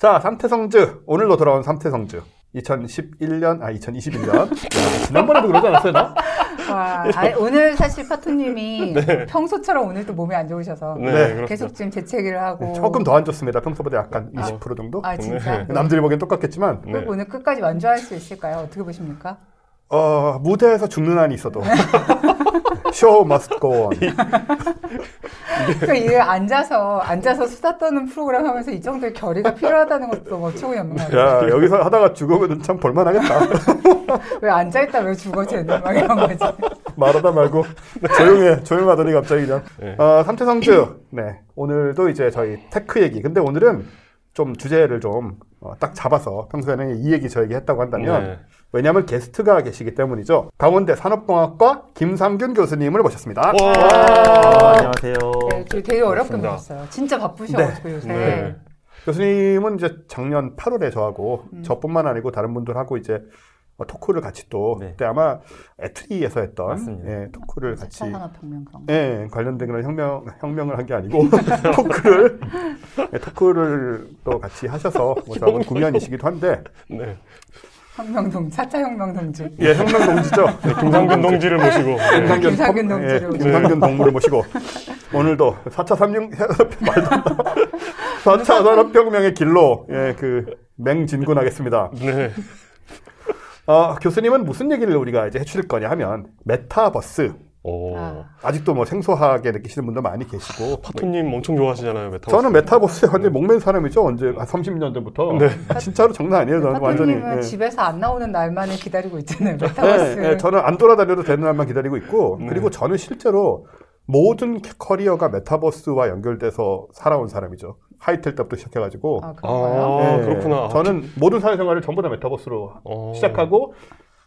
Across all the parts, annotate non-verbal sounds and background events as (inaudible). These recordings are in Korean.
자, 삼태성즈. 오늘도 돌아온 삼태성즈. 2011년, 아, 2021년. 지난번에도 그러지 않았어요, 나? 와, 아니, 오늘 사실 파토님이 (laughs) 평소처럼 오늘도 몸이 안 좋으셔서 네, 그렇습니다. 계속 지금 재채기를 하고 조금 더 안 좋습니다. 평소보다 약간 20% 정도? 아 진짜? 네. 남들이 보기엔 똑같겠지만, 네. 오늘 끝까지 완주할 수 있을까요? 어떻게 보십니까? 어, 무대에서 죽는 한이 있어도. (laughs) show must go on. 그러니까 이게 앉아서 앉아서 수다 떠는 프로그램 하면서 이 정도의 결의가 필요하다는 것도 뭐 최고 연맹이에요. 야, 여기서 하다가 죽으면 참 볼만하겠다. (laughs) 왜 앉아 있다 왜 죽어 쟤는 막 이런 거지. 말하다 말고 조용해 조용하더니 갑자기 그냥 네. 어, 삼태성즈 네 오늘도 이제 저희 tech 얘기 근데 오늘은 좀 주제를 좀 어, 딱 잡아서 평소에는 이 얘기 저 얘기 했다고 한다면 네. 왜냐하면 게스트가 계시기 때문이죠 강원대 산업공학과 김상균 교수님을 모셨습니다 와. 아, 안녕하세요. 네, 저 되게 어렵게. 보셨어요. 진짜 바쁘셔가지고 요새. 네. 교수님은 이제 작년 8월에 저하고 음. 저뿐만 아니고 다른 분들하고 이제 어, 토크를 같이 또 네. 그때 아마 에트리에서 했던 맞습니다. 예, 토크를 같이 4차 산업혁명 그런 거. 예, 관련된 그런 혁명, 혁명을 한 게 아니고, (laughs) 토크를, 예, 토크를 또 같이 하셔서, 뭐, (laughs) 저하고 구면이시기도 한데, 네. 혁명동, 4차 혁명 동지. 예, 혁명 동지죠. (laughs) 네, 김상균 동지를 모시고 네. 김상균, 김상균 동지를 예, 모시고. 김상균 동무를 모시고, 오늘도 4차 삼육, (laughs) 말도 안 나와. 4차 산업혁명의 길로, 예, 그, 맹진군하겠습니다. 네. 어, 교수님은 무슨 얘기를 우리가 이제 해주실 거냐 하면, 메타버스. 오. 아. 아직도 뭐 생소하게 느끼시는 분도 많이 계시고, 파토님 엄청 좋아하시잖아요, 메타버스. 저는 메타버스에 완전 목맨 사람이죠. 언제 한 30년 전부터. 네. 진짜로 장난 아니에요. 저는 완전히. 파토님은 예. 집에서 안 나오는 날만을 기다리고 있잖아요. 메타버스. 예, 예, 저는 안 돌아다녀도 되는 날만 기다리고 있고 네. 그리고 저는 실제로 모든 커리어가 메타버스와 연결돼서 살아온 사람이죠. 하이텔 때부터 시작해가지고. 아, 그런가요? 아, 예, 그렇구나. 저는 모든 사회생활을 전부 다 메타버스로 어. 시작하고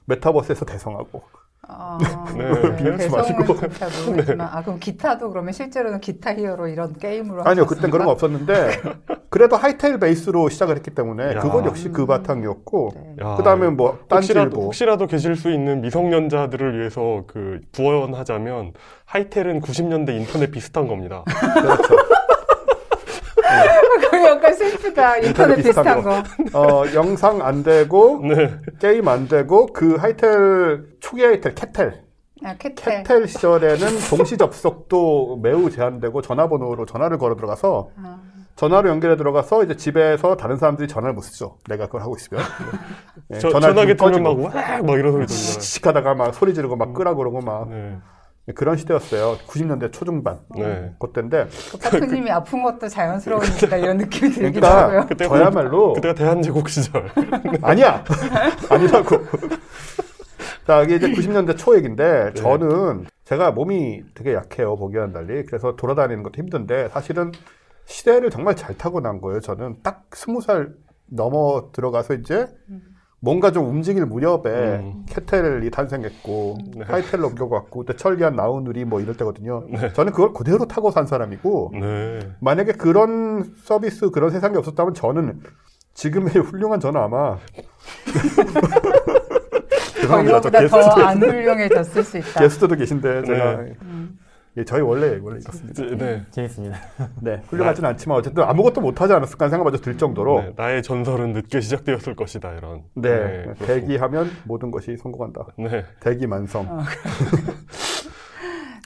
메타버스에서 대성하고. 아, 네, 비웃지 배송은 마시고. (laughs) 잘 모르겠지만, 아, 그럼 기타도 그러면 실제로는 기타 히어로 이런 게임으로 아니요? 그땐 그런 거 없었는데 그래도 하이텔 베이스로 시작을 했기 때문에 야. 그건 역시 그 바탕이었고 네. 야, 그다음에 뭐 혹시라도, 혹시라도 계실 수 있는 미성년자들을 위해서 그 부언하자면 하이텔은 90년대 인터넷 비슷한 겁니다. 그렇죠. (laughs) 그거 약간 슬프다. 인터넷 비슷한 거. 어, 영상 안 되고 (laughs) 네. 게임 안 되고 그 하이텔 초기 하이텔 케텔 아, 케텔. 케텔 시절에는 동시 접속도 매우 제한되고 전화번호로 전화를 걸어 들어가서 아, 전화로 연결해 들어가서 이제 집에서 다른 사람들이 전화를 못 쓰죠. 내가 그걸 하고 있으면 (laughs) 네, 저, 전화기 꺼지고 막, 와! 막 이런 소리 들리잖아요. 씩 하다가 막 소리 지르고 막 끄라 그러고 막 네. 그런 시대였어요. 90년대 초중반 네. 그때인데 그 파토님이 아픈 것도 자연스러우니까 이런 느낌이 들기도 그러니까 하고요. 그때 저야말로 그때가 대한제국 시절. (laughs) 아니야. 아니라고. 자, 이게 이제 90년대 초 얘기인데, 네. 저는 제가 몸이 되게 약해요, 보기와는 달리. 그래서 돌아다니는 것도 힘든데, 사실은 시대를 정말 잘 타고난 거예요. 저는 딱 스무 살 넘어 들어가서 이제 뭔가 좀 움직일 무렵에 음. 캐텔이 탄생했고, 네. 하이텔로 옮겨갔고, 그때 철기한 나우누리 뭐 이럴 때거든요. 저는 그걸 그대로 타고 산 사람이고, 네. 만약에 그런 서비스, 그런 세상이 없었다면 저는 지금의 (laughs) 훌륭한 저는 아마 죄송합니다. 저 게스트, 더 안 훌륭해졌을 수 있다. 게스트도 계신데 제가 네. 음. 예, 저희 원래 원래 이렇습니다. 네. 네. 재밌습니다. 네, 훌륭하진 않지만 어쨌든 아무것도 못하지 않았을까 생각마저 들 정도로 네, 나의 전설은 늦게 시작되었을 것이다 이런. 네, 그렇고. 대기하면 모든 것이 성공한다. 네. 대기만성. 어. (laughs)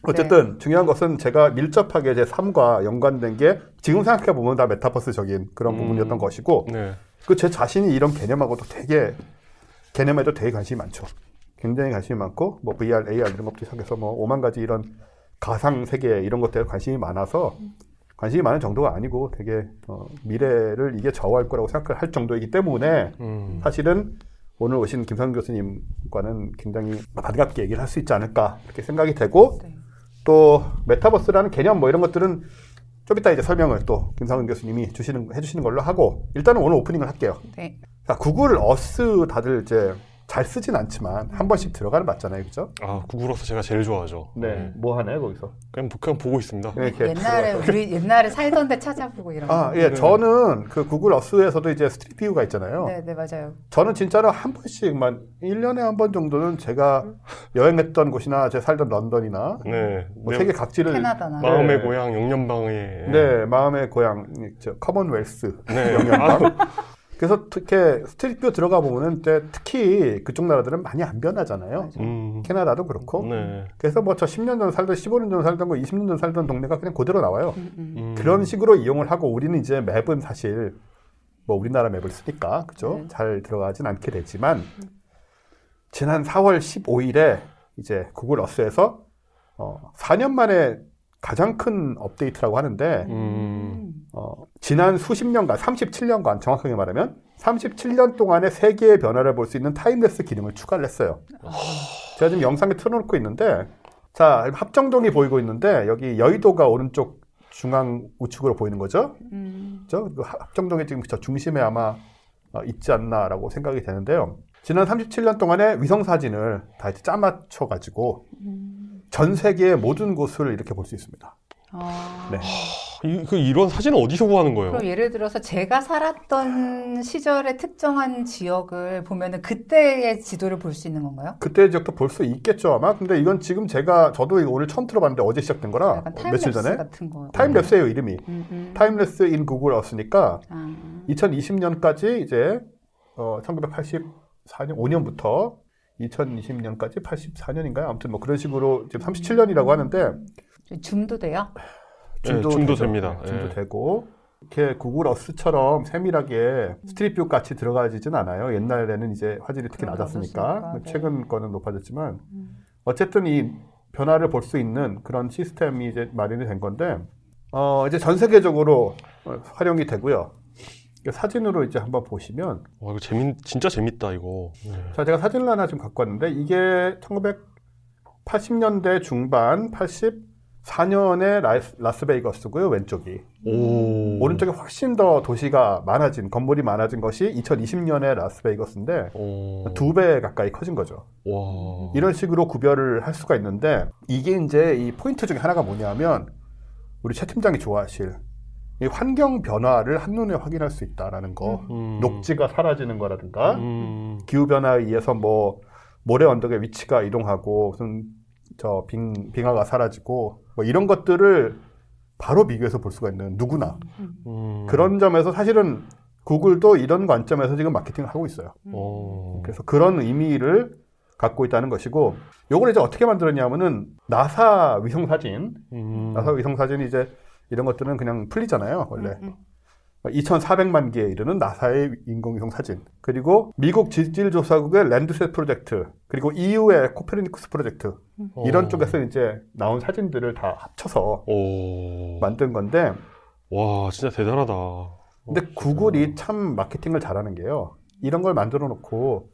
어쨌든 중요한 것은 제가 밀접하게 제 삶과 연관된 게 지금 생각해 보면 다 메타버스적인 그런 음. 부분이었던 것이고 네. 그제 자신이 이런 개념하고도 되게 개념에도 되게 관심이 많죠. 굉장히 관심이 많고 뭐 VR, AR 이런 것부터 시작해서 뭐 오만 가지 이런 가상 세계 이런 것들에 관심이 많아서 관심이 많은 정도가 아니고 되게 어, 미래를 이게 좌우할 거라고 생각을 할 정도이기 때문에 음. 사실은 오늘 오신 김상 교수님과는 굉장히 반갑게 얘기를 할 수 있지 않을까 이렇게 생각이 되고 네. 또 메타버스라는 개념 뭐 이런 것들은 좀 이따 이제 설명을 또 김상은 교수님이 주시는 해주시는 걸로 하고 일단은 오늘 오프닝을 할게요. 네. 자, 구글 어스 다들 이제 잘 쓰진 않지만 한 번씩 들어가는 맞잖아요, 그죠? 아 구글 어스 제가 제일 좋아하죠. 뭐 하나요 거기서? 그냥, 그냥 보고 있습니다. 이렇게 옛날에. (laughs) 우리 옛날에 살던데 찾아보고 이런 아, 거. 예, 네. 저는 그 구글 어스에서도 이제 street view가 있잖아요. 네, 네 맞아요. 저는 진짜로 한 번씩만 1 년에 한 번 정도는 제가 여행했던 곳이나 제가 살던 런던이나 네. 뭐내 세계 각지를 캐나다나. 마음의 네. 고향 영연방에 네, 마음의 고향 저 commonwealth 네. 영연방. 그래서 특히 street view 들어가 보면은 때 특히 그쪽 나라들은 많이 안 변하잖아요. 음. 캐나다도 그렇고. 네. 그래서 뭐 저 10년 전 살던 15년 전 살던 거 20년 전 살던 동네가 그냥 그대로 나와요. 음, 음. 음. 그런 식으로 이용을 하고 우리는 이제 map은 사실 뭐 우리나라 map을 쓰니까 그죠? 네. 잘 들어가진 않게 됐지만 지난 4월 15일에 이제 구글 어스에서 어, 4년 만에 가장 큰 업데이트라고 하는데 음. 어, 지난 수십 년간 37년간 정확하게 말하면 37년 동안의 세계의 변화를 볼 수 있는 timelapse 기능을 추가를 했어요. 제가 지금 영상에 틀어놓고 있는데 자 합정동이 보이고 있는데 여기 여의도가 오른쪽 중앙 우측으로 보이는 거죠. 음. 그죠? 그 합정동에 지금 저 중심에 아마 어, 있지 않나라고 생각이 되는데요. 지난 37년 동안의 위성 사진을 다 이제 짜맞춰 가지고 음. 전 세계의 모든 곳을 이렇게 볼 수 있습니다. 아. 네. 이, 그 이런 사진은 어디서 구하는 거예요? 그럼 예를 들어서 제가 살았던 시절의 특정한 지역을 보면은 그때의 지도를 볼 수 있는 건가요? 그때 지역도 볼 수 있겠죠 아마. 근데 이건 지금 제가 저도 이거 오늘 처음 들어봤는데 어제 시작된 거라 약간 어, 며칠 timelapse 전에 같은 거. timelapse예요 이름이. 음, 음. timelapse in Google Earth니까 아. 2020년까지 이제 어, 1984년 5년부터 2020년까지 84년인가요? 아무튼 뭐 그런 식으로 지금 37년이라고 하는데 줌도 돼요? 네, 줌도 되죠. 됩니다. 네, 줌도 예. 되고 이렇게 구글 어스처럼 세밀하게 street view 같이 들어가지진 않아요. 옛날에는 이제 화질이 특히 낮았으니까 네. 최근 거는 높아졌지만 음. 어쨌든 이 변화를 볼 수 있는 그런 시스템이 이제 마련이 된 건데 어 이제 전 세계적으로 어, 활용이 되고요. 사진으로 이제 한번 보시면 와 이거 재밌 진짜 재밌다 이거. 네. 자 제가 사진을 하나 좀 갖고 왔는데 이게 1980년대 중반 84년에 라스베이거스고요 왼쪽이 오. 오른쪽에 훨씬 더 도시가 많아진 건물이 많아진 것이 2020년에 라스베이거스인데 오. 두배 가까이 커진 거죠. 와. 이런 식으로 구별을 할 수가 있는데 이게 이제 이 포인트 중에 하나가 뭐냐면 우리 최 팀장이 좋아하실 이 환경 변화를 한눈에 확인할 수 있다라는 거. 음. 녹지가 사라지는 거라든가 음. 기후 변화에 의해서 뭐 모래 언덕의 위치가 이동하고 무슨 저 빙, 빙하가 사라지고 뭐 이런 것들을 바로 비교해서 볼 수가 있는 누구나 음. 그런 점에서 사실은 구글도 이런 관점에서 지금 마케팅을 하고 있어요. 어. 그래서 그런 의미를 갖고 있다는 것이고 요걸 이제 어떻게 만들었냐면은 나사 위성 사진 음. 나사 위성 사진이 이제 이런 것들은 그냥 풀리잖아요 원래 음, 2,400만 개에 이르는 나사의 인공위성 사진 그리고 미국 지질조사국의 랜드셋 프로젝트 그리고 EU의 코페르니쿠스 프로젝트 이런 어. 쪽에서 이제 나온 사진들을 다 합쳐서 오. 만든 건데 와 진짜 대단하다. 근데 어, 구글이 참 마케팅을 잘하는 게요. 이런 걸 만들어 놓고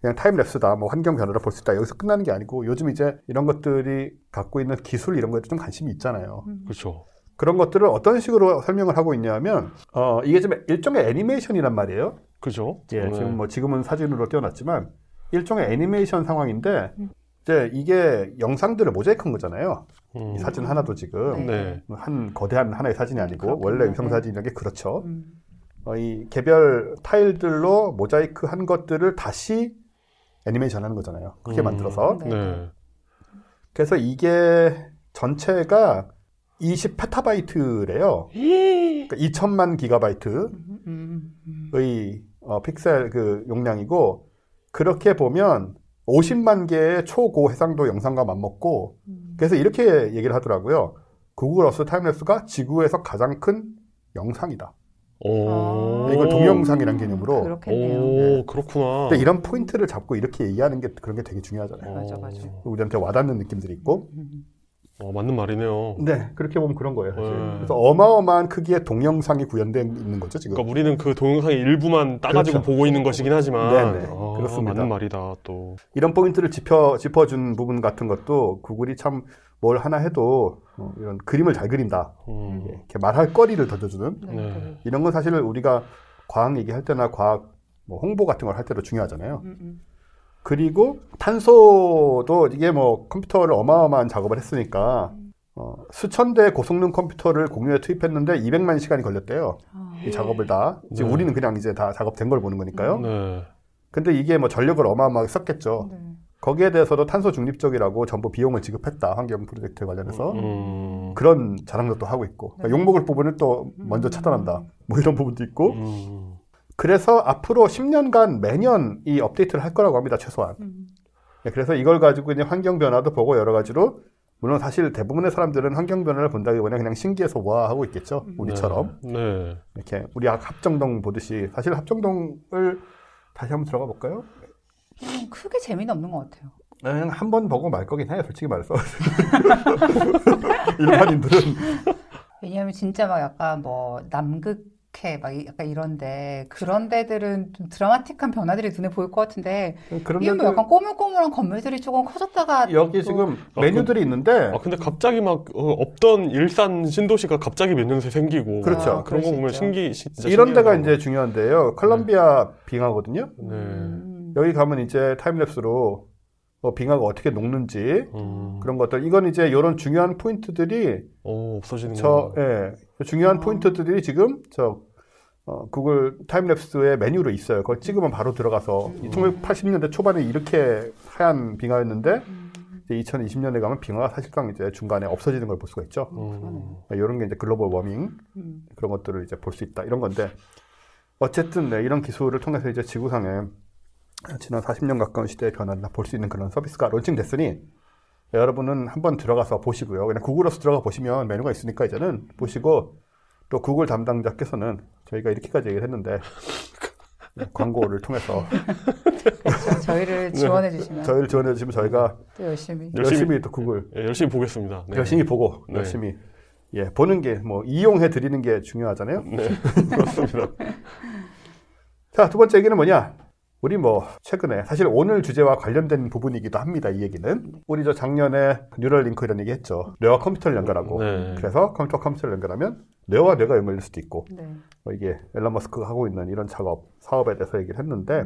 그냥 타임랩스다, 뭐 환경 변화를 볼 수 있다 여기서 끝나는 게 아니고 요즘 이제 이런 것들이 갖고 있는 기술 이런 것에 좀 관심이 있잖아요. 그렇죠. 그런 것들을 어떤 식으로 설명을 하고 있냐면 어 이게 좀 일종의 애니메이션이란 말이에요. 그죠? 예, 네. 지금 뭐 지금은 사진으로 띄워놨지만 일종의 애니메이션 상황인데 이제 이게 영상들을 모자이크한 거잖아요. 음. 이 사진 하나도 지금 네. 한 거대한 하나의 사진이 아니고 그렇군요. 원래 위성 네. 사진이라는 게 그렇죠. 음. 어, 이 개별 타일들로 모자이크 한 것들을 다시 애니메이션 하는 거잖아요. 크게 음. 만들어서. 네. 네. 그래서 이게 전체가 20페타바이트래요. 그러니까 2천만 기가바이트의 음, 음. 어, 픽셀 그 용량이고 그렇게 보면 50만 개의 초고 해상도 영상과 맞먹고 음. 그래서 이렇게 얘기를 하더라고요. 구글 어스 timelapse가 지구에서 가장 큰 영상이다. 오. 아. 이걸 동영상이란 개념으로. 그렇겠네요. 오, 그렇구나. 근데 이런 포인트를 잡고 이렇게 얘기하는 게 그런 게 되게 중요하잖아요. 맞아, 맞아. 우리한테 와닿는 느낌들이 있고. 음. 어, 맞는 말이네요. 네, 그렇게 보면 그런 거예요. 사실. 네. 그래서 어마어마한 크기의 동영상이 구현되어 있는 거죠, 지금. 그러니까 우리는 그 동영상의 일부만 따가지고 그렇죠. 보고 있는 것이긴 하지만 네네, 아, 그렇습니다. 맞는 말이다 또. 이런 포인트를 짚어, 짚어준 부분 같은 것도 구글이 참 뭘 하나 해도 어, 이런 그림을 잘 그린다. 음. 예, 이렇게 말할 거리를 던져주는 네, 네. 네. 이런 건 사실 우리가 과학 얘기할 때나 과학 뭐 홍보 같은 걸 할 때도 중요하잖아요. 음, 음. 그리고 탄소도 이게 뭐 컴퓨터를 어마어마한 작업을 했으니까 어, 수천 대의 고성능 컴퓨터를 공유에 투입했는데 200만 시간이 걸렸대요. 아, 이 작업을 다. 지금 네. 우리는 그냥 이제 다 작업된 걸 보는 거니까요. 네. 근데 이게 뭐 전력을 어마어마하게 썼겠죠. 네. 거기에 대해서도 탄소 중립적이라고 전부 비용을 지급했다. 환경 프로젝트 관련해서. 음. 그런 자랑도 또 하고 있고. 그러니까 네. 욕먹을 부분을 또 먼저 차단한다. 뭐 이런 부분도 있고. 음. 그래서 앞으로 10년간 매년 이 업데이트를 할 거라고 합니다. 최소한. 음. 네, 그래서 이걸 가지고 이제 환경 변화도 보고 여러 가지로 물론 사실 대부분의 사람들은 환경 변화를 본다기보다 그냥 신기해서 와 하고 있겠죠. 우리처럼 네. 네. 이렇게 우리 아- 합정동 보듯이 사실 합정동을 다시 한번 들어가 볼까요? 음, 크게 재미는 없는 것 같아요. 그냥 한 번 보고 말 거긴 해요. 솔직히 말해서 (laughs) 일반인들은 왜냐하면 진짜 막 약간 뭐 남극 해막 이- 약간 이런데 그런 데들은 좀 드라마틱한 변화들이 눈에 보일 것 같은데 그런 이게 뭐 약간 꼬물꼬물한 건물들이 조금 커졌다가 여기 또- 지금 아, 메뉴들이 있는데 아 근데 갑자기 막 어, 없던 일산 신도시가 갑자기 몇 년 새 생기고 그렇죠. 아, 그런 거 보면 수 신기 진짜 이런 데가. 이제 중요한데요. 컬럼비아 빙하거든요. 네. 음, 여기 가면 이제 timelapse로 뭐 빙하가 어떻게 녹는지 음. 그런 것들 이건 이제 이런 중요한 포인트들이 어 없어지는 저 거. 예, 중요한 아. 포인트들이 지금 저 어, 구글 timelapse의 메뉴로 있어요. 그걸 찍으면 바로 들어가서 음. 1980년대 초반에 이렇게 하얀 빙하였는데 음, 이제 2020년에 가면 빙하가 사실상 이제 중간에 없어지는 걸 볼 수가 있죠. 음. 이런 게 이제 global warming 음. 그런 것들을 이제 볼 수 있다 이런 건데 어쨌든 네, 이런 기술을 통해서 이제 지구상에 지난 40년 가까운 시대의 변화를 볼수 있는 그런 서비스가 론칭됐으니 여러분은 한번 들어가서 보시고요. 그냥 구글에서 들어가 보시면 메뉴가 있으니까 이제는 보시고 또 구글 담당자께서는 저희가 이렇게까지 얘기를 했는데 네, 광고를 통해서. 저희를 지원해 주시면 저희를 지원해 주시면 저희가 또 열심히 열심히- 열심히, 또 구글 예, 열심히 보겠습니다. 네. 열심히 보고 네. 열심히 예 보는 게 뭐 이용해 드리는 게 중요하잖아요. 네, 그렇습니다. (laughs) 자, 두 번째 얘기는 뭐냐? 우리 뭐 최근에 사실 오늘 주제와 관련된 부분이기도 합니다. 이 얘기는 우리 저 작년에 뉴럴링크 이런 얘기 했죠. 뇌와 컴퓨터를 연결하고 네. 그래서 컴퓨터 컴퓨터를 연결하면 뇌와 뇌가 연결될 수도 있고 네. 뭐 이게 일론 머스크가 하고 있는 이런 작업 사업에 대해서 얘기를 했는데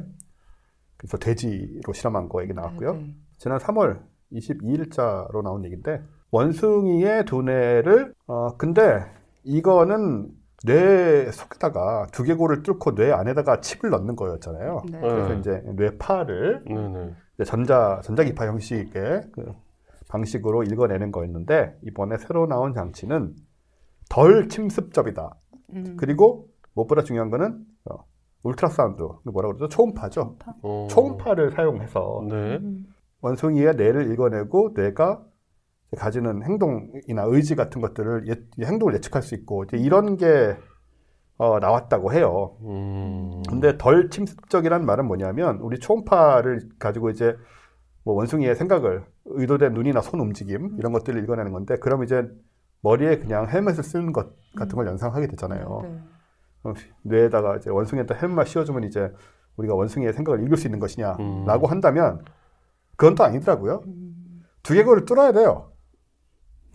그래서 돼지로 실험한 거 얘기 나왔고요. 네, 네. 지난 3월 22일자로 나온 얘기인데 원숭이의 두뇌를 어 근데 이거는 뇌 속에다가 두개골을 뚫고 뇌 안에다가 칩을 넣는 거였잖아요. 네. 그래서 네. 이제 뇌파를 네네. 이제 전자 전자기파 형식의 그 방식으로 읽어내는 거였는데 이번에 새로 나온 장치는 덜 침습적이다. 음. 그리고 무엇보다 중요한 거는 어, ultrasound 뭐라 그러죠? 초음파죠. 어. 초음파 를 사용해서 네. 음. 원숭이의 뇌를 읽어내고 뇌가 가지는 행동이나 의지 같은 것들을 예- 행동을 예측할 수 있고 이제 이런 게 어, 나왔다고 해요. 음. 근데 덜 침습적이라는 말은 뭐냐면 우리 초음파를 가지고 이제 뭐 원숭이의 생각을 의도된 눈이나 손 움직임 이런 것들을 읽어내는 건데 그럼 이제 머리에 그냥 헬멧을 쓰는 것 같은 걸 연상하게 되잖아요. 네. 어, 뇌에다가 이제 원숭이한테 헬멧 씌워주면 이제 우리가 원숭이의 생각을 읽을 수 있는 것이냐라고 음. 한다면 그건 또 아니더라고요. 음. 두개골을 뚫어야 돼요.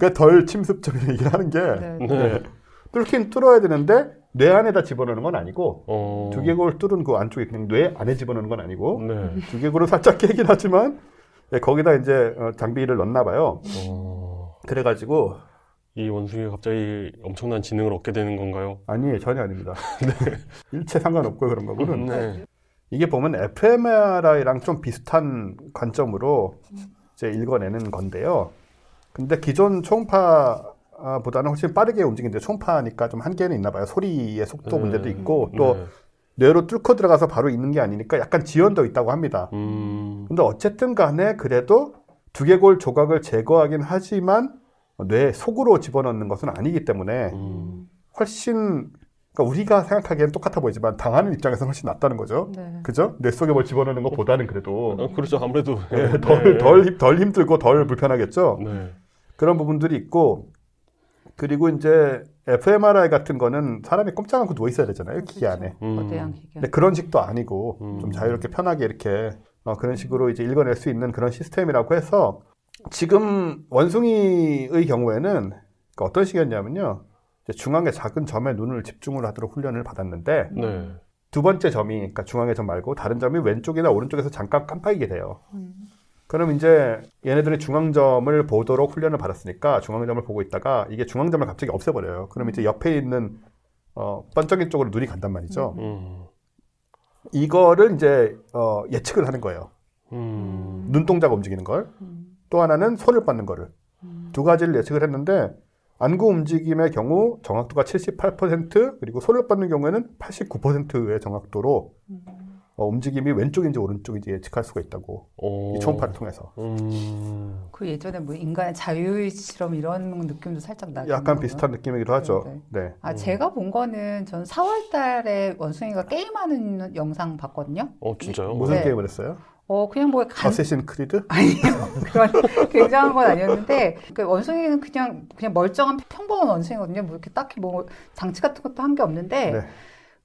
그러니까 덜 침습적인 얘기를 하는 게 네. 네. 뚫긴 뚫어야 되는데 뇌 안에다 집어넣는 건 아니고 어. 두개골 뚫은 그 안쪽에 그냥 뇌 안에 집어넣는 건 아니고 네. 두개골은 살짝 깨긴 하지만 예, 거기다 이제 어, 장비를 넣나 봐요. 어. 그래가지고 이 원숭이가 갑자기 엄청난 지능을 얻게 되는 건가요? 아니에요 전혀 아닙니다. (laughs) 일체 상관없고 그런 거고는 네. 이게 보면 fMRI랑 좀 비슷한 관점으로 이제 읽어내는 건데요. 근데 기존 초음파보다는 훨씬 빠르게 움직이는데 초음파니까 좀 한계는 있나 봐요. 소리의 속도 네. 문제도 있고 또 네. 뇌로 뚫고 들어가서 바로 있는 게 아니니까 약간 지연도 있다고 합니다. 음. 근데 어쨌든 간에 그래도 두개골 조각을 제거하긴 하지만 뇌 속으로 집어넣는 것은 아니기 때문에 음. 훨씬 그러니까 우리가 생각하기엔 똑같아 보이지만 당하는 입장에서는 훨씬 낫다는 거죠. 네. 그죠? 뇌 속에 뭘 집어넣는 것보다는 그래도 어, 그렇죠. 아무래도 예, 네. 덜, 덜, 힘- 덜 힘들고 덜 불편하겠죠. 네. 그런 부분들이 있고 그리고 이제 fMRI 같은 거는 사람이 꼼짝 않고 누워 있어야 되잖아요. 기계 안에. 음. 근데 그런 식도 아니고 좀 음. 자유롭게 편하게 이렇게 어, 그런 식으로 이제 읽어낼 수 있는 그런 시스템이라고 해서 지금 원숭이의 경우에는 그러니까 어떤 식이었냐면요. 이제 중앙에 작은 점에 눈을 집중을 하도록 훈련을 받았는데 네. 두 번째 점이 그러니까 중앙의 점 말고 다른 점이 왼쪽이나 오른쪽에서 잠깐 깜빡이게 돼요. 음. 그럼 이제 얘네들이 중앙점을 보도록 훈련을 받았으니까 중앙점을 보고 있다가 이게 중앙점을 갑자기 없애버려요. 그럼 이제 옆에 있는 어, 번쩍인 쪽으로 눈이 간단 말이죠. 음. 이거를 이제 어, 예측을 하는 거예요. 음. 눈동자가 움직이는 걸. 음. 또 하나는 손을 뻗는 거를. 음. 두 가지를 예측을 했는데 안구 움직임의 경우 정확도가 78% 그리고 손을 뻗는 경우에는 89%의 정확도로 음. 어, 움직임이 왼쪽인지 오른쪽인지 예측할 수가 있다고 오. 이 초음파를 통해서 음. 그 예전에 뭐 인간의 자유의 실험 이런 느낌도 살짝 나긴 약간. 비슷한 느낌이기도 하죠. 네, 네. 아 제가 본 거는 전 4월 달에 원숭이가 게임하는 영상 봤거든요. 어 진짜요? 무슨 네. 게임을 했어요? 어 그냥 뭐 간, 어쌔신 크리드? (laughs) 아니요. 그런 굉장한 건 아니었는데 그 원숭이는 그냥 그냥 멀쩡한 평범한 원숭이거든요. 뭐 이렇게 딱히 뭐 장치 같은 것도 한 게 없는데 네.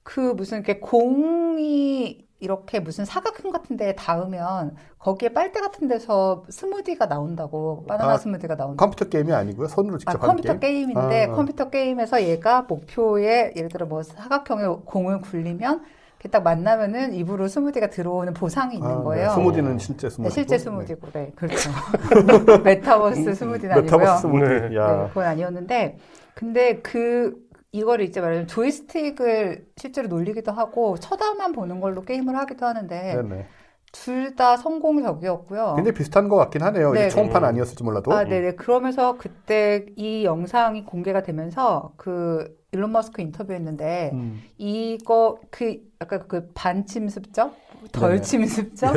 그 무슨 이렇게 공이 이렇게 무슨 사각형 같은 데에 닿으면 거기에 빨대 같은 데서 스무디가 나온다고 바나나 아, 스무디가 나온다고. 컴퓨터 게임이 아니고요. 손으로 아, 직접 하는 컴퓨터 게임. 인데 아. 컴퓨터 게임에서 얘가 목표에 예를 들어 뭐 사각형의 공을 굴리면 이렇게 딱 만나면은 입으로 스무디가 들어오는 보상이 있는 아, 거예요. 네. 스무디는 실제 네, 스무디. 실제 스무디고, 네, 그렇죠. (laughs) 메타버스 스무디는 아니고요. 메타버스 스무디. 네. 야. 네, 그건 아니었는데, 근데 그, 이거를 이제 말하자면 조이스틱을 실제로 놀리기도 하고, 쳐다만 보는 걸로 게임을 하기도 하는데. 둘 다 성공적이었고요. 굉장히 비슷한 것 같긴 하네요. 네. 이게 초음파는 아니었을지 몰라도. 아, 네네. 그러면서 그때 이 영상이 공개가 되면서 그 일론 머스크 인터뷰했는데, 음. 이거 그 약간 그 반침습적 덜 네네. 침습적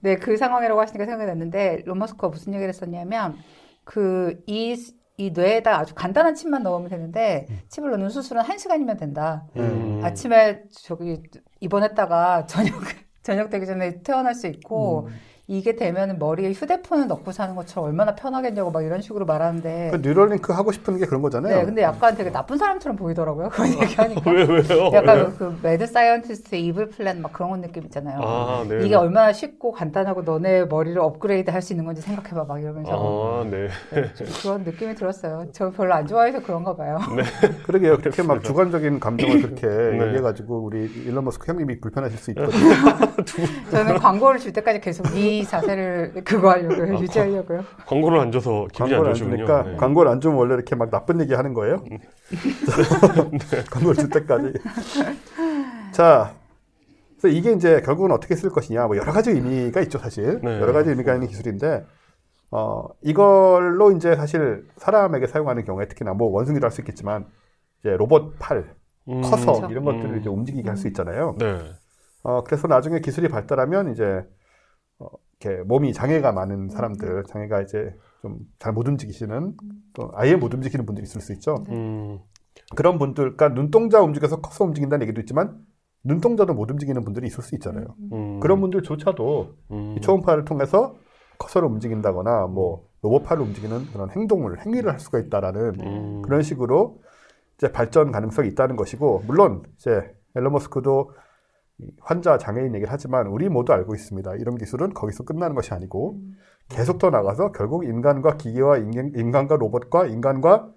네그 상황이라고 하시니까 생각이 났는데 론 머스크가 무슨 얘기를 했었냐면 그 이 이 뇌에다 아주 간단한 칩만 넣으면 되는데 칩을 넣는 수술은 한 시간이면 된다. 음. 아침에 저기 입원했다가 저녁 (laughs) 저녁 되기 전에 퇴원할 수 있고 음. 이게 되면 머리에 휴대폰을 넣고 사는 것처럼 얼마나 편하겠냐고 막 이런 식으로 말하는데 그 뉴럴링크 하고 싶은 게 그런 거잖아요. 네 근데 약간 되게 나쁜 사람처럼 보이더라고요 그런 (laughs) 얘기하니까 왜 왜요? 약간 그 mad scientist evil plan 막 그런 느낌 있잖아요. 아, 네. 이게 얼마나 쉽고 간단하고 너네 머리를 업그레이드 할 수 있는 건지 생각해봐 막 이러면서 아, 네. 네, 좀 그런 느낌이 들었어요. 저 별로 안 좋아해서 그런가 봐요. (laughs) 그러게요. 그렇게 막 주관적인 감정을 그렇게 네. 얘기해가지고 우리 일론 머스크 형님이 불편하실 수 있거든요. 저는 광고를 줄 때까지 계속 이 자세를 그거 하려고요. 아, 유지하려고요. 광고를 안 줘서 기분이 안 광고를 안 좋으시군요. 주니까 네. 광고를 안 주면 원래 이렇게 막 나쁜 얘기 하는 거예요. (laughs) 광고를 줄 때까지. 자, 그래서 이게 이제 결국은 어떻게 쓸 것이냐, 뭐 여러 가지 의미가 있죠, 사실. 네. 여러 가지 의미가 있는 기술인데, 어, 이걸로 이제 사실 사람에게 사용하는 경우에 특히나 뭐 원숭이도 할 수 있겠지만, 이제 로봇 팔, 음, 커서 그렇죠. 이런 것들을 음. 이제 움직이게 할 수 있잖아요. 네. 어, 그래서 나중에 기술이 발달하면 이제 어, 이렇게 몸이 장애가 많은 사람들, 장애가 이제 좀 잘 못 움직이시는 또 아예 못 움직이는 분들이 있을 수 있죠. 음. 그런 분들, 그러니까 눈동자 움직여서 커서 움직인다는 얘기도 있지만 눈동자도 못 움직이는 분들이 있을 수 있잖아요. 음. 그런 분들조차도 음. 이 초음파를 통해서 커서를 움직인다거나 뭐 로봇팔을 움직이는 그런 행동을 행위를 할 수가 있다라는 음. 그런 식으로 이제 발전 가능성이 있다는 것이고 물론 이제 앨런 머스크도 이 환자 장애인 얘기를 하지만 우리 모두 알고 있습니다. 이런 기술은 거기서 끝나는 것이 아니고 계속 더 나가서 결국 인간과 기계와 인간, 인간과 로봇과 인간과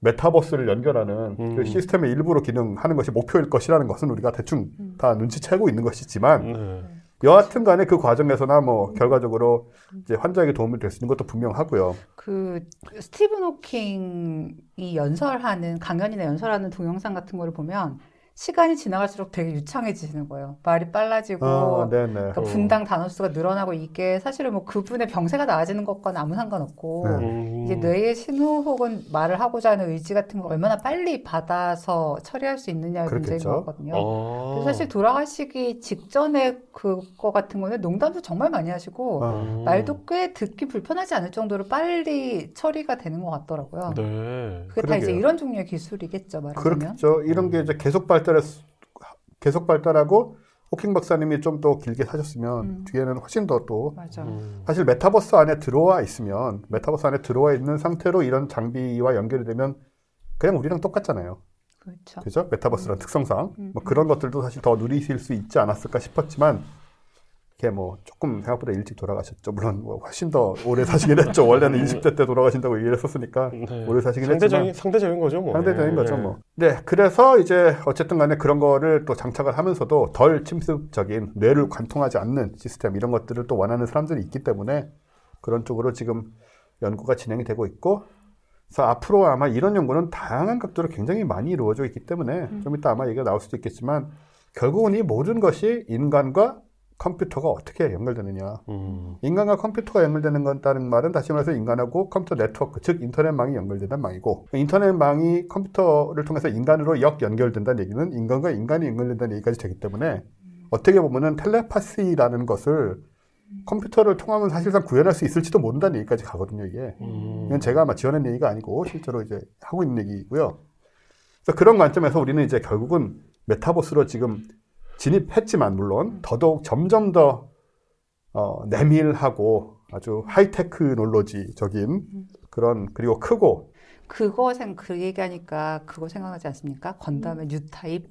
메타버스를 연결하는 음. 그 시스템의 일부로 기능하는 것이 목표일 것이라는 것은 우리가 대충 다 눈치채고 있는 것이지만 네. 여하튼 간에 그 과정에서나 뭐 결과적으로 이제 환자에게 도움이 될 수 있는 것도 분명하고요. 그 스티븐 호킹이 연설하는 강연이나 연설하는 동영상 같은 거를 보면 시간이 지나갈수록 되게 유창해지는 거예요. 말이 빨라지고 아. 그러니까 어. 분당 단어 수가 늘어나고 이게 사실은 뭐 그분의 병세가 나아지는 것과는 아무 상관없고 네. 음. 이게 뇌의 신호 혹은 말을 하고자 하는 의지 같은 걸 얼마나 빨리 받아서 처리할 수 있느냐의 문제인 같거든요. 아. 그래서 사실 돌아가시기 직전에 그거 같은 거는 농담도 정말 많이 하시고 아, 음. 말도 꽤 듣기 불편하지 않을 정도로 빨리 처리가 되는 것 같더라고요. 네. 그게 다 이제 그러게요. 이런 종류의 기술이겠죠, 말하자면. 그렇겠죠. 이런 게 이제 계속 발달 했, 계속 발달하고 호킹 박사님이 좀 더 길게 사셨으면 음. 뒤에는 훨씬 더 또 맞아. 음. 사실 메타버스 안에 들어와 있으면 메타버스 안에 들어와 있는 상태로 이런 장비와 연결이 되면 그냥 우리랑 똑같잖아요. 그렇죠. 그죠? 메타버스란 특성상 음. 뭐 그런 것들도 사실 더 누리실 수 있지 않았을까 싶었지만 걔뭐 조금 생각보다 일찍 돌아가셨죠. 물론 뭐 훨씬 더 오래 사시긴 했죠. 원래는 20대 때 돌아가신다고 얘기를 했었으니까 네. 오래 사시긴 상대적인 했지만 상대적인 거죠, 뭐. 상대적인 네. 거죠, 네. 뭐. 네, 그래서 이제 어쨌든 간에 그런 거를 또 장착을 하면서도 덜 침습적인 뇌를 관통하지 않는 시스템 이런 것들을 또 원하는 사람들이 있기 때문에 그런 쪽으로 지금 연구가 진행이 되고 있고 그래서 앞으로 아마 이런 연구는 다양한 각도로 굉장히 많이 이루어져 있기 때문에 좀 이따 아마 얘기가 나올 수도 있겠지만 결국은 이 모든 것이 인간과 컴퓨터가 어떻게 연결되느냐. 음. 인간과 컴퓨터가 연결되는 건다는 말은 다시 말해서 인간하고 컴퓨터 네트워크, 즉 인터넷망이 연결된다는 말이고 인터넷망이 컴퓨터를 통해서 인간으로 역 연결된다는 얘기는 인간과 인간이 연결된다는 얘기까지 되기 때문에 어떻게 보면은 텔레파시라는 것을 컴퓨터를 통하면 사실상 구현할 수 있을지도 모른다는 얘기까지 가거든요, 이게. 음. 이건 제가 아마 지어낸 얘기가 아니고 실제로 이제 하고 있는 얘기고요. 그래서 그런 관점에서 우리는 이제 결국은 메타버스로 지금 진입했지만 물론 더더욱 점점 더 어, 내밀하고 아주 하이테크놀로지적인 그런 그리고 크고 그거 생, 그 얘기하니까 그거 생각나지 않습니까? 건담의 뉴타입?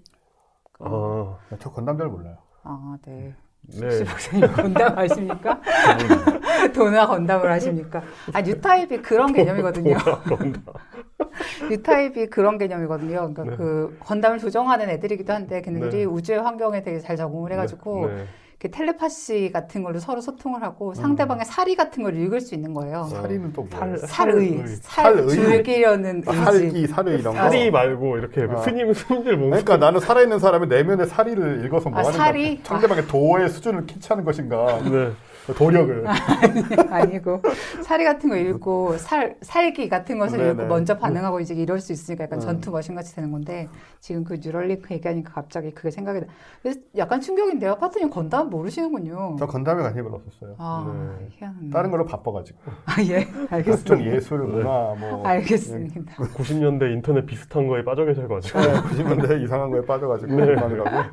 아, 저 건담 잘 몰라요. 아, 네. 네. 박사님 건담 아십니까? (laughs) 도나 건담을 하십니까? 아, 뉴타입이 그런 개념이거든요. (laughs) 뉴타입이 그런 개념이거든요. 그러니까 네. 그 건담을 조정하는 애들이기도 한데 걔네들이 네. 우주의 환경에 되게 잘 적응을 해가지고 네. 이렇게 텔레파시 같은 걸로 서로 소통을 음. 하고 상대방의 사리 같은 걸 읽을 수 있는 거예요. 살이는 또 뭐예요? 살의, 살. 즐기려는 아. 살기, 살의 이런 거. 사리 말고 이렇게 아. 스님 스님들 몸 그러니까 나는 살아있는 사람의 내면의 사리를 읽어서 뭐 아, 하는 사리? 거야? 상대방의 도의 수준을 캐치하는 것인가? 네. 도력을. (laughs) 아니고 사리 같은 거 읽고 살 살기 같은 것을 네네. 읽고 먼저 반응하고 이제 이럴 수 있으니까 약간 음. 전투 머신 같이 되는 건데 지금 그 뉴럴링크 얘기하니까 갑자기 그게 생각이 나. 그래서 약간 충격인데요. 파트님 건담 모르시는군요. 저 건담에 관심이 별로 없었어요. 아 네. 희한하네. 다른 걸로 바빠가지고. (laughs) 아 예, 알겠습니다. 예술, 문화, 뭐. 알겠습니다. 90년대 인터넷 비슷한 거에 빠져 계셔가지고. 네, 90년대 이상한 거에 빠져가지고 네. 그만하고.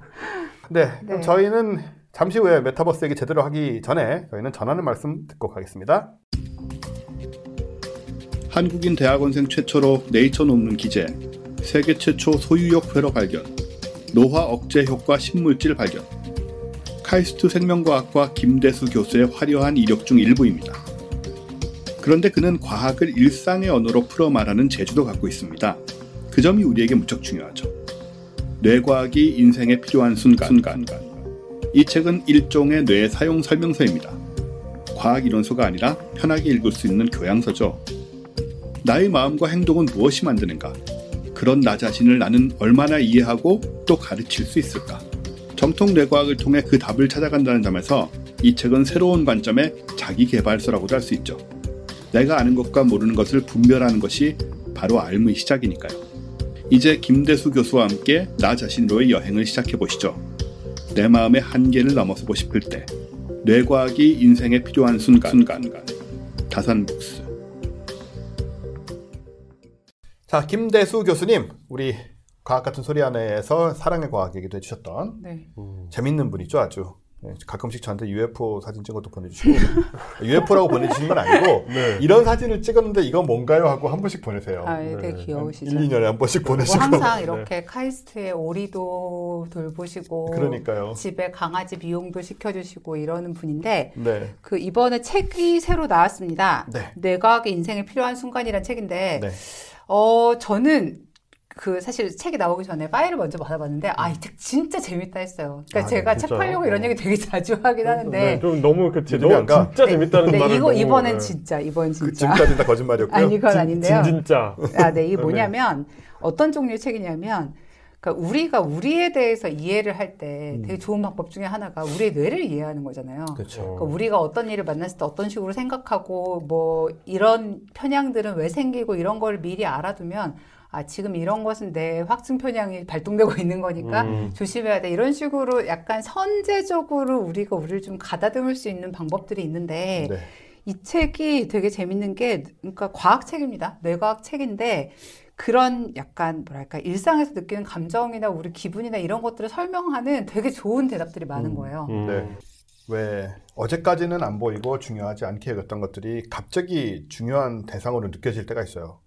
네, 그럼 네. 저희는 잠시 후에 메타버스 얘기 제대로 하기 전에 저희는 전하는 말씀 듣고 가겠습니다. 한국인 대학원생 최초로 네이처 논문 기재, 세계 최초 소유욕 회로 발견, 노화 억제 효과 신물질 발견, 카이스트 생명과학과 김대수 교수의 화려한 이력 중 일부입니다. 그런데 그는 과학을 일상의 언어로 풀어 말하는 재주도 갖고 있습니다. 그 점이 우리에게 무척 중요하죠. 뇌과학이 인생에 필요한 순간. 순간. 이 책은 일종의 뇌 사용 설명서입니다. 과학 이론서가 아니라 편하게 읽을 수 있는 교양서죠. 나의 마음과 행동은 무엇이 만드는가? 그런 나 자신을 나는 얼마나 이해하고 또 가르칠 수 있을까? 정통 뇌과학을 통해 그 답을 찾아간다는 점에서 이 책은 새로운 관점의 자기 개발서라고도 할 수 있죠. 내가 아는 것과 모르는 것을 분별하는 것이 바로 알무의 시작이니까요. 이제 김대수 교수와 함께 나 자신으로의 여행을 시작해 보시죠. 내 마음의 한계를 넘어서고 싶을 때 뇌과학이 인생에 필요한 순간, 순간. 다산북스 자, 김대수 교수님, 우리 과학 같은 소리 안에서 사랑의 과학 얘기도 해주셨던 네. 음. 재밌는 분이죠, 아주. 네, 가끔씩 저한테 UFO 사진 찍은 것도 보내주시고 (laughs) UFO라고 보내주시는 건 아니고 네. 이런 사진을 찍었는데 이건 뭔가요 하고 한 번씩 보내세요. 아, 예, 되게 네. 귀여우시죠. 1, 2년에 한 번씩 뭐 보내시고 항상 이렇게 카이스트의 오리도 돌보시고 그러니까요. 집에 강아지 미용도 시켜주시고 이러는 분인데 네. 그 이번에 책이 새로 나왔습니다. 네. 뇌과학의 인생에 필요한 순간이란 책인데 네. 어 저는 그 사실 책이 나오기 전에 파일을 먼저 받아봤는데 아이 책 진짜 재밌다 했어요. 그러니까 아, 제가 네, 책? 팔려고 이런 어. 얘기 되게 자주 하긴 하는데 네, 좀 너무 그 너무 가. 진짜 재밌다는 네, 말을 이거 너무, 이번엔 네. 진짜 이번 그 진짜 지금까지 다 거짓말이었고요. 아니 이건 진- 아닌데요. 진 진짜. 아, 네, 이게 네. 뭐냐면 어떤 종류의 책이냐면 그러니까 우리가 우리에 대해서 이해를 할때 되게 좋은 방법 중에 하나가 우리의 뇌를 이해하는 거잖아요. 그렇죠. 그러니까 우리가 어떤 일을 만났을 때 어떤 식으로 생각하고 뭐 이런 편향들은 왜 생기고 이런 걸 미리 알아두면 아 지금 이런 것은 내 확증 편향이 발동되고 (laughs) 있는 거니까 음. 조심해야 돼 이런 식으로 약간 선제적으로 우리가 우리를 좀 가다듬을 수 있는 방법들이 있는데 네. 이 책이 되게 재밌는 게 그러니까 과학 책입니다. 뇌과학 책인데 그런 약간 뭐랄까 일상에서 느끼는 감정이나 우리 기분이나 이런 것들을 설명하는 되게 좋은 대답들이 많은 거예요. 음. 네. 왜 어제까지는 안 보이고 중요하지 않게 여겼던 것들이 갑자기 중요한 대상으로 느껴질 때가 있어요.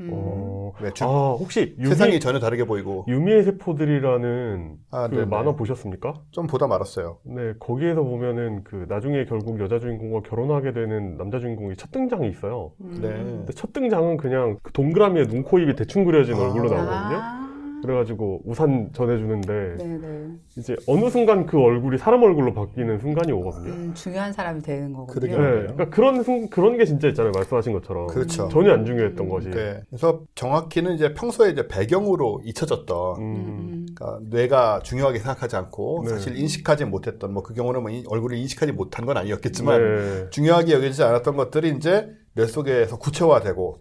음. 어, 네, 주- 아, 혹시 유미, 세상이 전혀 다르게 보이고 유미의 세포들이라는 아, 그 네네. 만화 보셨습니까? 좀 보다 말았어요. 네, 거기에서 보면은 그 나중에 결국 여자 주인공과 결혼하게 되는 남자 주인공이 첫 등장이 있어요. 음. 네. 근데 첫 등장은 그냥 그 동그라미에 눈, 코, 입이 대충 그려진 아. 얼굴로 나오거든요. 아. 그래가지고 우산 전해주는데 네네. 이제 어느 순간 그 얼굴이 사람 얼굴로 바뀌는 순간이 오거든요. 음, 중요한 사람이 되는 거거든요. 네, 그러니까 그런 순- 그런 게 진짜 있잖아요. 말씀하신 것처럼 그렇죠. 전혀 안 중요했던 것이. 네. 그래서 정확히는 이제 평소에 이제 배경으로 잊혀졌던 음, 음. 그러니까 뇌가 중요하게 생각하지 않고 네. 사실 인식하지 못했던 뭐 그 경우는 뭐 이- 얼굴을 인식하지 못한 건 아니었겠지만 네. 중요하게 여겨지지 않았던 것들이 이제 뇌 속에서 구체화되고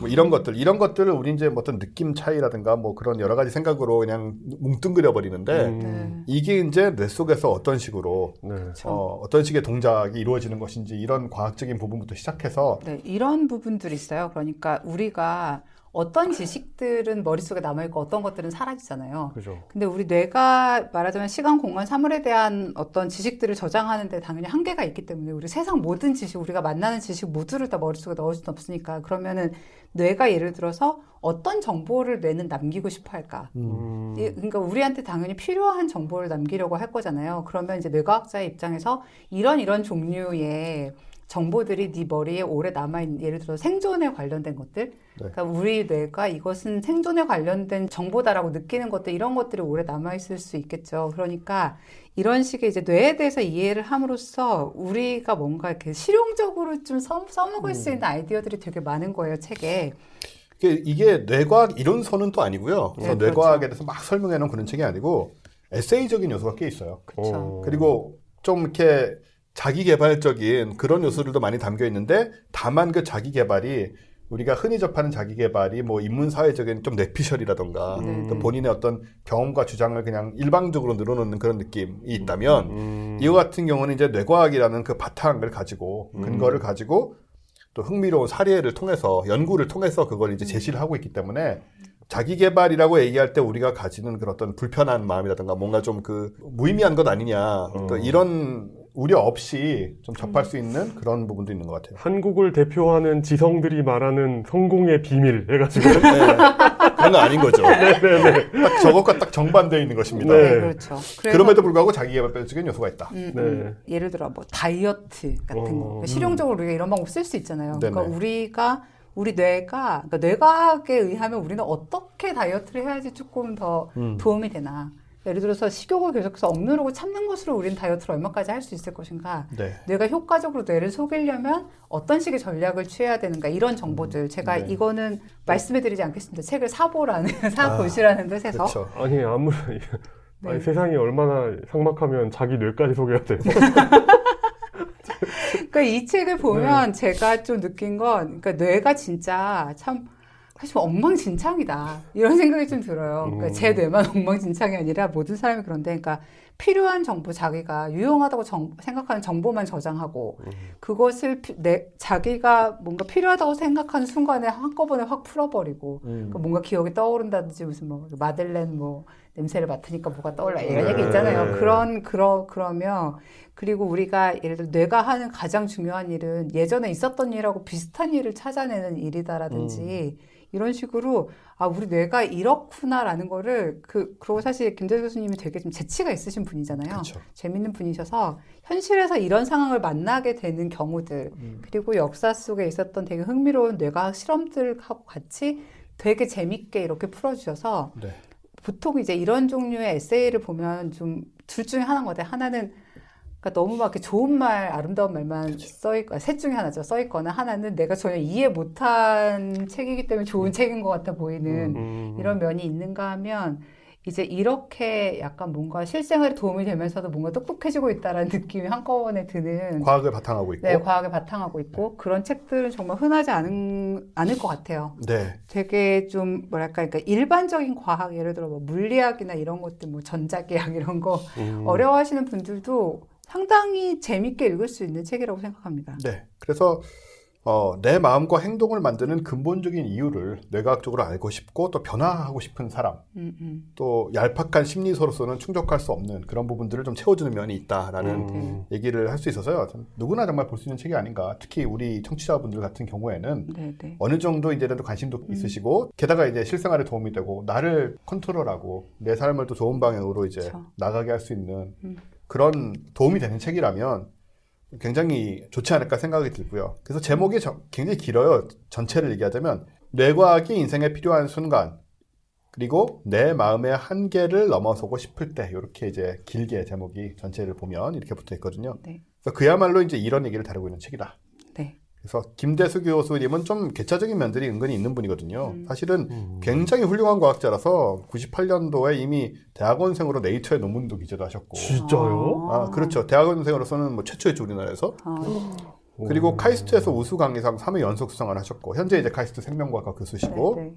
뭐 이런 것들 이런 것들을 우리 이제 뭐 어떤 느낌 차이라든가 뭐 그런 여러 가지 생각으로 그냥 뭉뚱그려 버리는데 음, 네. 이게 이제 뇌 속에서 어떤 식으로 네. 어, 어떤 식의 동작이 이루어지는 것인지 이런 과학적인 부분부터 시작해서 네, 이런 부분들이 있어요. 그러니까 우리가 어떤 지식들은 머릿속에 남아있고 어떤 것들은 사라지잖아요. 그죠. 근데 우리 뇌가 말하자면 시간, 공간, 사물에 대한 어떤 지식들을 저장하는데 당연히 한계가 있기 때문에 우리 세상 모든 지식, 우리가 만나는 지식 모두를 다 머릿속에 넣을 수는 없으니까 그러면은 뇌가 예를 들어서 어떤 정보를 뇌는 남기고 싶어 할까? 음, 이- 그러니까 우리한테 당연히 필요한 정보를 남기려고 할 거잖아요. 그러면 이제 뇌과학자의 입장에서 이런 이런 종류의 정보들이 네 머리에 오래 남아있는 예를 들어 생존에 관련된 것들 그러니까 우리 뇌가 이것은 생존에 관련된 정보다라고 느끼는 것들 이런 것들이 오래 남아있을 수 있겠죠. 그러니까 이런 식의 이제 뇌에 대해서 이해를 함으로써 우리가 뭔가 이렇게 실용적으로 좀 써, 써먹을 수 있는 아이디어들이 되게 많은 거예요, 책에. 이게, 이게 뇌과학 이론서는 또 아니고요. 그래서 네, 뇌과학에 대해서 막 설명해 놓은 그런 책이 아니고 에세이적인 요소가 꽤 있어요. 그렇죠. 어, 그리고 좀 이렇게 자기 개발적인 그런 요소들도 많이 담겨 있는데 다만 그 자기 개발이 우리가 흔히 접하는 자기 개발이 뭐 인문 사회적인 좀 뇌피셜이라던가 네. 또 본인의 어떤 경험과 주장을 그냥 일방적으로 늘어놓는 그런 느낌이 있다면 음, 이거 같은 경우는 이제 뇌과학이라는 그 바탕을 가지고 근거를 가지고 또 흥미로운 사례를 통해서 연구를 통해서 그걸 이제 제시를 하고 있기 때문에 자기 개발이라고 얘기할 때 우리가 가지는 그런 어떤 불편한 마음이라든가 뭔가 좀 그 무의미한 것 아니냐 또 어. 이런 우려 없이 좀 접할 수 있는 그런 부분도 있는 것 같아요. 한국을 대표하는 지성들이 말하는 성공의 비밀 해가지고 (laughs) 네. 그런 건 아닌 거죠. (laughs) 딱 저것과 딱 정반대에 있는 것입니다. 네. 네, 그렇죠. 그래서 그럼에도 불구하고 자기 개발적인 요소가 있다. 음, 네. 음. 예를 들어 뭐 다이어트 같은 거 어, 그러니까 실용적으로 우리가 이런 방법 쓸 수 있잖아요. 그러니까 네네. 우리가 우리 뇌가 그러니까 뇌과학에 의하면 우리는 어떻게 다이어트를 해야지 조금 더 음. 도움이 되나. 예를 들어서 식욕을 계속해서 억누르고 참는 것으로 우리는 다이어트를 얼마까지 할 수 있을 것인가. 네. 뇌가 효과적으로 뇌를 속이려면 어떤 식의 전략을 취해야 되는가 이런 정보들 제가 네. 이거는 말씀해드리지 않겠습니다. 책을 사보라는 (laughs) 사보시라는 뜻에서 그렇죠. 아니 아무리 (laughs) 네. 아니, 세상이 얼마나 삭막하면 자기 뇌까지 속여야 돼요. (laughs) 그러니까 이 책을 보면 제가 좀 느낀 건, 그러니까 뇌가 진짜 참, 사실 엉망진창이다. 이런 생각이 좀 들어요. 그러니까 음. 제 뇌만 (laughs) 엉망진창이 아니라 모든 사람이 그런데, 그러니까 필요한 정보 자기가 유용하다고 정- 생각하는 정보만 저장하고, 그것을 피- 내, 자기가 뭔가 필요하다고 생각하는 순간에 한꺼번에 확 풀어버리고, 음. 그러니까 뭔가 기억이 떠오른다든지 무슨 뭐 마들렌 뭐 냄새를 맡으니까 뭐가 떠올라 이런 네. 얘기 있잖아요. 그런 그러 그러면 그리고 우리가 예를 들어 뇌가 하는 가장 중요한 일은 예전에 있었던 일하고 비슷한 일을 찾아내는 일이다라든지 이런 식으로 아 우리 뇌가 이렇구나라는 거를 그 그리고 사실 김대 교수님이 되게 좀 재치가 있으신 분이잖아요. 그렇죠. 재밌는 분이셔서 현실에서 이런 상황을 만나게 되는 경우들 음. 그리고 역사 속에 있었던 되게 흥미로운 뇌과학 실험들하고 같이 되게 재밌게 이렇게 풀어주셔서 네. 보통 이제 이런 종류의 에세이를 보면 좀 둘 중에 하나인 것 같아요. 하나는 그러니까 너무 막 이렇게 좋은 말, 아름다운 말만 써 있고 셋 중에 하나죠. 써 있거나 하나는 내가 전혀 이해 못한 책이기 때문에 좋은 책인 것 같아 보이는 음, 이런 면이 있는가 하면 이제 이렇게 약간 뭔가 실생활에 도움이 되면서도 뭔가 똑똑해지고 있다라는 느낌이 한꺼번에 드는 과학을 바탕하고 있고. 네, 과학에 바탕하고 있고 그런 책들은 정말 흔하지 않은, 않을 것 같아요. 네. 되게 좀 뭐랄까 그러니까 일반적인 과학 예를 들어 뭐 물리학이나 이런 것들 뭐 전자기학 이런 거 음. 어려워하시는 분들도 상당히 재밌게 읽을 수 있는 책이라고 생각합니다. 네. 그래서 어, 내 마음과 행동을 만드는 근본적인 이유를 뇌과학적으로 알고 싶고 또 변화하고 싶은 사람, 음, 음. 또 얄팍한 심리서로서는 충족할 수 없는 그런 부분들을 좀 채워주는 면이 있다라는 음. 얘기를 할 수 있어서요. 참 누구나 정말 볼 수 있는 책이 아닌가. 특히 우리 청취자분들 같은 경우에는 네, 네. 어느 정도 이제는 관심도 있으시고 게다가 이제 실생활에 도움이 되고 나를 컨트롤하고 내 삶을 또 좋은 방향으로 이제 그쵸. 나가게 할 수 있는 음. 그런 도움이 되는 책이라면 굉장히 좋지 않을까 생각이 들고요. 그래서 제목이 저- 굉장히 길어요. 전체를 얘기하자면 뇌과학이 인생에 필요한 순간 그리고 내 마음의 한계를 넘어서고 싶을 때 이렇게 이제 길게 제목이 전체를 보면 이렇게 붙어 있거든요. 네. 그래서 그야말로 이제 이런 얘기를 다루고 있는 책이다. 네. 그래서 김대수 교수님은 좀 개차적인 면들이 은근히 있는 분이거든요. 음. 사실은 음. 굉장히 훌륭한 과학자라서 98년도에 이미 대학원생으로 네이처에 논문도 기재도 하셨고. 진짜요? 아, 그렇죠. 대학원생으로서는 뭐 최초였죠, 우리나라에서. 아, 그리고 오. 카이스트에서 우수 강의상 3회 연속 수상을 하셨고, 현재 이제 카이스트 생명과학과 교수시고, 네, 네.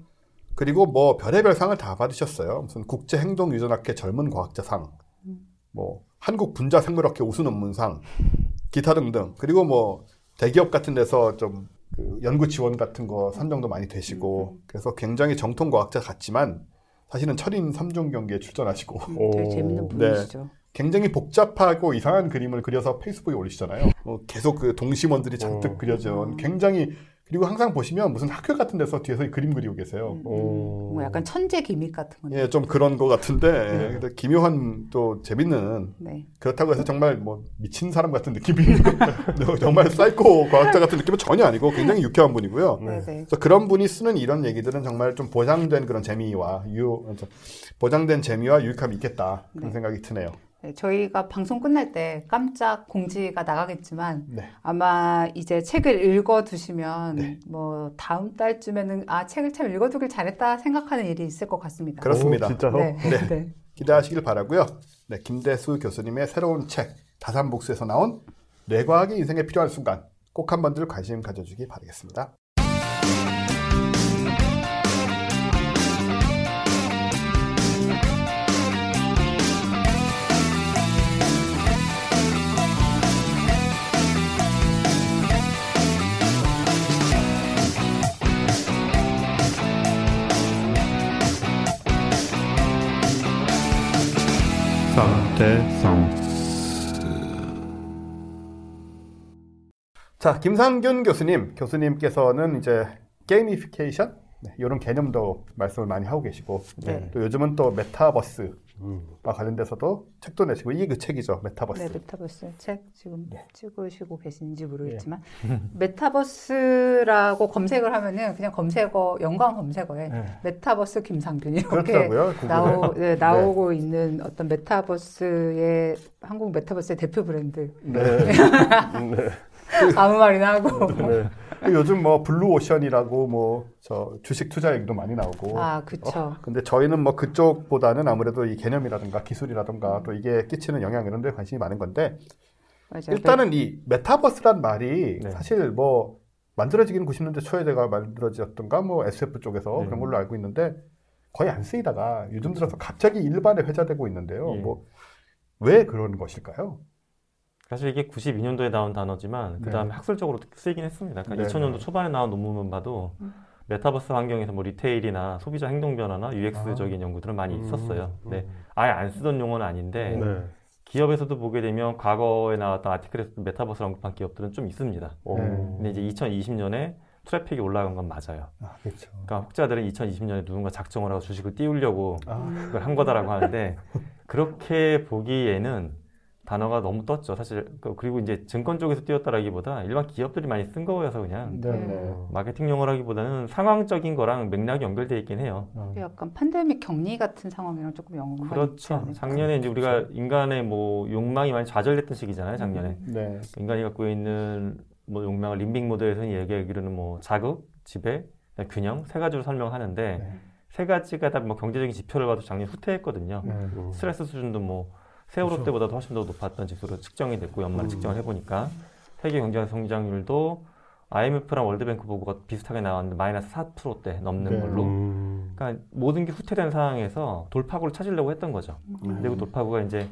그리고 뭐 별의별 상을 다 받으셨어요. 무슨 국제행동유전학회 젊은 과학자상, 음. 뭐 한국 분자생물학회 우수 논문상, 기타 등등. 그리고 뭐 대기업 같은 데서 좀 그 연구 지원 같은 거 선정도 많이 되시고, 음. 그래서 굉장히 정통 과학자 같지만 사실은 철인 3종 경기에 출전하시고, 음, 되게 오. 재밌는 네. 분이시죠. 굉장히 복잡하고 이상한 그림을 그려서 페이스북에 올리시잖아요. 뭐 계속 그 동심원들이 잔뜩 어. 그려진 굉장히 그리고 항상 보시면 무슨 학교 같은 데서 뒤에서 그림 그리고 계세요. 음, 오. 뭐 약간 천재 기믹 같은 건데. 예, 좀 그런 거 같은데 예, 근데 기묘한 또 재밌는 네. 그렇다고 해서 정말 뭐 미친 사람 같은 느낌이 (laughs) 정말 사이코 과학자 같은 느낌은 전혀 아니고 굉장히 유쾌한 분이고요. 네, 네. 그래서 그런 분이 쓰는 이런 얘기들은 정말 좀 보장된 그런 재미와 유 보장된 재미와 유익함이 있겠다 그런 네. 생각이 드네요. 네, 저희가 방송 끝날 때 깜짝 공지가 나가겠지만 네. 아마 이제 책을 읽어두시면 네. 뭐 다음 달쯤에는 아 책을 참 읽어두길 잘했다 생각하는 일이 있을 것 같습니다. 그렇습니다. 오, 진짜요? 네. 네. 네. 기대하시길 바라고요. 네, 김대수 교수님의 새로운 책 다산복수에서 나온 뇌과학이 인생에 필요한 순간 꼭 한번들 관심 가져주기 바라겠습니다. 자, 김상균 교수님, 교수님께서는 이제 gamification 네, 이런 개념도 말씀을 많이 하고 계시고 네. 또 요즘은 또 메타버스 와 음. 관련돼서도 책도 내시고 이게 그 책이죠, 메타버스. 네, 메타버스 책 지금 네. 찍으시고 계신지 모르겠지만 (laughs) 메타버스라고 검색을 하면은 그냥 검색어 연관 검색어에 네. 메타버스 김상균 이렇게. 나오, 네, 나오고 있는 어떤 메타버스의 한국 메타버스의 대표 브랜드 네. (laughs) 네. 아무 말이나 하고 네. 요즘 뭐 블루오션이라고 뭐 저 주식 투자 얘기도 많이 나오고. 아 그쵸 근데 저희는 뭐 그쪽보다는 아무래도 이 개념이라든가 기술이라든가 또 이게 끼치는 영향 이런 데 관심이 많은 건데 맞아요. 일단은 이 메타버스란 말이 네. 사실 뭐 만들어지기는 90년대 초에 제가 만들어졌던가 뭐 SF 쪽에서 네. 그런 걸로 알고 있는데 거의 안 쓰이다가 요즘 들어서 갑자기 일반에 회자되고 있는데요. 예. 뭐 왜 그런 것일까요? 사실 이게 92년도에 나온 단어지만 그 다음에 네. 학술적으로 쓰이긴 했습니다. 그러니까 네, 2000년도 네. 초반에 나온 논문만 봐도 음. 메타버스 환경에서 뭐 retail이나 소비자 행동 변화나 UX적인 연구들은 많이 음. 있었어요. 네. 아예 안 쓰던 용어는 아닌데 네. 기업에서도 보게 되면 과거에 나왔던 article에서 메타버스를 언급한 기업들은 좀 있습니다. 오. 네. 근데 이제 2020년에 트래픽이 올라간 건 맞아요. 아, 그렇죠. 그러니까 혹자들은 2020년에 누군가 작정을 하고 주식을 띄우려고 아, 그걸 한 거다라고 하는데 (laughs) 그렇게 보기에는 단어가 너무 떴죠. 사실 그- 그리고 이제 증권 쪽에서 띄웠다라기보다 일반 기업들이 많이 쓴 거여서 그냥 네, 네. 마케팅 용어라기보다는 상황적인 거랑 맥락이 연결돼 있긴 해요. 어. 약간 팬데믹 격리 같은 상황이랑 조금 연관이 그렇죠. 작년에 이제 우리가 인간의 뭐 욕망이 많이 좌절됐던 시기잖아요. 작년에 네. 인간이 갖고 있는 뭐 욕망을 림빅 모델에서는 얘기하기로는 뭐 자극, 지배, 균형 세 가지로 설명하는데 네. 세 가지가 다 뭐 경제적인 지표를 봐도 작년 후퇴했거든요. 네. 음. 스트레스 수준도 뭐 세월호 그렇죠. 때보다도 훨씬 더 높았던 지수로 측정이 됐고 연말 음. 측정을 해보니까 세계 경제 성장률도 IMF랑 월드뱅크 보고가 비슷하게 나왔는데 마이너스 4%대 넘는 네. 걸로. 음. 그러니까 모든 게 후퇴된 상황에서 돌파구를 찾으려고 했던 거죠. 음. 그리고 돌파구가 이제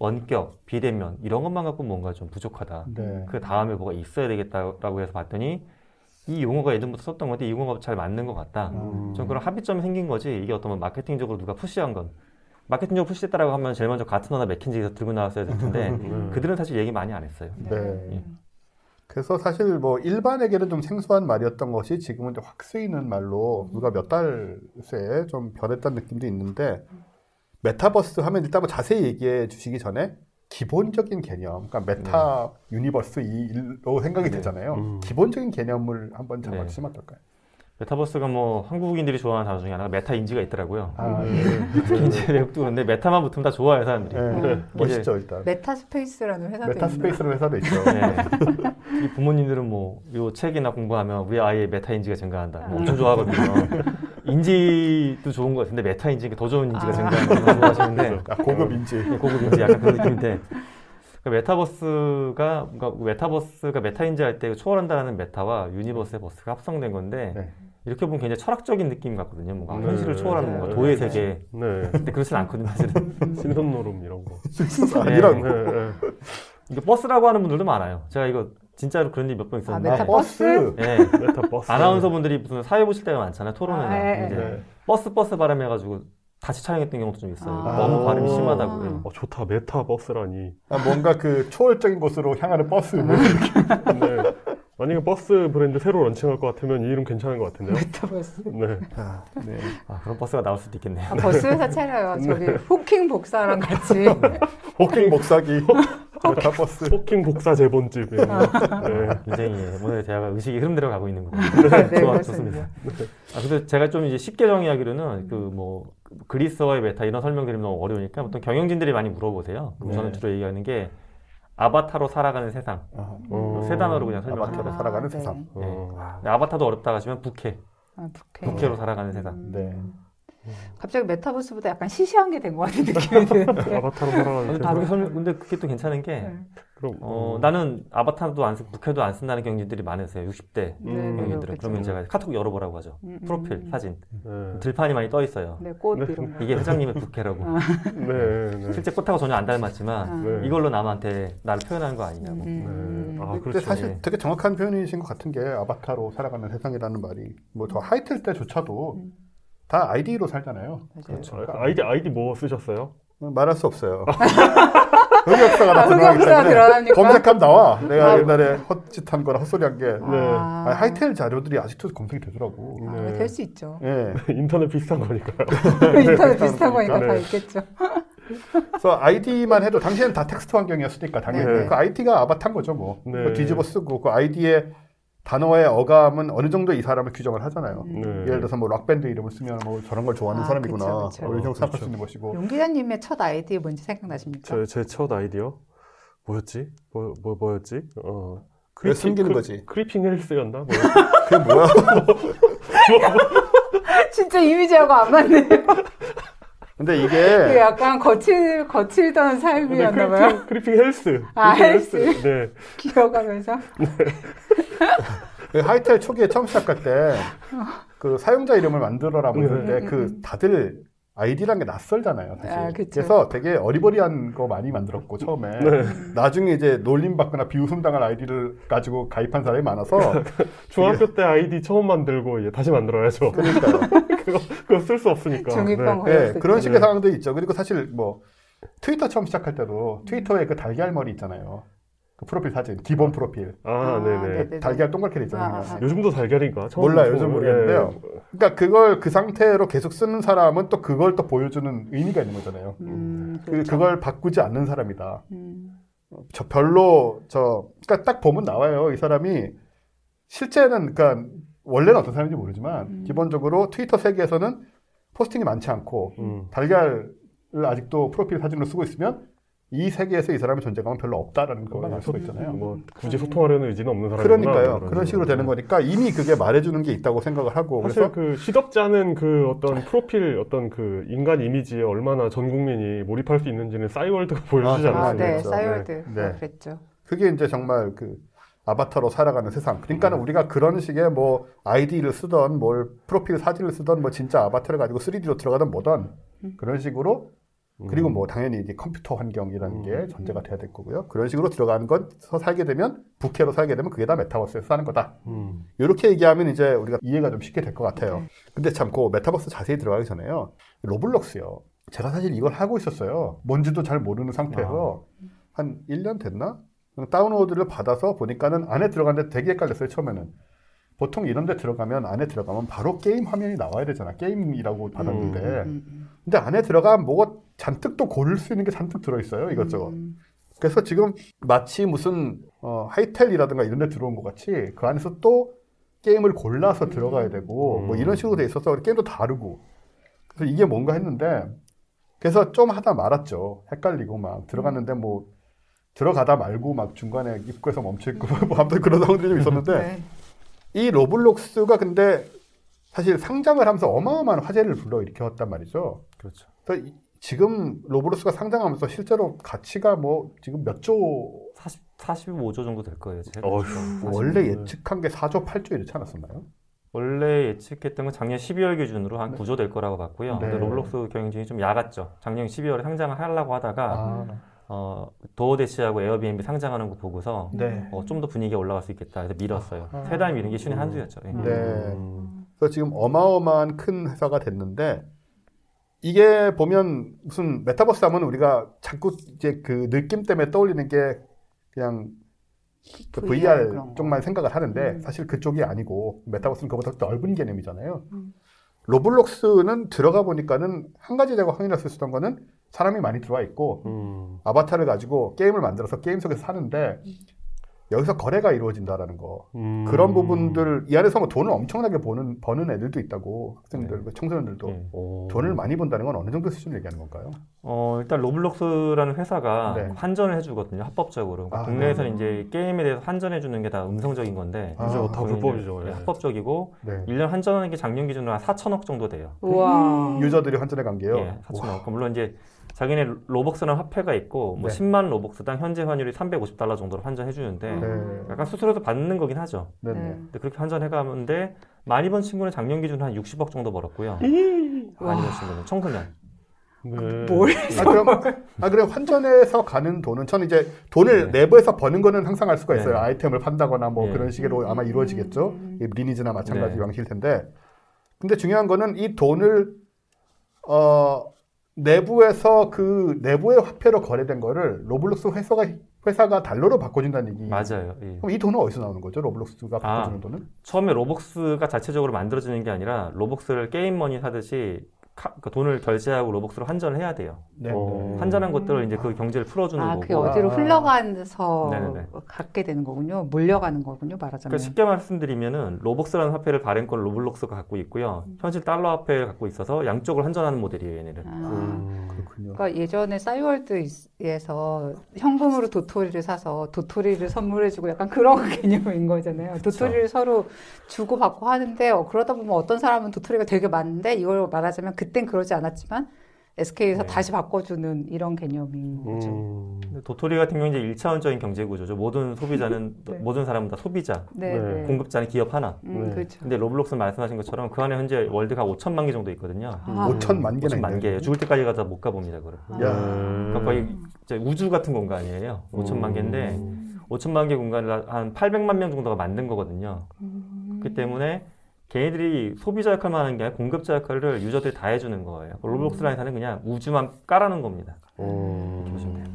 원격, 비대면 이런 것만 갖고 뭔가 좀 부족하다. 네. 그 다음에 뭐가 있어야 되겠다라고 해서 봤더니 이 용어가 예전부터 썼던 건데 이 용어가 잘 맞는 것 같다. 음. 좀 그런 합의점이 생긴 거지 이게 어떤 뭐 마케팅적으로 누가 푸시한 건 마케팅적으로 push했다라고 하면 제일 먼저 가트너나 맥킨지에서 들고 나왔어야 될 텐데 음. (laughs) 그들은 사실 얘기 많이 안 했어요. 네. 그래서 사실 뭐 일반에게는 좀 생소한 말이었던 것이 지금은 이제 확 쓰이는 말로 우리가 몇 달 새에 좀 변했다는 느낌도 있는데 메타버스 하면 일단 뭐 자세히 얘기해 주시기 전에 기본적인 개념, 그러니까 meta universe 이로 생각이 되잖아요. 음. 기본적인 개념을 한번 네. 잡아주시면 어떨까요? 메타버스가 뭐 한국인들이 좋아하는 단어 중에 하나가 메타 인지가 있더라고요. 아, 이제 외국도 그런데 meta만 붙으면 다 좋아해요 사람들이. 네. 멋있죠 일단. 메타 스페이스라는 회사도 메타 스페이스라는 회사도 있죠. 네. 이 부모님들은 뭐요 책이나 공부하면 우리 아이의 메타 인지가 증가한다. 뭐 엄청 좋아하거든요. 인지도 좋은 것 같은데 메타 인지가 더 좋은 인지가 아. 증가하는 거 좋아하시는데 아, 고급 인지. 네, 고급 인지 약간 그런 느낌인데 그러니까 메타버스가 그러니까 메타버스가 메타인지 할 때 초월한다는 meta와 universe의 verse가 합성된 건데 네. 이렇게 보면 굉장히 철학적인 느낌 같거든요. 뭔가 네. 현실을 초월하는 네. 뭔가 도의 세계. 네. 근데 그렇진 않거든요, 사실은. (laughs) 신선노름 이런 거. (laughs) 아니라고. 네, 네. 이게 버스라고 하는 분들도 많아요. 제가 이거 진짜로 그런 일이 몇 번 아, 있었는데. 메타버스? 예. 메타버스. 아나운서 분들이 무슨 사회 보실 때가 많잖아요. 토론회나. 아, 예, 이제 네. 버스 버스 발음해가지고 다시 촬영했던 경우도 좀 있어요. 아. 너무 발음이 아. 심하다고. 예. 어, 좋다. 메타 버스라니. 아, 뭔가 그 초월적인 곳으로 향하는 버스. 뭐 (laughs) 네. 만약에 버스 브랜드 새로 launching할 것 같으면 이 이름 괜찮은 것 같은데요? 메타버스. 네. 아, 네. (laughs) 아, 그런 버스가 나올 수도 있겠네요. 아, 버스 회사 차려요. 저기 호킹 박사랑 같이. 호킹 목사기. 메타버스. 포킹 복사 재본집. 거. 네. 굉장히 예, 오늘 대화가 의식이 흐름대로 가고 있는 거예요. 네, 좋아. 좋습니다. 아, 그래서 제가 좀 이제 쉽게 정의하기로는 그 뭐 그리스어의 메타 이런 설명드리면 너무 어려우니까 보통 경영진들이 많이 물어보세요. 그럼 저는 네. 주로 얘기하는 게 아바타로 살아가는 세상. 아, 어. 세 단어로 그냥 설명을 아바타로 합니다. 살아가는 네. 세상. 어. 네, 아바타도 어렵다 하시면 부캐. 아, 부캐. 부캐로 살아가는 세상. 음. 네. 갑자기 메타버스보다 약간 시시한 게 된 것 같은 느낌이 드는데. (laughs) 아바타로 살아가는 아, 세상. 그렇게 설명, 근데 그게 또 괜찮은 게, 네. 그럼 어, 나는 아바타도 안 쓰고 부캐도 안 쓴다는 경진들이 많으세요. 60대 네, 음. 네, 경진들은. 그렇겠죠. 그러면 제가 카톡 열어보라고 하죠. 음, 음, 프로필, 음. 사진. 네. 들판이 많이 떠 있어요. 네, 꽃 네. 이런 거. 이게 회장님의 부캐라고. 네. 네. 실제 꽃하고 전혀 안 닮았지만, 아. 네. 이걸로 남한테 나를 표현하는 거 아니냐고. 음. 네. 아, 그렇죠. 사실 네. 되게 정확한 표현이신 것 같은 게 아바타로 살아가는 세상이라는 말이 뭐 저 하이텔 때조차도 음. 다 아이디로 살잖아요. 맞아요. 아, 아이디 아이디 뭐 쓰셨어요? 말할 수 없어요. (laughs) 흑역사가 다 드러나기 때문에. 검색하면 나와. 내가 아. 옛날에 헛짓한 거나 헛소리한 게 네. 아, 하이텔 자료들이 아직도 검색이 되더라고. 아, 네. 될 수 있죠. 예. (laughs) 인터넷 비슷한 거니까요. (laughs) 인터넷 비슷한 거니까 네. 다 있겠죠. 그래서 아이디만 해도 당시에는 다 텍스트 환경이었으니까 당연히 네. 그 아이디가 아바타인 거죠 뭐. 네. 그거 뒤집어 쓰고 그 아이디의 단어의 어감은 어느 정도 이 사람을 규정을 하잖아요. 음. 네. 예를 들어서 뭐 락밴드 이름을 쓰면 뭐 저런 걸 좋아하는 아, 사람이구나. 그쵸, 그쵸. 뭐 이렇게 생각할 그렇죠. 수 있는 것이고. 용 기자님의 첫 아이디 뭔지 생각나십니까? 제 제 첫 아이디요 뭐였지? 뭐, 뭐 뭐였지? 어. 그래, 숨기는 거지. creeping death였나? 뭐. 그게 뭐야? (laughs) 진짜 이미지하고 안 맞네요. 근데 그 이게 약간 거칠 거칠던 삶이었나 봐요. creeping, creeping death. 아, creeping death. 네. (laughs) 기어가면서. 그 하이텔 초기에 처음 시작할 때 그 사용자 이름을 만들어라 뭐 이럴 네. 때 그 다들 아이디라는 게 낯설잖아요. 사실. 아. 그래서 되게 어리버리한 거 많이 만들었고 처음에 네. 나중에 이제 놀림 받거나 비웃음 당할 아이디를 가지고 가입한 사람이 많아서 (laughs) 중학교 때 아이디 처음 만들고 이제 다시 만들어야죠. 그러니까요. (laughs) 그거 그거 쓸 수 없으니까. 중2병 네. 네, 그런 때. 식의 네. 상황들이 있죠. 그리고 사실 뭐 트위터 처음 시작할 때도 트위터에 그 달걀 머리 있잖아요. 그 프로필 사진, 기본 프로필. 아, 네네. 네네. 달걀 동그랗게 있잖아요. 아. 아. 요즘도 달걀인가? 처음 몰라요. 처음- 요즘 모르겠는데요. 예. 그러니까 그걸 그 상태로 계속 쓰는 사람은 또 그걸 또 보여주는 의미가 있는 거잖아요. 음, 그, 그렇죠. 그걸 바꾸지 않는 사람이다. 음. 저 별로 저 그러니까 딱 보면 나와요. 이 사람이 실제는 그러니까 원래는 어떤 사람인지 모르지만 음. 기본적으로 트위터 세계에서는 포스팅이 많지 않고 음. 달걀을 아직도 프로필 사진으로 쓰고 있으면 이 세계에서 이 사람의 존재감은 별로 없다라는 것만 알 수가 있잖아요. 뭐 굳이 소통하려는 의지는 없는 사람이구나. 그러니까요. 그런 그런 식으로 되는 거니까 이미 그게 말해주는 게 있다고 생각을 하고 사실 그래서 그 시덥지 않은 그 어떤 프로필 어떤 그 인간 이미지에 얼마나 전 국민이 몰입할 수 있는지는 싸이월드가 보여주지 아, 아, 않았습니까? 네, 그렇죠. 싸이월드. 네. 아, 그랬죠. 그게 이제 정말 그 아바타로 살아가는 세상. 그러니까는 음. 우리가 그런 식의 뭐 아이디를 쓰던 뭘 프로필 사진을 쓰던 뭐 진짜 아바타를 가지고 3D로 들어가든 뭐든 음. 그런 식으로 그리고 음. 뭐 당연히 이제 컴퓨터 환경이라는 음. 게 전제가 돼야 될 거고요. 그런 식으로 들어가는 것서 살게 되면 부캐로 살게 되면 그게 다 메타버스에서 사는 거다. 음. 이렇게 얘기하면 이제 우리가 이해가 좀 쉽게 될 것 같아요. 네. 근데 참, 그 메타버스 자세히 들어가기 전에요. 로블록스요. 제가 사실 이걸 하고 있었어요. 뭔지도 잘 모르는 상태에서 한 1년 됐나? 다운로드를 받아서 보니까는 안에 들어갔는데 되게 헷갈렸어요, 처음에는. 보통 이런 데 들어가면 안에 들어가면 바로 게임 화면이 나와야 되잖아. 게임이라고 받았는데. 음, 음. 근데 안에 들어가면 뭐가 잔뜩 또 고를 수 있는 게 잔뜩 들어있어요, 이것저것. 음. 그래서 지금 마치 무슨 어, 하이텔이라든가 이런 데 들어온 것 같이 그 안에서 또 게임을 골라서 들어가야 되고 뭐 음. 이런 식으로 돼 있어서 게임도 다르고 그래서 이게 뭔가 했는데 그래서 좀 하다 말았죠 헷갈리고 막 들어갔는데 뭐 들어가다 말고 막 중간에 입구에서 멈춰 있고 뭐 아무튼 그런 상황들이 좀 있었는데 네. 이 로블록스가 근데 사실 상장을 하면서 어마어마한 화제를 불러일으켰단 말이죠 그렇죠. 그래서 이- 지금 로블록스가 상장하면서 실제로 가치가 뭐 지금 몇 조 40, 45조 정도 될 거예요. 어휴. 원래 예측한 게 4조, 8조 이렇지 않았었나요? 원래 예측했던 건 작년 12월 기준으로 한 9조 될 거라고 봤고요. 네. 근데 로블록스 경영진이 좀 약았죠. 작년 12월에 상장을 하려고 하다가 아, 어, 도어대시하고 에어비앤비 상장하는 거 보고서 네. 어, 좀 더 분위기가 올라갈 수 있겠다. 그래서 밀었어요. 아. 세달 미는 게 신의 한수였죠. 예. 네. 음. 그래서 지금 어마어마한 큰 회사가 됐는데 이게 보면 무슨 메타버스 하면 우리가 자꾸 이제 그 느낌 때문에 떠올리는 게 그냥 그 VR VR. 쪽만 생각을 하는데 음. 사실 그쪽이 아니고 메타버스는 그보다 더 넓은 개념이잖아요. 음. 로블록스는 들어가 보니까는 한 가지 제가 확인할 수 있었던 거는 사람이 많이 들어와 있고 음. 아바타를 가지고 게임을 만들어서 게임 속에서 사는데 여기서 거래가 이루어진다라는 거 음. 그런 부분들 이 안에서 뭐 돈을 엄청나게 버는 버는 애들도 있다고 학생들 그 청소년들도 예. 오. 돈을 많이 번다는 건 어느 정도 수준을 얘기하는 건가요? 어, 일단 로블록스라는 회사가 네. 환전을 해주거든요. 합법적으로. 그러니까 아, 국내에서는 이제 게임에 대해서 환전해 주는 게 다 음성적인 건데. 아, 그죠. 다 불법이죠. 예. 합법적이고 네. 1년 환전하는 게 작년 기준으로 한 4천억 정도 돼요. 우와. 유저들이 환전해 간 게요. 예, 4천억. 물론 이제 자기네 로벅스라는 화폐가 있고 뭐 네. 10만 로벅스당 현재 환율이 350달러 정도로 환전해 주는데 네. 약간 수수료도 받는 거긴 하죠. 네. 네. 네. 근데 그렇게 환전해 가는데 많이 번 친구는 작년 기준 한 60억 정도 벌었고요. 많이 번 친구는 청소년. 네. 뭘? 아 그럼 아 그럼 환전해서 가는 돈은 저는 이제 돈을 네. 내부에서 버는 거는 항상 알 수가 있어요. 네. 아이템을 판다거나 뭐 네. 그런 식으로 아마 이루어지겠죠. 음. 이 리니지나 마찬가지 네. 방식일 텐데. 근데 중요한 거는 이 돈을 어 내부에서 그 내부의 화폐로 거래된 거를 로블록스 회사가 회사가 달러로 바꿔준다는 얘기. 맞아요. 예. 그럼 이 돈은 어디서 나오는 거죠? 로블록스가 바꿔주는 아. 돈은? 처음에 로벅스가 자체적으로 만들어지는 게 아니라 로벅스를 게임머니 사듯이 카- 그 돈을 결제하고 로벅스로 환전을 해야 돼요. 네. 어. 환전한 것들을 이제 그 경제를 풀어주는 아, 거고. 그게 어디로 아. 흘러가서 네네네. 갖게 되는 거군요. 몰려가는 거군요, 말하자면. 그러니까 쉽게 말씀드리면은 로벅스라는 화폐를 발행권 로블록스가 갖고 있고요. 현실 달러 화폐를 갖고 있어서 양쪽을 환전하는 모델이에요, 얘네는. 아. 음. 그렇군요. 그러니까 예전에 싸이월드 에서 현금으로 도토리를 사서 도토리를 선물해주고 약간 그런 (laughs) 개념인 거잖아요. 도토리를 서로 주고 받고 하는데 어, 그러다 보면 어떤 사람은 도토리가 되게 많은데 이걸 말하자면 그땐 그러지 않았지만 SK에서 네. 다시 바꿔주는 이런 개념인 거죠. 음. 도토리 같은 경우는 이제 1차원적인 경제 구조죠. 모든 소비자는 (laughs) 네. 모든 사람은 다 소비자, 네, 네. 네. 공급자는 기업 하나. 음, 네. 그렇죠. 근데 로블록스 말씀하신 것처럼 그 안에 현재 world가 5천만 개 정도 있거든요. 아. 5천만 개나 5천만 있네요. 개. 죽을 때까지 가도 다 못 가봅니다, 그걸. 아. 야. 그러니까 거의 우주 같은 공간이에요. 5천만 개인데 음. 5천만 개 공간을 한 800만 명 정도가 만든 거거든요. 음. 그렇기 때문에 걔네들이 소비자 역할만 하는 게 아니라 공급자 역할을 유저들이 다 해주는 거예요. 로블록스라는 회사는 그냥 우주만 깔아놓은 겁니다. 음. 이렇게 보시면 돼요.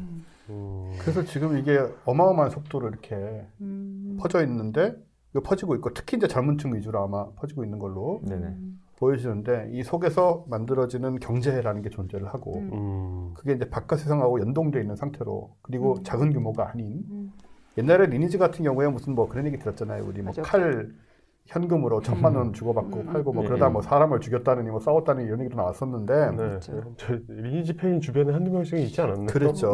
음. 그래서 지금 이게 어마어마한 속도로 이렇게 음. 퍼져 있는데 이거 퍼지고 있고 특히 이제 젊은 층 위주로 아마 퍼지고 있는 걸로 네네. 보여지는데 이 속에서 만들어지는 경제라는 게 존재를 하고 음. 음. 그게 이제 바깥 세상하고 연동되어 있는 상태로 그리고 음. 작은 규모가 아닌 음. 옛날에 리니지 같은 경우에 무슨 뭐 그런 얘기 들었잖아요. 우리 뭐. 칼 현금으로 천만 원 주고받고 음. 팔고 뭐 예, 그러다 예. 뭐 사람을 죽였다느니 뭐 싸웠다는 이런 얘기도 나왔었는데 네. 그렇죠. 저 리니지 폐인 주변에 한두 명씩 있지 않았나요?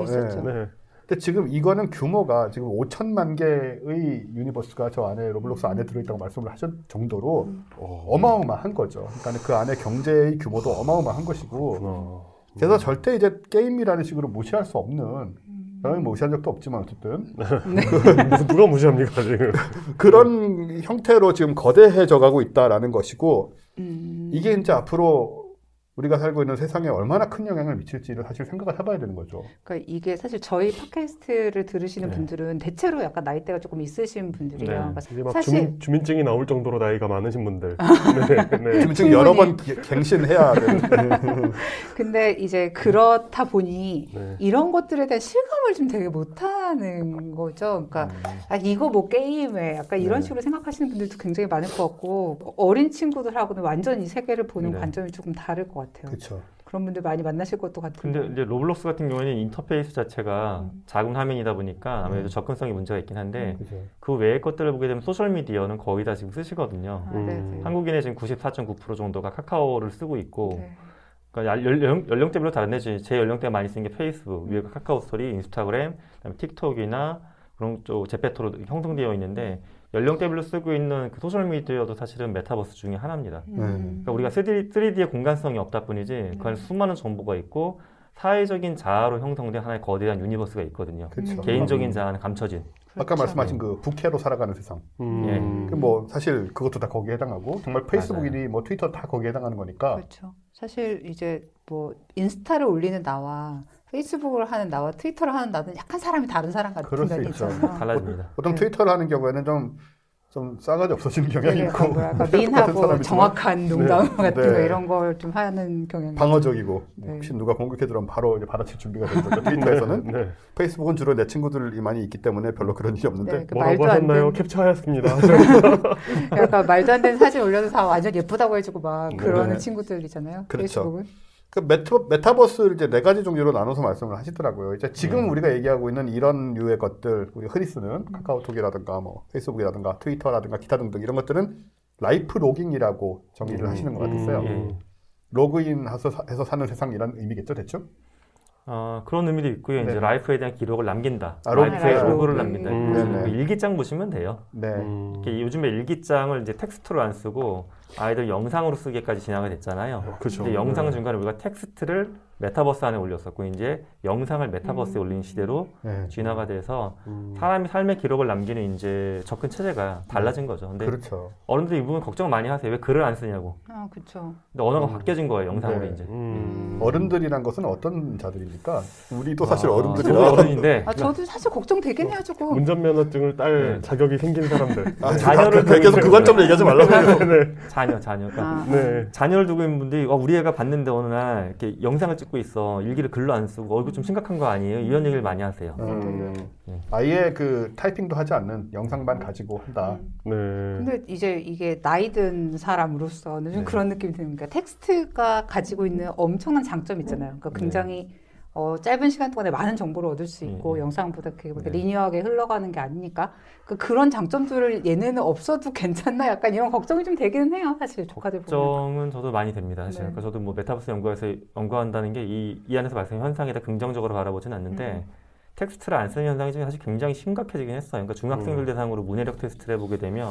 예. 네. 근데 지금 이거는 규모가 지금 5천만 개의 universe가 저 안에 로블록스 안에 들어있다고 말씀을 하셨 정도로 어. 어마어마한 거죠. 그러니까 그 안에 경제의 규모도 어마어마한 것이고 그렇구나. 그래서 절대 이제 게임이라는 식으로 무시할 수 없는 저는 무시한 적도 없지만 어쨌든 누- (laughs) 누가 무시합니까 지금? (laughs) 그런 형태로 지금 거대해져 가고 있다라는 것이고 음. 이게 이제 앞으로 우리가 살고 있는 세상에 얼마나 큰 영향을 미칠지를 사실 생각을 해봐야 되는 거죠. 그러니까 이게 사실 저희 팟캐스트를 들으시는 네. 분들은 대체로 약간 나이대가 조금 있으신 분들이에요. 네. 그러니까 사실 주민, 주민증이 나올 정도로 나이가 많으신 분들. (laughs) 네, 네. (laughs) 지금 충분히. 여러 번 기- 갱신해야 되는. (laughs) 근데 이제 그렇다 보니 네. 이런 것들에 대한 실감을 좀 되게 못하는 거죠. 그러니까 아 이거 뭐 게임에 약간 이런 음. 네. 식으로 생각하시는 분들도 굉장히 많을 것 같고 어린 친구들하고는 완전 히 세계를 보는 네. 관점이 조금 다를 것 같아요. 그렇죠. 그런 분들 많이 만나실 것도 같은데. 근데 이제 로블록스 같은 경우에는 인터페이스 자체가 음. 작은 화면이다 보니까 아무래도 음. 접근성이 문제가 있긴 한데 그렇죠. 그 외의 것들을 보게 되면 소셜 미디어는 거의 다 지금 쓰시거든요. 아, 네, 네. 음. 한국인의 지금 94.9% 정도가 카카오를 쓰고 있고 네. 그러니까 연- 연령, 연령대별로 다른데 제- 제 연령대가 많이 쓰는 게 페이스북, 위에 카카오 스토리, 인스타그램, 그다음에 틱톡이나 그런 쪽 제페토로 형성되어 있는데 연령대별로 쓰고 있는 그 소셜 미디어도 사실은 메타버스 중에 하나입니다. 음. 그러니까 우리가 3D, 3D의 공간성이 없다 뿐이지 그 안에 수많은 정보가 있고 사회적인 자아로 형성된 하나의 거대한 유니버스가 있거든요. 그렇죠. 개인적인 자아는 감춰진. 아까 그렇죠. 말씀하신 그 부캐로 살아가는 세상. 음. 그뭐 사실 그것도 다 거기에 해당하고 정말 페이스북이니 뭐 트위터 다 거기에 해당하는 거니까. 그렇죠. 사실 이제 뭐 인스타를 올리는 나와 페이스북을 하는 나와 트위터를 하는 나는 약간 사람이 다른 사람 같은 그럴 수 면이 있죠. 있잖아요. 달라집니다. 보통 네. 트위터를 하는 경우에는 좀, 좀 싸가지 없어지는 경향이 되게 있고. 뭐랄까 민하고 (laughs) 정확한 농담 같은 네. 거 이런 걸 좀 하는 경향이 방어적이고 네. 혹시 누가 공격해 들어오면 바로 이제 받아칠 준비가 되는 거죠. (laughs) 트위터에서는 네, 네. 페이스북은 주로 내 친구들이 많이 있기 때문에 별로 그런 일이 없는데 네, 그 뭐라고 말도 안 하셨나요? 되는 캡처하였습니다. (laughs) 약간 말도 안 되는 사진 올려도 다 완전 예쁘다고 해주고 막 네. 그러는 친구들이잖아요. 그렇죠. 페이스북은. 그 메타, 메타버 스를 이제 네 가지 종류로 나눠서 말씀을 하시더라고요. 이제 지금 네. 우리가 얘기하고 있는 이런 류의 것들, 우리 흔히 쓰는 카카오톡이라든가 뭐 페이스북이라든가 트위터라든가 기타 등등 이런 것들은 라이프 로깅이라고 정의를 음, 하시는 것 같았어요. 음. 로그인 해서, 사는 세상 이란 의미겠죠, 대충? 어, 그런 의미도 있고요. 네. 이제 라이프에 대한 기록을 남긴다. 아. 라이프의 아, 로그를 로그. 남긴다. 음. 네네. 그 일기장 보시면 돼요. 네. 음. 이렇게 요즘에 일기장을 이제 텍스트로 안 쓰고 아이들 영상으로 쓰기까지 진화가 됐잖아요. 그렇죠. 근데 영상 중간에 우리가 텍스트를 메타버스 안에 올렸었고 이제 영상을 메타버스에 올린 시대로 네. 진화가 돼서 음. 사람이 삶의 기록을 남기는 이제 접근 체제가 달라진 거죠. 근데 그렇죠. 어른들이 이 부분 걱정 많이 하세요. 왜 글을 안 쓰냐고. 아, 그렇죠. 근데 언어가 음. 바뀌어진 거예요. 영상으로 네. 이제. 음. 어른들이란 것은 어떤 자들입니까? 우리도 사실 아, 어른들이라. 저도 어른인데 아, 저도 사실 걱정되긴 해요, 조금. 운전면허증을 딸 네. 자격이 생긴 사람들. (laughs) 아, 자녀를 그- 계속 그 관점으로 얘기하지 말라고요. 네. 자녀, 자녀. 그러니까 아, 네. 자녀를 두고 있는 분들이 어, 우리 애가 봤는데 어느 날 이렇게 영상을 찍고 있어 일기를 글로 안 쓰고 어, 이거 좀 심각한 거 아니에요? 이런 얘기를 많이 하세요. 음, 네. 아예 그 타이핑도 하지 않는 영상만 가지고 한다. 음. 네. 근데 이제 이게 나이 든 사람으로서는 좀 네. 그런 느낌이 드는 게 텍스트가 가지고 있는 엄청난 장점 있잖아요. 그러니까 네. 굉장히 어, 짧은 시간 동안에 많은 정보를 얻을 수 있고 네. 영상보다 그렇게 네. 리니어하게 흘러가는 게 아니니까 그 그런 장점들을 얘네는 없어도 괜찮나 약간 이런 걱정이 좀 되기는 해요. 사실 조카들 보면. 걱정은 저도 많이 됩니다. 사실. 네. 그러니까 저도 뭐 메타버스 연구에서 연구한다는 게이 이 안에서 발생한 현상에 다 긍정적으로 바라보진 않는데 음. 텍스트를 안 쓰는 현상이 지금 사실 굉장히 심각해지긴 했어요. 그러니까 중학생들 음. 대상으로 문해력 테스트를 해보게 되면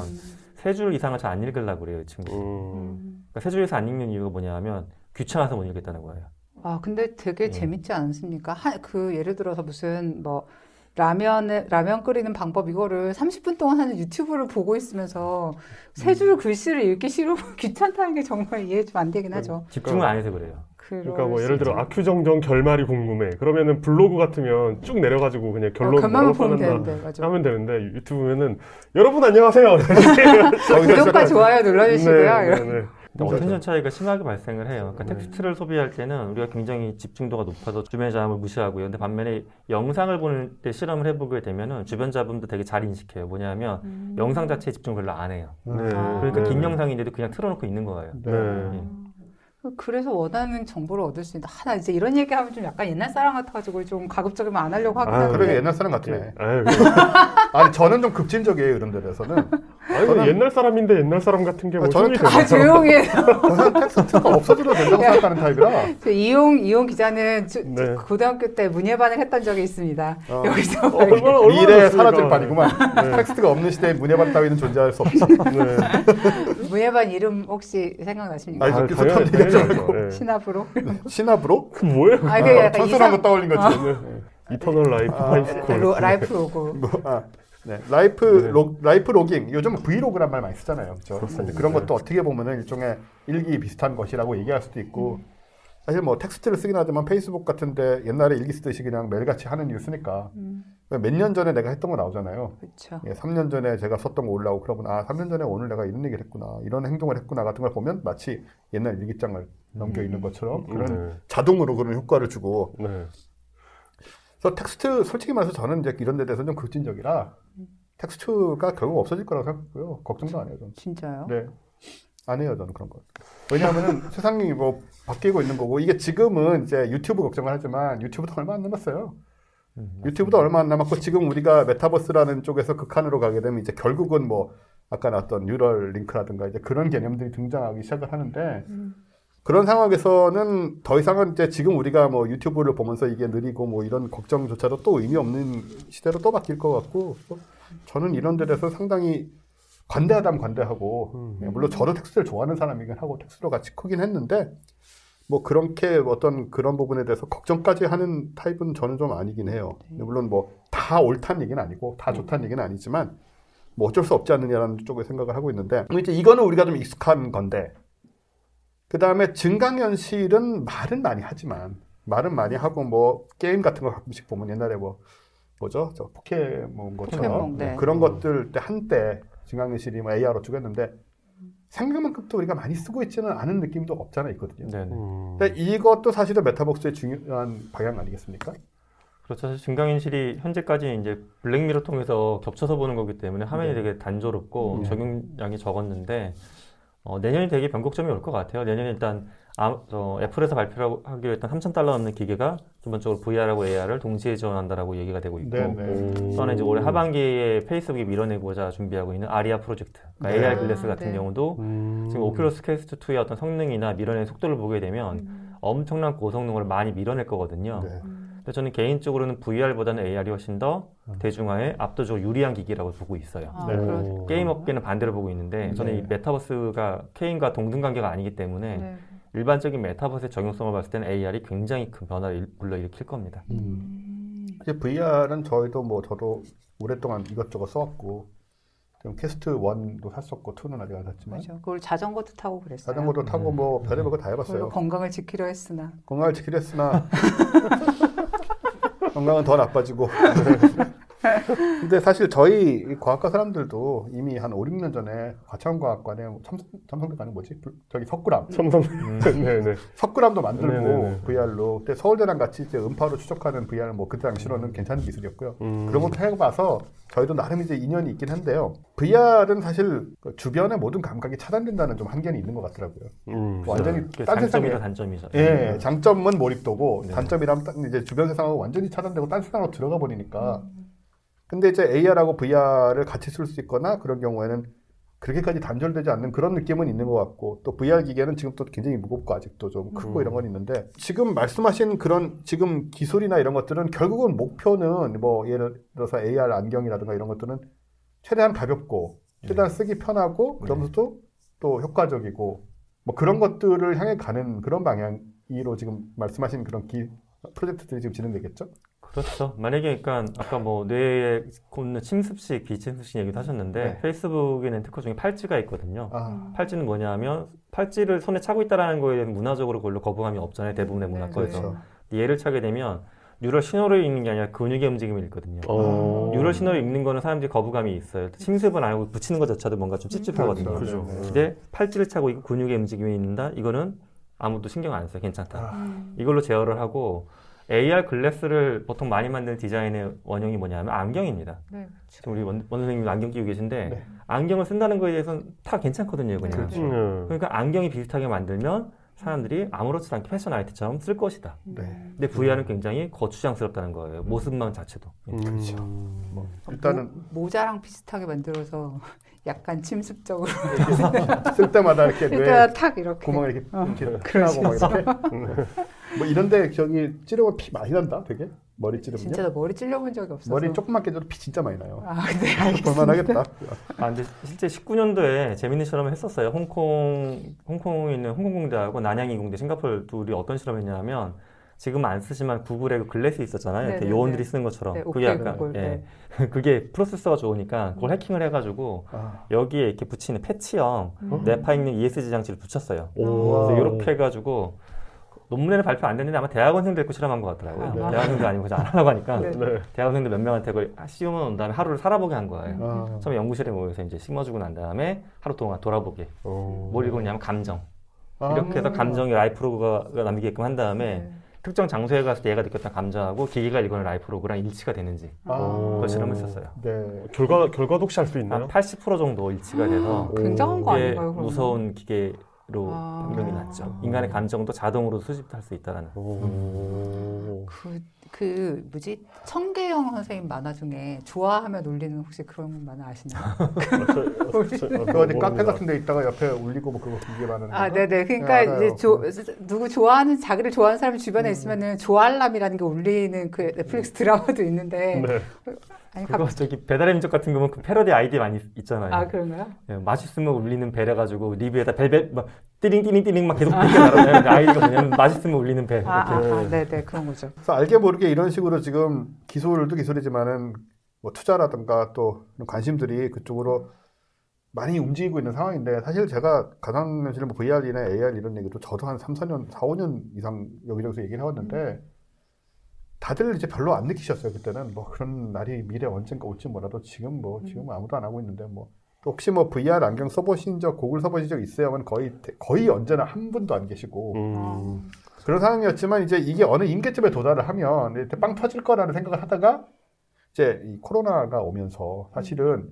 세줄 이상을 잘 안 읽으려고 그래요, 이 친구. 음. 음. 그러니까 세 줄에서 안 읽는 이유가 뭐냐면 귀찮아서 못 읽겠다는 거예요. 아, 근데 되게 네. 재밌지 않습니까? 하, 그 예를 들어서 무슨 뭐 라면을 라면 끓이는 방법 이거를 30분 동안 하는 유튜브를 보고 있으면서 세 음. 줄 글씨를 읽기 싫으면 (laughs) 귀찮다는 게 정말 이해 좀 안 되긴 하죠. 집중을 안 해서 그래요. 그러니까 뭐 예를 수 들어. 아큐정정 결말이 궁금해. 그러면은 블로그 같으면 쭉 내려가지고 그냥 어, 결론 뭐라고 써낸다 되는데 맞아. 하면 되는데 유튜브면은 여러분 안녕하세요. (laughs) 구독과 좋아요 눌러주시고요. 네, 이런. 네, 네. 근데 어텐션 차이가 심하게 발생을 해요. 그러니까 네. 텍스트를 소비할 때는 우리가 굉장히 집중도가 높아서 주변 자음을 무시하고요. 근데 반면에 영상을 보는 때 실험을 해보게 되면은 주변 자음도 되게 잘 인식해요. 뭐냐면 음. 영상 자체에 집중을 별로 안 해요. 네. 아. 그러니까 네. 긴 영상인데도 그냥 틀어놓고 있는 거예요. 네. 예. 그래서 원하는 정보를 얻을 수 있다. 하나 이제 이런 얘기하면 좀 약간 옛날 사람 같아가지고 좀 가급적이면 안 하려고 하긴 아, 하는데. 그러게 옛날 사람 같으네. 아유, 아니 저는 좀 급진적이에요 이런 데 대해서는. 아니 근데 옛날 사람인데 옛날 사람 같은 게 아, 뭐 저는? 아 조용히 해. 저는 텍스트가 없어져도 된다고 생각하는 타입이라. 그 이용 이용 기자는 주- 네. 고등학교 때 문예반을 했던 적이 있습니다. 어. 여기서 어, 얼마나 얼마나 미래에? 사라질 판이구만. 네. 텍스트가 없는 시대에 문예반 따위는 존재할 수 없어. 네. (laughs) 문예반 이름 혹시 생각나십니까? 아니, 아, 비슷한 얘기 하지 당연히 말고. 네. 신압으로? (laughs) 신압으로? 그 뭐예요? 아, 그 천순한 거 이상 떠올린 거지. 네. 이터널 라이프 아, 하이스쿨. 로, 라이프 로고. 뭐, 아, 네. 라이프 네. 로, 라이프 로깅 요즘 브이로그란 말 많이 쓰잖아요. 그렇죠? 그렇습니다. 그런 네. 것도 어떻게 보면은 일종의 일기 비슷한 것이라고 얘기할 수도 있고 사실 뭐 텍스트를 쓰긴 하지만 페이스북 같은데 옛날에 일기 쓰듯이 그냥 매일같이 하는 이유 쓰니까 음, 몇년 전에 내가 했던 거 나오잖아요. 그렇죠. 예, 3년 전에 제가 썼던 거 올라오고 그러면 아 3년 전에 오늘 내가 이런 얘기를 했구나 이런 행동을 했구나 같은 걸 보면 마치 옛날 일기장을 넘겨 있는 것처럼 그런 네. 자동으로 그런 효과를 주고 네. 그래서 텍스트 솔직히 말해서 저는 이제 이런 데 대해서 좀 급진적이라 텍스트가 결국 없어질 거라고 생각하고요 걱정도 안 해요 저는 진짜요? 네. 안 해요, 저는 그런 거. 왜냐하면 (laughs) 세상이 뭐 바뀌고 있는 거고, 이게 지금은 이제 유튜브 걱정을 하지만 유튜브도 얼마 안 남았어요. 음, 유튜브도 얼마 안 남았고, 지금 우리가 메타버스라는 쪽에서 극한으로 가게 되면 이제 결국은 뭐, 아까 나왔던 뉴럴 링크라든가 이제 그런 개념들이 등장하기 시작을 하는데, 음. 그런 상황에서는 더 이상은 이제 지금 우리가 뭐 유튜브를 보면서 이게 느리고 뭐 이런 걱정조차도 또 의미 없는 시대로 또 바뀔 것 같고, 또 저는 이런 데 대해서 상당히 관대하다면 관대하고, 음. 예, 물론 저도 텍스트를 좋아하는 사람이긴 하고 텍스트로 같이 크긴 했는데 뭐 그렇게 어떤 그런 부분에 대해서 걱정까지 하는 타입은 저는 좀 아니긴 해요. 근데 물론 뭐 다 옳다는 얘기는 아니고 다 좋다는 얘기는 아니지만 뭐 어쩔 수 없지 않느냐라는 쪽에 생각을 하고 있는데 이제 이거는 우리가 좀 익숙한 건데 그 다음에 증강현실은 말은 많이 하지만 말은 많이 하고 뭐 게임 같은 거 가끔씩 보면 옛날에 뭐 뭐죠 저 포켓몬 것처럼 포켓몬, 네. 그런 것들 때 한때 증강현실이 뭐 AR로 죽였는데 생각만큼 또 우리가 많이 쓰고 있지는 않은 느낌도 없잖아 있거든요. 네네. 음. 근데 이것도 사실은 메타버스의 중요한 방향 아니겠습니까? 그렇죠. 사실 증강현실이 현재까지 이제 black mirror 통해서 겹쳐서 보는 거기 때문에 화면이 네. 되게 단조롭고 음. 적용량이 적었는데 어, 내년이 되게 변곡점이 올 것 같아요. 내년에 일단 아, 저 애플에서 발표하기로 했던 3천 달러 넘는 기계가 기본적으로 VR하고 AR을 동시에 지원한다라고 얘기가 되고 있고 네, 네. 또는 이제 올해 하반기에 페이스북이 밀어내고자 준비하고 있는 아리아 프로젝트, 그러니까 네. AR glass 아, 같은 네. 경우도 음. 지금 오큘러스 퀘스트 2의 어떤 성능이나 밀어내는 속도를 보게 되면 음. 엄청난 고성능을 많이 밀어낼 거거든요. 네. 근데 저는 개인적으로는 VR보다는 AR이 훨씬 더 음. 대중화에 압도적으로 유리한 기기라고 보고 있어요. 아, 네. 게임 업계는 반대로 보고 있는데 저는 네. 이 메타버스가 게임과 동등 관계가 아니기 때문에 네. 일반적인 메타버스의 적용성을 봤을 때는 AR이 굉장히 큰 변화를 일- 불러일으킬 겁니다. 음. 음. 이제 VR은 저희도 뭐 저도 오랫동안 이것저것 써왔고 지금 퀘스트 1도 샀었고 2는 아직 안 샀지만 맞아. 그걸 자전거도 타고 그랬어요. 자전거도 타고 뭐 별의별 거다 그걸로 해봤어요. 건강을 지키려 했으나 건강을 지키려 했으나 (laughs) 건강은 더 나빠지고 (laughs) 근데 사실 저희 이 과학과 사람들도 이미 한 5, 6년 전에 과천과학관에 첨성, 첨성대가 아니 뭐지? 불- 저기 석굴암 삼성. 네네. 석굴암도 만들고 네네네. VR로 그때 서울대랑 같이 이제 음파로 추적하는 VR 뭐 그때 당시로는 괜찮은 기술이었고요. 음. 그런 것도 해봐서 저희도 나름 이제 인연이 있긴 한데요. VR은 사실 그 주변의 모든 감각이 차단된다는 좀 한계는 있는 것 같더라고요. 음. 완전히 그게 딴 세상에 단점이죠. 예, 장점은 몰입도고 네. 단점이라면 딱 이제 주변 세상하고 완전히 차단되고 딴 세상으로 들어가 버리니까. 근데 이제 AR하고 VR을 같이 쓸 수 있거나 그런 경우에는 그렇게까지 단절되지 않는 그런 느낌은 있는 것 같고 또 VR 기계는 지금 또 굉장히 무겁고 아직도 좀 크고 음. 이런 건 있는데 지금 말씀하신 그런 지금 기술이나 이런 것들은 결국은 목표는 뭐 예를 들어서 AR 안경이라든가 이런 것들은 최대한 가볍고 최대한 쓰기 편하고 그러면서도 또 효과적이고 뭐 그런 것들을 향해 가는 그런 방향으로 지금 말씀하신 그런 기, 프로젝트들이 지금 진행되겠죠? 그렇죠. 만약에 그러니까 아까 뭐 뇌에 꽂는 침습식, 비침습식 얘기도 하셨는데 네. 페이스북에는 특허 중에 팔찌가 있거든요. 아, 팔찌는 뭐냐면 팔찌를 손에 차고 있다라는 거에 대해서 문화적으로 별로 거부감이 없잖아요. 대부분의 네, 문화권에서. 그렇죠. 얘를 차게 되면 neural 신호를 읽는 게 아니라 근육의 움직임을 읽거든요. 어. neural 신호를 읽는 거는 사람들이 거부감이 있어요. 침습은 안 하고 붙이는 것 자체도 뭔가 좀 찝찝하거든요. 그렇죠. 그죠. 네, 네. 근데 팔찌를 차고 있고 근육의 움직임이 있는다? 이거는 아무도 신경 안 써요. 괜찮다. 아, 음. 이걸로 제어를 하고 AR 글래스를 보통 많이 만드는 디자인의 원형이 뭐냐면 안경입니다. 네, 지금 우리 원, 원 선생님 안경 끼고 계신데 네. 안경을 쓴다는 거에 대해서는 다 괜찮거든요. 그냥. 그렇죠. 음. 그러니까 안경이 비슷하게 만들면 사람들이 아무렇지도 않게 패션 아이템처럼 쓸 것이다. 음. 네. 근데 VR은 굉장히 거추장스럽다는 거예요. 모습만 자체도. 그렇죠. 음. 뭐 일단은 모, 모자랑 비슷하게 만들어서 약간 침습적으로. (laughs) 쓸 때마다 이렇게 뇌 일단 탁 이렇게. 구멍을 이렇게 어, 이렇게 그렇죠. 피하고 막 이렇게? 뭐 이런데 저기 찌르면 피 많이 난다 되게? 머리 찌르면요 진짜 나 머리 찔려본 적이 없어서. 머리 조금만 깨져도 피 진짜 많이 나요. 아, 네, 알겠습니다. 볼만하겠다. 아, 근데 실제 19년도에 재밌는 실험을 했었어요. 홍콩, 홍콩에 있는 홍콩공대하고 난양이공대, 싱가포르 둘이 어떤 실험을 했냐면 지금 안 쓰지만 구글에 그 글래스 있었잖아요. 이렇게 네네네. 요원들이 쓰는 것처럼. 네, 그게 약간, 구글, 예. 네. (laughs) 그게 프로세서가 좋으니까 그걸 해킹을 해가지고 아, 여기에 이렇게 붙이는 패치형 음. 뇌파 있는 ESG 장치를 붙였어요. 오. 그래서 이렇게 해가지고 논문에는 발표 안 됐는데 아마 대학원생들 거 실험한 것 같더라고요. 아. 대학원생도 아니고 그냥 안 하려고 하니까 네. 네. 대학원생들 몇 명한테 그걸 시험을 온 다음에 하루를 살아보게 한 거예요. 아, 처음에 연구실에 모여서 이제 심어주고 난 다음에 하루 동안 돌아보게. 어. 뭘 읽었냐면 감정. 아. 이렇게 해서 감정이 라이프로그가 남기게끔 한 다음에 네. 특정 장소에 갔을 때 얘가 느꼈던 감정하고 기계가 읽은 라이프로그랑 일치가 되는지 아. 그걸 실험했었어요. 네. 결과 결과도 혹시 알수한 있나요? 80% 정도 일치가 돼서 굉장한 거 이게 아닌가요? 그러면? 무서운 기계로 아. 변경이 났죠. 인간의 감정도 자동으로 수집할 수 있다라는. 오. 그, 그 뭐지 청계영 선생님 만화 중에 좋아하면 울리는 혹시 그런 만화 아시나요? (laughs) 그거 어디 카페 같은 데 있다가 옆에 울리고 뭐 그거 기계 많은 아, 거? 네네. 그러니까 네. 이제 조, 누구 좋아하는 자기를 좋아하는 사람이 주변에 음. 있으면은 좋아할람이라는 게 울리는 그 넷플릭스 드라마도 있는데 네. 아니 그거 갑 저기 배달의 민족 같은 거면 그 패러디 아이디 많이 있잖아요. 아 그런가요? 예, 맛있으면 울리는 벨 해가지고 리뷰에다 벨벨 막 띠링 띠링 띠링 막 계속 그렇게 나잖아요. 근데 아이디가 뭐냐면 맛있으면 울리는 벨. 아, 아, 이렇게. 아, 네네 그런 거죠. 그래서 알게 모르게 이런 식으로 지금 기술도 기술이지만은 뭐 투자라든가 또 관심들이 그쪽으로 많이 움직이고 있는 상황인데 사실 제가 가상 현실 뭐 VR이나 AR 이런 얘기도 저도 한 3, 4년, 4, 5년 이상 여기저기서 얘기를 해왔는데 다들 이제 별로 안 느끼셨어요 그때는 뭐 그런 날이 미래 언젠가 올지 몰라도 지금 뭐 지금 아무도 안 하고 있는데 뭐또 혹시 뭐 VR 안경 써보신 적 고글 써보신 적 있어요? 하면 거의 거의 언제나 한 분도 안 계시고 음. 그런 상황이었지만 이제 이게 어느 임계점에 도달을 하면 이제 빵 터질 거라는 생각을 하다가 이제 이 코로나가 오면서 사실은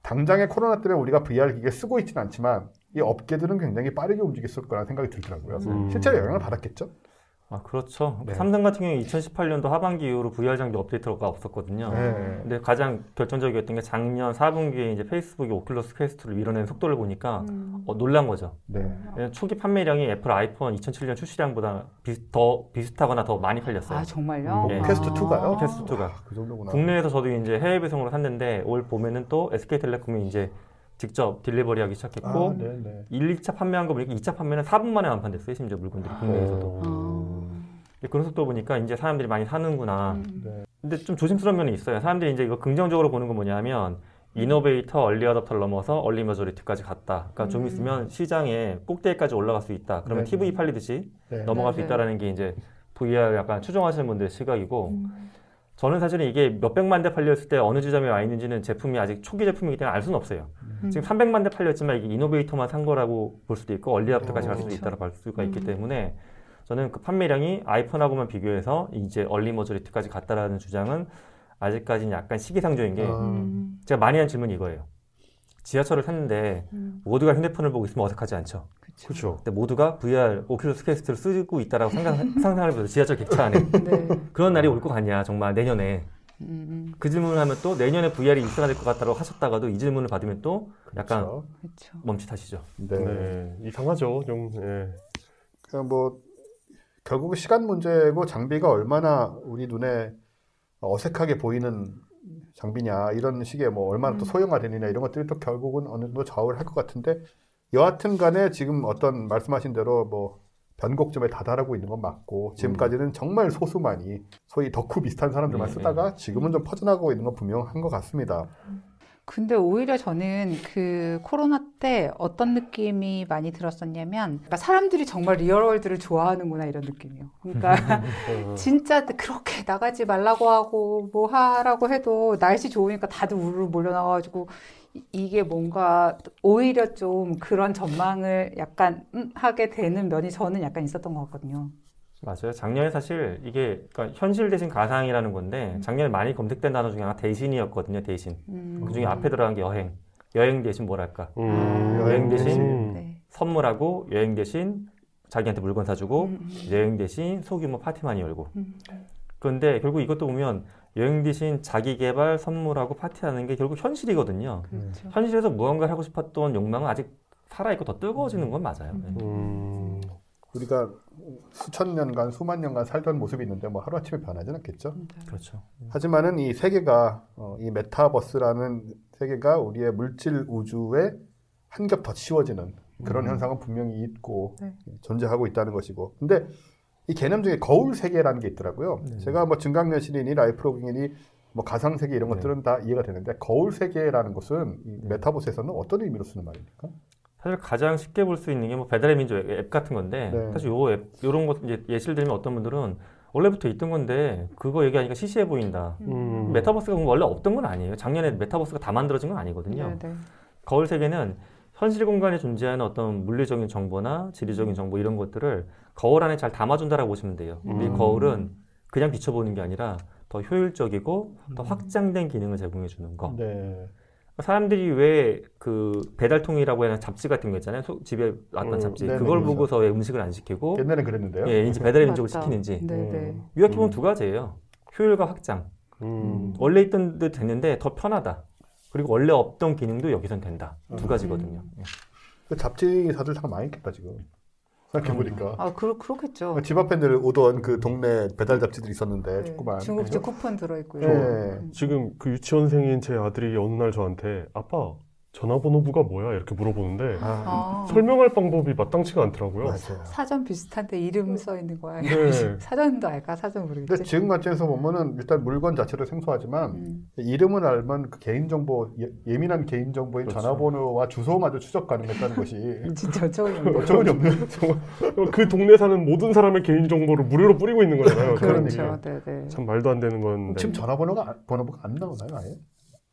당장의 코로나 때문에 우리가 VR 기계 쓰고 있지는 않지만 이 업계들은 굉장히 빠르게 움직였을 거라는 생각이 들더라고요. 음. 실제로 영향을 받았겠죠. 아 그렇죠. 네. 삼성 같은 경우에 2018년도 하반기 이후로 VR 장비 업데이트가 없었거든요. 네. 근데 가장 결정적이었던 게 작년 4분기에 이제 페이스북이 오큘러스 퀘스트를 밀어낸 속도를 보니까 음. 어, 놀란 거죠. 네. 초기 판매량이 애플 아이폰 2007년 출시량보다 비, 더 비슷하거나 더 많이 팔렸어요. 아 정말요? 네. 뭐 퀘스트 2가요? 퀘스트 2가. 그 정도구나. 국내에서 저도 이제 해외 배송으로 샀는데 올 봄에는 또 SK텔레콤이 이제 직접 딜리버리 하기 시작했고 아, 네, 네. 1, 2차 판매한 거 보니까 2차 판매는 4분 만에 완판됐어요. 심지어 물건들이 국내에서도. 아. 그런 속도 보니까 이제 사람들이 많이 사는구나. 음. 네. 근데 좀 조심스러운 면이 있어요. 사람들이 이제 이거 긍정적으로 보는 건 뭐냐면 이노베이터, 얼리 어답터를 넘어서 얼리 머저리티까지 갔다. 그러니까 좀 음. 있으면 시장에 꼭대기까지 올라갈 수 있다. 그러면 네. TV 팔리듯이 네. 넘어갈 수 네, 네. 있다라는 게 이제 VR 약간 추종하시는 분들의 시각이고 음. 저는 사실은 이게 몇백만 대 팔렸을 때 어느 지점에 와 있는지는 제품이 아직 초기 제품이기 때문에 알 수는 없어요. 음. 지금 300만 대 팔렸지만 이게 innovator만 산 거라고 볼 수도 있고 early adopter까지 갈 수도 그렇죠. 있다고 볼 수가 있기 음. 때문에 저는 그 판매량이 아이폰하고만 비교해서 이제 early majority까지 갔다라는 주장은 아직까지는 약간 시기상조인 게 아. 음. 제가 많이 한 질문이 이거예요. 지하철을 탔는데 음. 모두가 핸드폰을 보고 있으면 어색하지 않죠. 그쵸. 그렇죠. 근데 모두가 VR 오큘러스 퀘스트를 쓰고 있다라고 상상, (laughs) 상상을 해보세요. 지하철 객차 안에. (laughs) 네. 그런 날이 올 것 같냐, 정말 내년에. 음. 그 질문을 하면 또 내년에 VR이 일상화될 것 같다고 하셨다가도 이 질문을 받으면 또 약간 그렇죠. 그렇죠. 멈칫하시죠. 네. 네. 이상하죠. 좀. 예. 그냥 뭐 결국 시간 문제고 장비가 얼마나 우리 눈에 어색하게 보이는 장비냐 이런 식의 뭐 얼마나 또 음. 소형화되느냐 이런 것들이 또 결국은 어느 정도 좌우를 할 것 같은데 여하튼 간에 지금 어떤 말씀하신 대로 뭐 변곡점에 다다르고 있는 건 맞고 지금까지는 정말 소수만이 소위 덕후 비슷한 사람들만 네, 쓰다가 지금은 좀 퍼져나가고 있는 건 분명한 것 같습니다. 근데 오히려 저는 그 코로나 때 어떤 느낌이 많이 들었었냐면 그러니까 사람들이 정말 리얼월드를 좋아하는구나 이런 느낌이요. 그러니까 (laughs) 어. 진짜 그렇게 나가지 말라고 하고 뭐 하라고 해도 날씨 좋으니까 다들 우르르 몰려 나와가지고 이- 이게 뭔가 오히려 좀 그런 전망을 약간 음, 하게 되는 면이 저는 약간 있었던 것 같거든요. 맞아요. 작년에 사실 이게 그러니까 현실 대신 가상이라는 건데 작년에 많이 검색된 단어 중에 하나 대신이었거든요. 대신. 음. 그 중에 앞에 들어간 게 여행. 여행 대신 뭐랄까. 음. 여행 대신 네. 선물하고 여행 대신 자기한테 물건 사주고 음, 음. 여행 대신 소규모 파티 많이 열고. 음. 그런데 결국 이것도 보면 여행 대신 자기 개발 선물하고 파티하는 게 결국 현실이거든요. 그렇죠. 현실에서 무언가를 하고 싶었던 욕망은 아직 살아있고 더 뜨거워지는 건 맞아요. 음. 네. 음. 우리가 수천 년간 수만 년간 살던 모습이 있는데 뭐 하루아침에 변하진 않겠죠. 그렇죠. 하지만은 이 세계가 어, 이 메타버스라는 세계가 우리의 물질 우주에 한 겹 더 치워지는 그런 음. 현상은 분명히 있고 네. 존재하고 있다는 것이고. 근데 이 개념 중에 거울 세계라는 게 있더라고요. 네. 제가 뭐 증강현실이니 라이프로깅이니 뭐 가상 세계 이런 네. 것들은 다 이해가 되는데 거울 세계라는 것은 이 메타버스에서는 어떤 의미로 쓰는 말입니까? 사실 가장 쉽게 볼 수 있는 게 뭐 배달의 민족 앱 같은 건데 네. 사실 요 앱, 요런 것 이제 예시를 들면 어떤 분들은 원래부터 있던 건데 그거 얘기하니까 시시해 보인다. 음. 메타버스가 원래 없던 건 아니에요. 작년에 메타버스가 다 만들어진 건 아니거든요. 네, 네. 거울 세계는 현실 공간에 존재하는 어떤 물리적인 정보나 지리적인 정보 이런 것들을 거울 안에 잘 담아준다라고 보시면 돼요. 근데 이 음. 거울은 그냥 비춰보는 게 아니라 더 효율적이고 더 확장된 기능을 제공해 주는 거. 네. 사람들이 왜 그 배달통이라고 하는 잡지 같은 거 있잖아요. 소- 집에 왔던 음, 잡지. 네네, 그걸 그렇죠. 보고서 왜 음식을 안 시키고 옛날엔 그랬는데요. 예, 이제 배달의 민족을. 시키는지. 네, 네. 음. 유학기 보면 음. 두 가지예요. 효율과 확장. 음. 원래 있던 데 됐는데 더 편하다. 그리고 원래 없던 기능도 여기선 된다. 두 음. 가지거든요. 예. 그 잡지 사들 참 많이 있겠다 지금. 생각해 보니까. 아, 그, 그렇겠죠. 집 앞에 늘 오던 그 동네 배달 잡지들이 있었는데 네. 조그만. 중국집 쿠폰 들어 있고요. 네. 지금 그 유치원생인 제 아들이 어느 날 저한테 아빠 전화번호부가 뭐야 이렇게 물어보는데 아, 아, 설명할 방법이 마땅치가 않더라고요. 맞아요. 사전 비슷한데 이름 써 있는 거야. 네. (laughs) 사전도 알까? 사전 근데 모르겠지. 지금 관점에서 보면은 일단 물건 자체도 생소하지만 음. 이름을 알면 그 개인 정보 예, 민한 개인 정보인 그렇죠. 전화번호와 주소마저 추적 가능했다는 것이 (laughs) 진짜 어처구니 없네. (laughs) 어처구니 없는 그 동네 사는 모든 사람의 개인 정보를 무료로 뿌리고 있는 거잖아요. 그렇죠. 네, 네. 참 말도 안 되는 건데 지금 전화번호가 안- 번호가 안 나오나요 아예?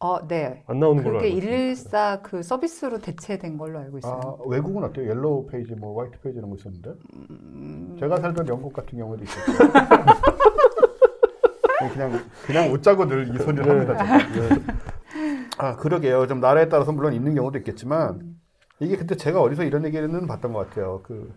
어, 네. 안 나오는 걸로 그게 알고 있어요. 114 그 서비스로 대체된 걸로 알고 아 있어요. 외국은 어때요? yellow page 뭐 white page 이런 거 있었는데 음, 제가 살던 영국 같은 경우도 있었어요. (laughs) 그냥 그냥 웃자고 늘 이 소리를 합니다. 제가. 아 그러게요. 좀 나라에 따라서 물론 있는 경우도 있겠지만 이게 그때 제가 어디서 이런 얘기는 봤던 것 같아요. 그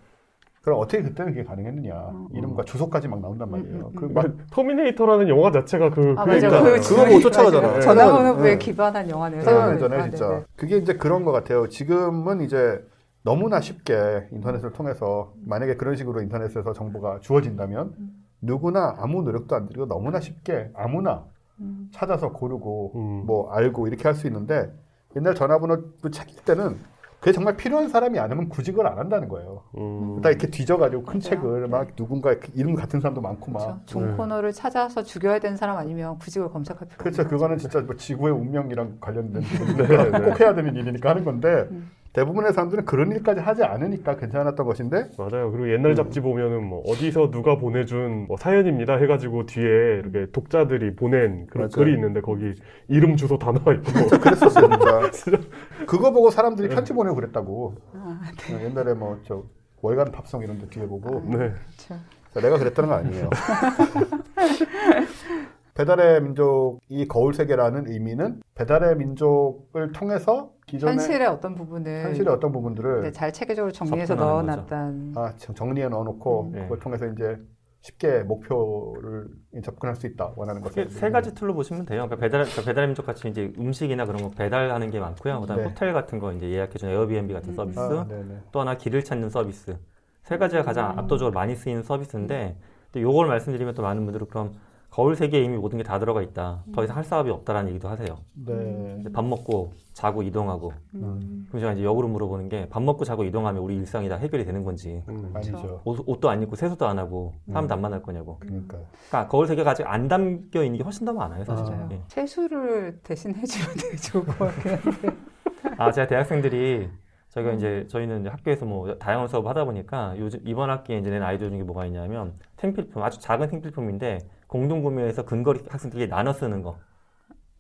그럼 어떻게 그때는 그게 가능했느냐? 이름과 주소까지 막 나온단 말이에요. 그 막, 그 터미네이터라는 영화 자체가 그 아, 그 맞아. 그 그거 못 쫓아가잖아. 맞아요. 전화번호부에 네. 기반한 영화네요. 네, 생각해보니까. 잖아요 진짜. 네, 네. 그게 이제 그런 것 같아요. 지금은 이제 너무나 쉽게 인터넷을 통해서 만약에 그런 식으로 인터넷에서 정보가 주어진다면 누구나 아무 노력도 안 들이고 너무나 쉽게 아무나 음. 찾아서 고르고 음. 뭐 알고 이렇게 할 수 있는데 옛날 전화번호 찾을 때는 그게 정말 필요한 사람이 아니면 굳이 그걸 안 한다는 거예요. 음. 딱 이렇게 뒤져가지고 큰 맞아요. 책을 막 누군가 이름 같은 사람도 많고 막 그렇죠. 종 네. 코너를 찾아서 죽여야 되는 사람 아니면 굳이 그걸 검색할 필요 그렇죠. 그거는. 진짜 뭐 지구의 운명이랑 관련된 (laughs) 네, 네. 꼭 해야 되는 일이니까 하는 건데 음. 대부분의 사람들은 그런 일까지 하지 않으니까 괜찮았던 것인데 맞아요. 그리고 옛날 음. 잡지 보면은 뭐 어디서 누가 보내준 뭐 사연입니다 해가지고 뒤에 이렇게 독자들이 보낸 그런 맞아요. 글이 있는데 거기 이름 주소 다 나와 있고 그랬었어요 (laughs) 진짜. 그거 보고 사람들이 편지 보내고 그랬다고. 아, 옛날에 뭐 저 월간 팝송 이런 데 뒤에 보고 네. 자, 내가 그랬다는 건 아니에요. (laughs) 배달의 민족이 거울 세계라는 의미는 배달의 민족을 통해서 기존의 현실의 어떤 부분을 현실의 어떤 부분들을 네, 잘 체계적으로 정리해서 접근하는 넣어놨다는 아, 정- 정리해 넣어놓고 음. 그걸 통해서 이제 쉽게 목표를 접근할 수 있다 원하는 것을 세 가지 tool로 보시면 돼요. 그러니까 배달, 그러니까 배달의 민족 같이 이제 음식이나 그런 거 배달하는 게 많고요. 그다음에 네. 호텔 같은 거 이제 예약해 주는 에어비앤비 같은 음. 서비스, 아, 네네. 또 하나 길을 찾는 서비스. 세 가지가 가장 음. 압도적으로 많이 쓰이는 서비스인데, 또 요걸 말씀드리면 또 많은 분들은 그럼 거울 세계에 이미 모든 게 다 들어가 있다. 더 이상 할 사업이 없다라는 얘기도 하세요. 네. 이제 밥 먹고 자고 이동하고. 음. 그럼 제가 이제 역으로 물어보는 게 밥 먹고 자고 이동하면 우리 일상이 다 해결이 되는 건지. 음. 아니죠. 옷, 옷도 안 입고 세수도 안 하고 사람도 음. 안 만날 거냐고. 그러니까 그러니까 거울 세계가 아직 안 담겨 있는 게 훨씬 더 많아요, 사실. 맞아요. 예. 세수를 대신 해주면 되게 좋을 것 같긴 한데 (laughs) 아, 제가 대학생들이 저희가 음. 이제 저희는 이제 학교에서 뭐 다양한 수업 하다 보니까 요즘 이번 학기에 이제 낸 아이디어 중에 뭐가 있냐면 생필품 아주 작은 생필품인데 공동 구매해서 근거리 학생들끼리 나눠 쓰는 거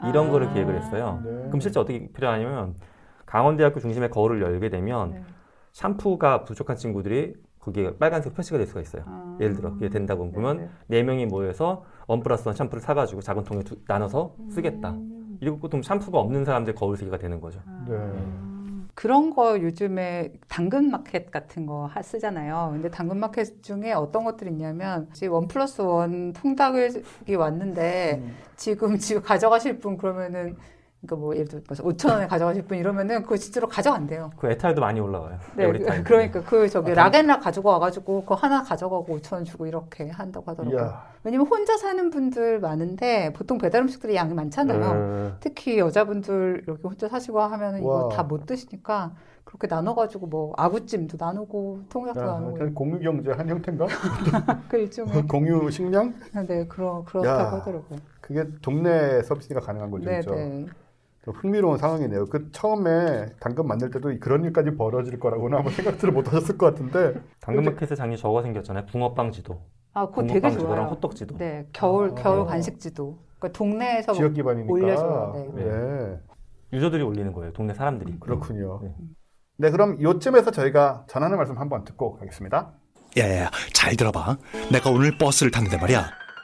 이런 아. 거를 기획을 했어요. 네. 그럼 실제 어떻게 필요하냐면 강원대학교 중심에 거울을 열게 되면 네. 샴푸가 부족한 친구들이 거기에 빨간색 표시가 될 수가 있어요. 아. 예를 들어 그게 된다고 보면 네, 네 명이 모여서 one plus one 샴푸를 사가지고 작은 통에 두- 나눠서 네. 쓰겠다. 음. 이러고 보통 샴푸가 없는 사람들 거울 세계가 되는 거죠. 네. 그런 거 요즘에 당근 마켓 같은 거 하- 쓰잖아요. 근데 당근 마켓 중에 어떤 것들이 있냐면 지금 one plus one 통닭이 왔는데 음. 지금 (laughs) 집에 가져가실 분 그러면은 그러니까 뭐 예를 들어 5천 원에 가져가실 분 이러면은 그거 진짜로 가져간대요. 그 에탈도 많이 올라와요. 네, 에어리타임. 그러니까 그 저기 아, 락앤락 가지고 와가지고 그거 하나 가져가고 5천 원 주고 이렇게 한다고 하더라고요. 이야. 왜냐면 혼자 사는 분들 많은데 보통 배달 음식들이 양이 많잖아요. 네. 특히 여자분들 이렇게 혼자 사시고 하면은 이거 와. 다못 드시니까 그렇게 나눠가지고 뭐 아구찜도 나누고 통닭도 야, 나누고 공유 경제 한 형태인가? (laughs) 그 일종의 (laughs) 공유 식량? 네 그런 그렇다고 야. 하더라고요. 그게 동네 서비스가 가능한 거죠, 네, 그죠? 네. 좀 흥미로운 상황이네요. 그 처음에 당근 만들 때도 그런 일까지 벌어질 거라고는 아무 생각들을 못 하셨을 것 같은데 당근마켓에 작년 저거 생겼잖아요. 붕어빵 지도. 아, 그거 되게 좋아요. 호떡 지도. 네, 겨울 아. 겨울 간식 지도. 그러니까 동네에서 뭐 지역 기반이니까 올려줘요. 네. 네. 유저들이 올리는 거예요. 동네 사람들이. 그렇군요. 네. 네, 그럼 요쯤에서 저희가 전하는 말씀 한번 듣고 가겠습니다. 야야야 잘 들어봐 내가 오늘 버스를 탔는데 말이야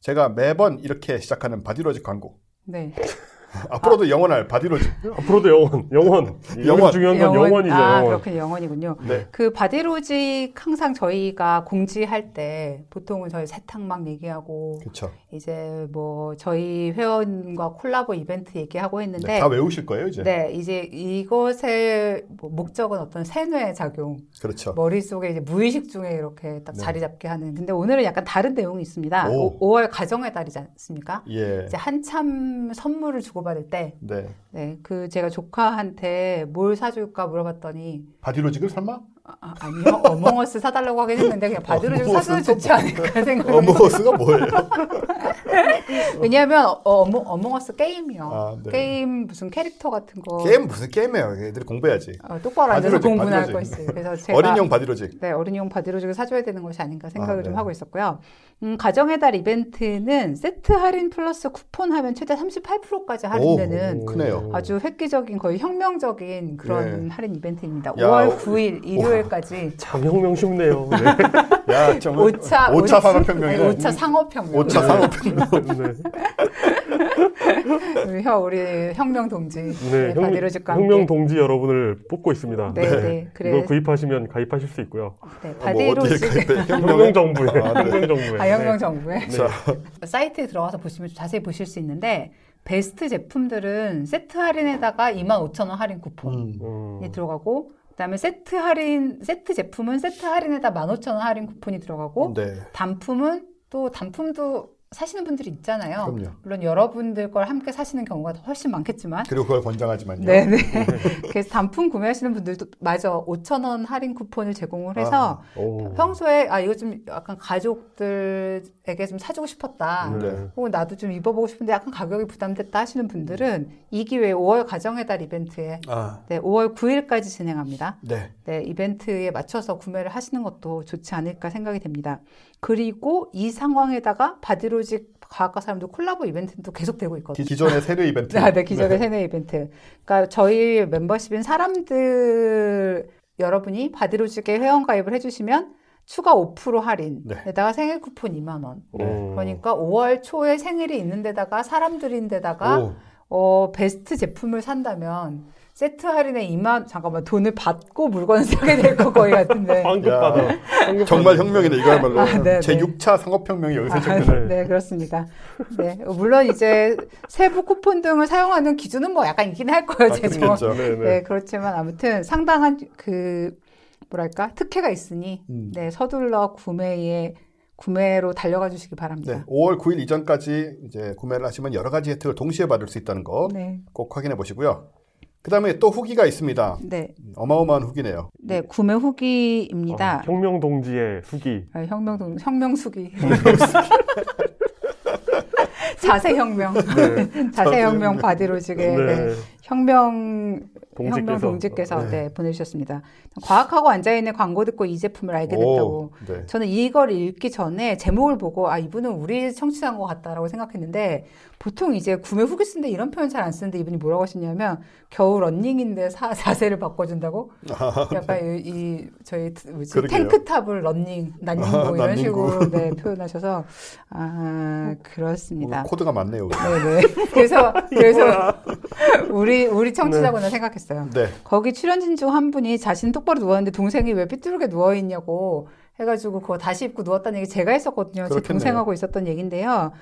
제가 매번 이렇게 시작하는 바디로직 광고. 네. (laughs) 앞으로도 영원할 바디로직. (laughs) 앞으로도 영원, 영원. 영원. 영원. 중요한 건 영원. 이죠 아, 영원. 그렇군요. 영원이군요. 네. 그 바디로직 항상 저희가 공지할 때 보통은 저희 세탁 막 얘기하고 그렇죠. 이제 뭐 저희 회원과 콜라보 이벤트 얘기하고 했는데 네, 다 외우실 거예요, 이제. 네, 이제 이것의 뭐 목적은 어떤 세뇌 작용, 그렇죠. 머릿속에 이제 무의식 중에 이렇게 딱 네. 자리 잡게 하는. 근데 오늘은 약간 다른 내용이 있습니다. 오. 5월 가정의 달이지 않습니까? 예. 이제 한참 선물을 주고 받을 때, 네. 네, 그 제가 조카한테 뭘 사줄까 물어봤더니, 바디로직을 설마? 아, 아니요, 어몽어스 사달라고 하긴 했는데 그냥 사주면 어몽어스는 또 좋지 않을까 (laughs) 생각을 어몽어스가 뭐예요? (laughs) 왜냐하면 어, 어몽, 어몽어스 게임이요. 아, 네. 게임 무슨 캐릭터 같은 거. 게임 무슨 게임이에요? 애들이 공부해야지. 어, 똑바로 앉아서 바디로직, 공부나 할. 거 있어요. 그래서 (laughs) 제가 어린이용 바디로직. 네, 어린이용 바디로직을 사줘야 되는 것이 아닌가 생각을 아, 좀 네. 하고 있었고요. 음, 가정의 달 이벤트는 세트 할인 플러스 쿠폰 하면 최대 38%까지 할인되는 오. 아주 획기적인 거의 혁명적인 그런 네. 할인 이벤트입니다. 야, 5월 오- 9일 일요일 까지 장혁명 쉽네요. 네. 야, 정말 5차 5차 산업혁명이네. 5차 상업혁명. 5차 산업혁명. 네. (laughs) 우리 혀 우리 혁명 동지 네, 네, 바디로직과 혁명 동지 여러분을 뽑고 있습니다. 네, 네. 그래. 이걸 구입하시면 가입하실 수 있고요. 네, 아, 뭐 어디에 바디로직 가입해? 혁명? 정부에, 아, 네. 혁명 정부에. 아, 혁명 네. 정부에 네. 자, (laughs) 사이트에 들어가서 보시면 좀 자세히 보실 수 있는데 베스트 제품들은 세트 할인에다가 25,000원 할인 쿠폰이 음. 음. 들어가고 그다음에 세트 할인 세트 제품은 세트 할인에다 15,000원 할인 쿠폰이 들어가고 네. 단품은 또 단품도 사시는 분들이 있잖아요. 그럼요. 물론 여러분들 걸 함께 사시는 경우가 훨씬 많겠지만 그리고 그걸 권장하지만요. 네네. (laughs) 그래서 단품 구매하시는 분들도 마저 5,000원 할인 쿠폰을 제공을 해서 오. 평소에 아 이거 좀 약간 가족들에게 좀 사주고 싶었다. 네. 혹은 나도 좀 입어보고 싶은데 약간 가격이 부담됐다 하시는 분들은 이 기회에 5월 가정의 달 이벤트에 아, 네, 5월 9일까지 진행합니다. 네. 네, 이벤트에 맞춰서 구매를 하시는 것도 좋지 않을까 생각이 됩니다. 그리고 이 상황에다가 바디로직 과학과 사람들 콜라보 이벤트는 또 계속되고 있거든요. 기, 기존의 세례 이벤트. 네, 네, 기존의 세뇌 이벤트. 그러니까 저희 멤버십인 사람들 여러분이 바디로직에 회원 가입을 해주시면 추가 5% 할인에다가 생일 쿠폰 2만 원. 오. 그러니까 5월 초에 생일이 있는데다가 사람들인데다가 오, 어, 베스트 제품을 산다면 세트 할인에 2만 잠깐만 돈을 받고 물건을 사게 될 거 거의 같은데. (laughs) 황급하다. 황급하다. 정말 혁명이네 이거야말로. 아, 네, 제 네. 6차 상업혁명이 여기서 아, 시작되네. 네, 그렇습니다. 네, 물론 이제 세부 쿠폰 등을 사용하는 기준은 뭐 약간 있긴 할 거예요, 아, 제 정. 그렇겠죠. 네, 네. 네, 그렇지만 아무튼 상당한 그 뭐랄까 특혜가 있으니 음. 네 서둘러 구매에 구매로 달려가 주시기 바랍니다. 네, 5월 9일 이전까지 이제 구매를 하시면 여러 가지 혜택을 동시에 받을 수 있다는 거꼭 네, 확인해 보시고요. 그다음에 또 후기가 있습니다. 네, 어마어마한 후기네요. 네 구매 후기입니다. 아, 혁명 동지의 수기. 아, 혁명 혁명 수기. 자세 혁명, 자세 혁명 바디로직의 네. 네, 혁명 동지께서. 혁명 동지께서 네. 네, 보내주셨습니다. 과학하고 앉아있는 광고 듣고 이 제품을 알게 됐다고. 오, 네. 저는 이걸 읽기 전에 제목을 보고 아 이분은 우리 청취자인 것 같다라고 생각했는데 보통 이제 구매 후기 쓰는데 이런 표현 잘 안 쓰는데 이분이 뭐라고 하시냐면 겨우 런닝인데 사, 자세를 바꿔준다고 (laughs) 약간 이, 이 저희. 탱크탑을 런닝 난닝구 아, 이런. 식으로 (laughs) 네, 표현하셔서 아 그렇습니다. 코드가 많네요. 네네. 그래서 (laughs) 그래서 우리 우리 청취자구나 생각했어요. 네. 거기 출연진 중 한 분이 자신 똑바로 누웠는데 동생이 왜 삐뚤게 누워 있냐고 해가지고 그거 다시 입고 누웠다는 얘기 제가 했었거든요. 제 그렇겠네요. 동생하고 있었던 얘기인데요.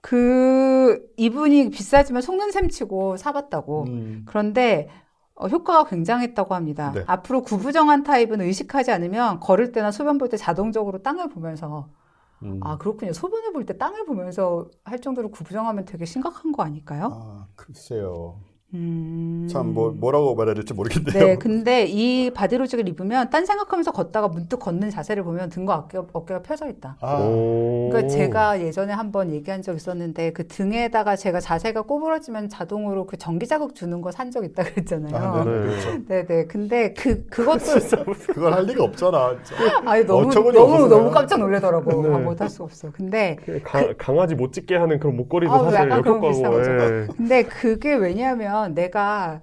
그 이분이 비싸지만 속는 셈 치고 사봤다고. 음. 그런데 어, 효과가 굉장했다고 합니다. 네. 앞으로 구부정한 타입은 의식하지 않으면 걸을 때나 소변 볼 때 자동적으로 땅을 보면서 음. 아 그렇군요. 소변을 볼 때 땅을 보면서 할 정도로 구부정하면 되게 심각한 거 아닐까요? 아, 글쎄요. 음. 참 뭐 뭐라고 말해야 될지 모르겠네요. 네, 근데 이 바디로직을 입으면 딴 생각하면서 걷다가 문득 걷는 자세를 보면 등과 어깨, 어깨가 펴져 있다. 아, 오. 그러니까 제가 예전에 한번 얘기한 적 있었는데 그 등에다가 제가 자세가 꼬부러지면 자동으로 그 전기 자극 주는 거 산 적 있다 그랬잖아요. 아, 네, 네. 그렇죠. 네네. 근데 그 그것도 (laughs) 그걸 할 리가 없잖아. 아니 너무 너무 없어서 너무. 깜짝 놀라더라고. 네. 아, 못할 수 없어. 근데 그 가- 강아지 못 짖게 하는 그런 목걸이도 아, 사실 약간 그런 거 비슷한 효과고. 거죠. 예. 근데 그게 왜냐하면 내가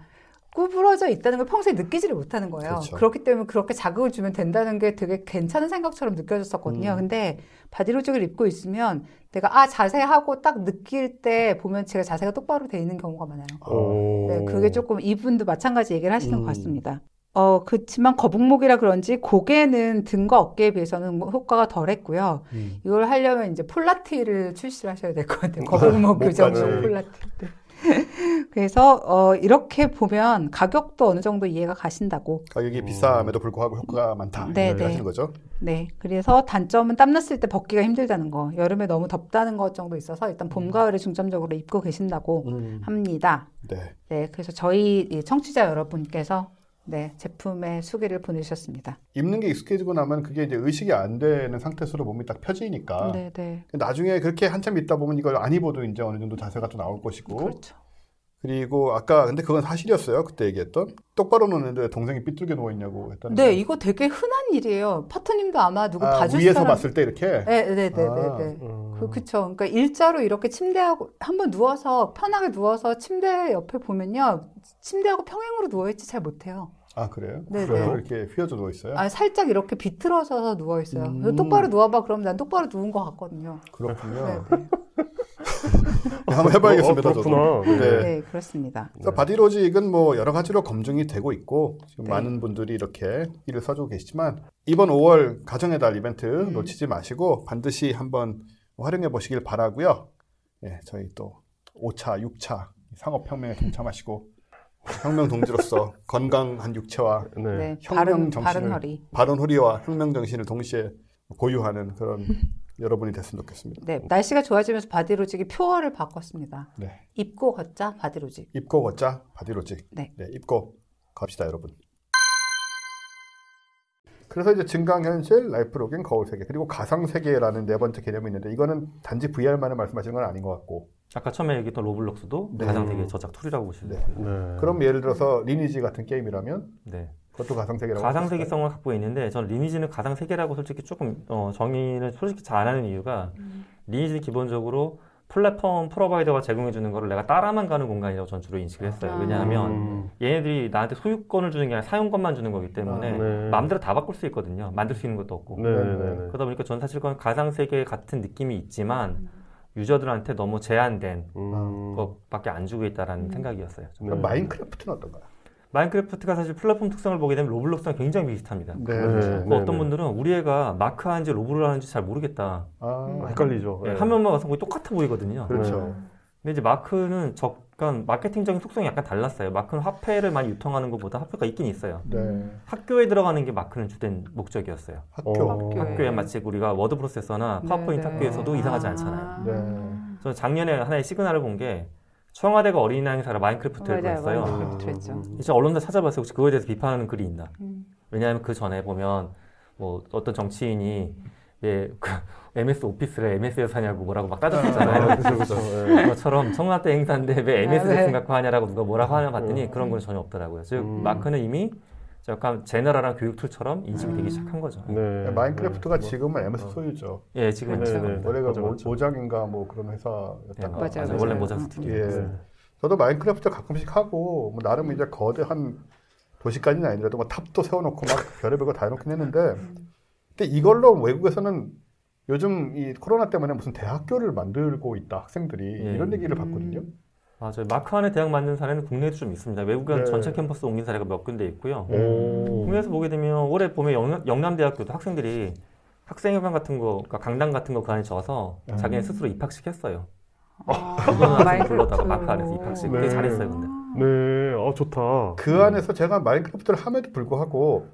구부러져 있다는 걸 평소에 느끼지를 못하는 거예요. 그렇죠. 그렇기 때문에 그렇게 자극을 주면 된다는 게 되게 괜찮은 생각처럼 느껴졌었거든요. 음. 근데 바디로직을 입고 있으면 내가 아 자세하고 딱 느낄 때 보면 제가 자세가 똑바로 돼 있는 경우가 많아요. 오. 네, 그게 조금 이분도 마찬가지 얘기를 하시는 음. 것 같습니다. 어, 그렇지만 거북목이라 그런지 고개는 등과 어깨에 비해서는 뭐 효과가 덜했고요. 음. 이걸 하려면 이제 폴라티를 출시를 하셔야 될 것 같아요. 거북목 (laughs) 교정용 목까지. 폴라티. 네. (laughs) 그래서 어, 이렇게 보면 가격도 어느 정도 이해가 가신다고. 가격이 비싸함에도 불구하고 효과가 많다. 네, 네. 하시는 거죠. 네. 그래서 단점은 땀났을 때 벗기가 힘들다는 거. 여름에 너무 덥다는 것 정도 있어서 일단 봄, 가을에 중점적으로 입고 계신다고 음. 합니다. 네. 네. 그래서 저희 이 청취자 여러분께서 네, 제품의 수기를 보내주셨습니다. 입는 게 익숙해지고 나면 그게 이제 의식이 안 되는 상태에서 몸이 딱 펴지니까 네, 네. 나중에 그렇게 한참 있다 보면 이걸 안 입어도 이제 어느 정도 자세가 또 나올 것이고 그렇죠. 그리고 아까 근데 그건 사실이었어요 그때 얘기했던 똑바로 놓는데 동생이 삐뚤게 누워 있냐고 했다는 네, 거. 이거 되게 흔한 일이에요. 파트님도 아마 누구 아, 봐줄 위에서 사람 봤을 때 이렇게 네, 네, 네, 네, 아. 네. 음. 그, 그쵸. 그러니까 일자로 이렇게 침대하고, 한번 누워서, 편하게 누워서 침대 옆에 보면요. 침대하고 평행으로 누워 있지 잘 못해요. 아 그래요? 네, 그래요? 네. 이렇게 휘어져 누워 있어요? 아, 살짝 이렇게 비틀어져서 누워 있어요. 음. 그래서 똑바로 누워봐. 그러면 난 똑바로 누운 것 같거든요. 그렇군요. 네, 네. (laughs) 한번 해봐야겠습니다. 어, 저도. 그렇구나. 네. 네, 그렇습니다. 바디로직은 뭐 여러 가지로 검증이 되고 있고 지금 네. 많은 분들이 이렇게 일을 써주고 계시지만 이번 5월 가정의 달 이벤트 음. 놓치지 마시고 반드시 한번 활용해 보시길 바라고요. 네, 저희 또 5차, 6차 산업혁명에 동참하시고 혁명 동지로서 건강한 육체와 네. 네, 혁명 바른, 정신을- 바른 허리. 바른 허리와 혁명 정신을 동시에 고양하는 그런 (laughs) 여러분이 됐으면 좋겠습니다. 네, 날씨가 좋아지면서 바디로직이 표어를 바꿨습니다. 네. 입고 걷자, 바디로직. 입고 걷자 바디로직. 네. 입고 갑시다 여러분. 그래서 이제 증강현실, lifelogging, 거울세계 그리고 가상세계라는 네 번째 개념이 있는데 이거는 단지 VR만을 말씀하시는 건 아닌 것 같고 아까 처음에 얘기했던 로블록스도 네. 가상세계 저작 tool이라고 보시면 네. 돼요. 네. 그럼 예를 들어서 리니지 같은 게임이라면 네. 그것도 가상세계라고 가상세계성을 갖고 있는데 저는 리니지는 가상세계라고 솔직히 조금 어, 정의를 솔직히 잘 안 하는 이유가 리니지는 기본적으로 플랫폼 provider가 제공해 주는 거를 내가 따라만 가는 공간이라고 전 주로 인식을 했어요. 아. 왜냐하면 음. 얘네들이 나한테 소유권을 주는 게 아니라 사용권만 주는 거기 때문에 아, 네. 마음대로 다 바꿀 수 있거든요. 만들 수 있는 것도 없고. 네, 네, 네. 그러다 보니까 전 사실 그건 가상세계 같은 느낌이 있지만 user들한테 너무 제한된 음. 것밖에 안 주고 있다라는 음. 생각이었어요. 네. 그럼 마인크래프트는 어떤가요? 마인크래프트가 사실 플랫폼 특성을 보게 되면 로블록스랑 굉장히 비슷합니다. 네. 네. 그 네, 어떤 네. 분들은 우리 애가 마크 하는지 로블을 하는지 잘 모르겠다. 아, 헷갈리죠. 예, 네. 화면만 와서 거의 똑같아 보이거든요. 그렇죠. 근데 이제 마크는 약간 마케팅적인 속성이 약간 달랐어요. 마크는 화폐를 많이 유통하는 것보다 화폐가 있긴 있어요. 네. 학교에 들어가는 게 마크는 주된 목적이었어요. 학교. 어. 학교에. 학교에 마치 우리가 워드 프로세서나 파워포인트 네, 네. 학교에서도 이상하지 않잖아요. 아. 네. 저는 작년에 하나의 시그널을 본 게 청와대가 어린이날 행사를 마인크래프트로 맞아요, 했어요. 마인크래프트. 그랬죠. 이제 언론들 찾아봤어요. 혹시 그거에 대해서 비판하는 글이 있나? 음. 왜냐하면 그 전에 보면 뭐 어떤 정치인이 왜그 MS 오피스를 MS에서 하냐고 뭐라고 막 따졌었잖아요. 그렇죠, 그렇죠. 네. 그것처럼 청와대 행사인데 왜 MS를 아, 네. 생각하고 하냐라고 누가 뭐라고 하냐 봤더니 그런 건 전혀 없더라고요. 즉 음. 마크는 이미 약간 general한 교육 tool처럼 인식이 되기 시작한 거죠. 네. 마인크래프트가 네. 지금은 MS 소유죠. 예, 지금 네, 은 네. 원래가 맞아, 모, 맞아. 모장인가 뭐 그런 네, 회사였다가 맞아요, 맞아요. 맞아요. 원래 음. 스튜디오. 예. 네. 저도 마인크래프트 가끔씩 하고 뭐 나름 이제 거대한 도시까지는 아니라도 뭐 탑도 세워놓고 막 별의별 거 다 해놓긴 했는데 근데 이걸로 외국에서는 요즘 이 코로나 때문에 무슨 대학교를 만들고 있다 학생들이 예. 이런 얘기를 음. 봤거든요. 맞아요. 마크 안에 대학 만든 사례는 국내에도 좀 있습니다. 외국은 네. 전체 캠퍼스 옮긴 사례가 몇 군데 있고요. 오. 국내에서 보게 되면 올해 봄에 영, 영남대학교도 학생들이 학생회관 같은 거, 그러니까 강당 같은 거 그 안에 지어서 음. 자기네 스스로 입학시켰어요. 아직 마인크래프트. 불러다가 마크 안에서 입학식 되게 네. 잘했어요 근데 네, 아 좋다. 그 안에서 제가 마인크래프트를 함에도 불구하고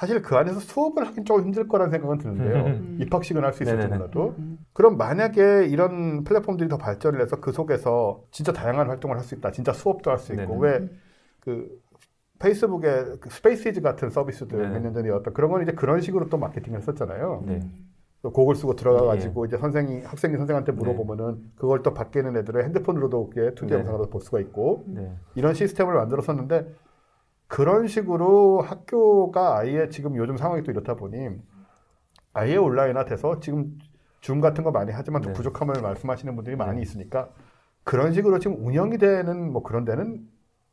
사실 그 안에서 수업을 하긴 조금 힘들 거라는 생각은 드는데요. 음. 입학식은 할 수 있을지. 몰라도. 음. 그럼 만약에 이런 플랫폼들이 더 발전을 해서 그 속에서 진짜 다양한 활동을 할 수 있다. 진짜 수업도 할 수 있고. 왜 그 페이스북의 그 스페이시즈 같은 서비스들 네네. 몇 년 전에 어떤 그런 건 이제 그런 식으로 또 마케팅을 했었잖아요. 네. 또 고글 쓰고 들어가 가지고 이제 선생이 학생이 선생한테 네. 물어보면은 그걸 또 밖에 있는 애들은 핸드폰으로도 이렇게 2D 네. 영상으로 볼 수가 있고 네. 이런 시스템을 만들었었는데 그런 식으로 학교가 아예 지금 요즘 상황이 또 이렇다 보니 아예 온라인화 돼서 지금 줌 같은 거 많이 하지만 또 네. 부족함을 말씀하시는 분들이 많이 네. 있으니까 그런 식으로 지금 운영이 되는 뭐 그런 데는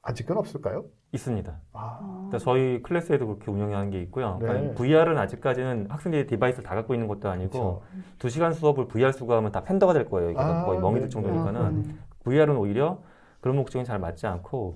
아직은 없을까요? 있습니다. 아, 그러니까 저희 클래스에도 그렇게 운영하는 게 있고요. 네. 그러니까 VR은 아직까지는 학생들이 device를 다 갖고 있는 것도 아니고 그렇죠. 두 시간 수업을 VR 수강하면 다 팬더가 될 거예요. 이게 아, 거의 멍이 네. 들 정도니까는 음. VR은 오히려 그런 목적이 잘 맞지 않고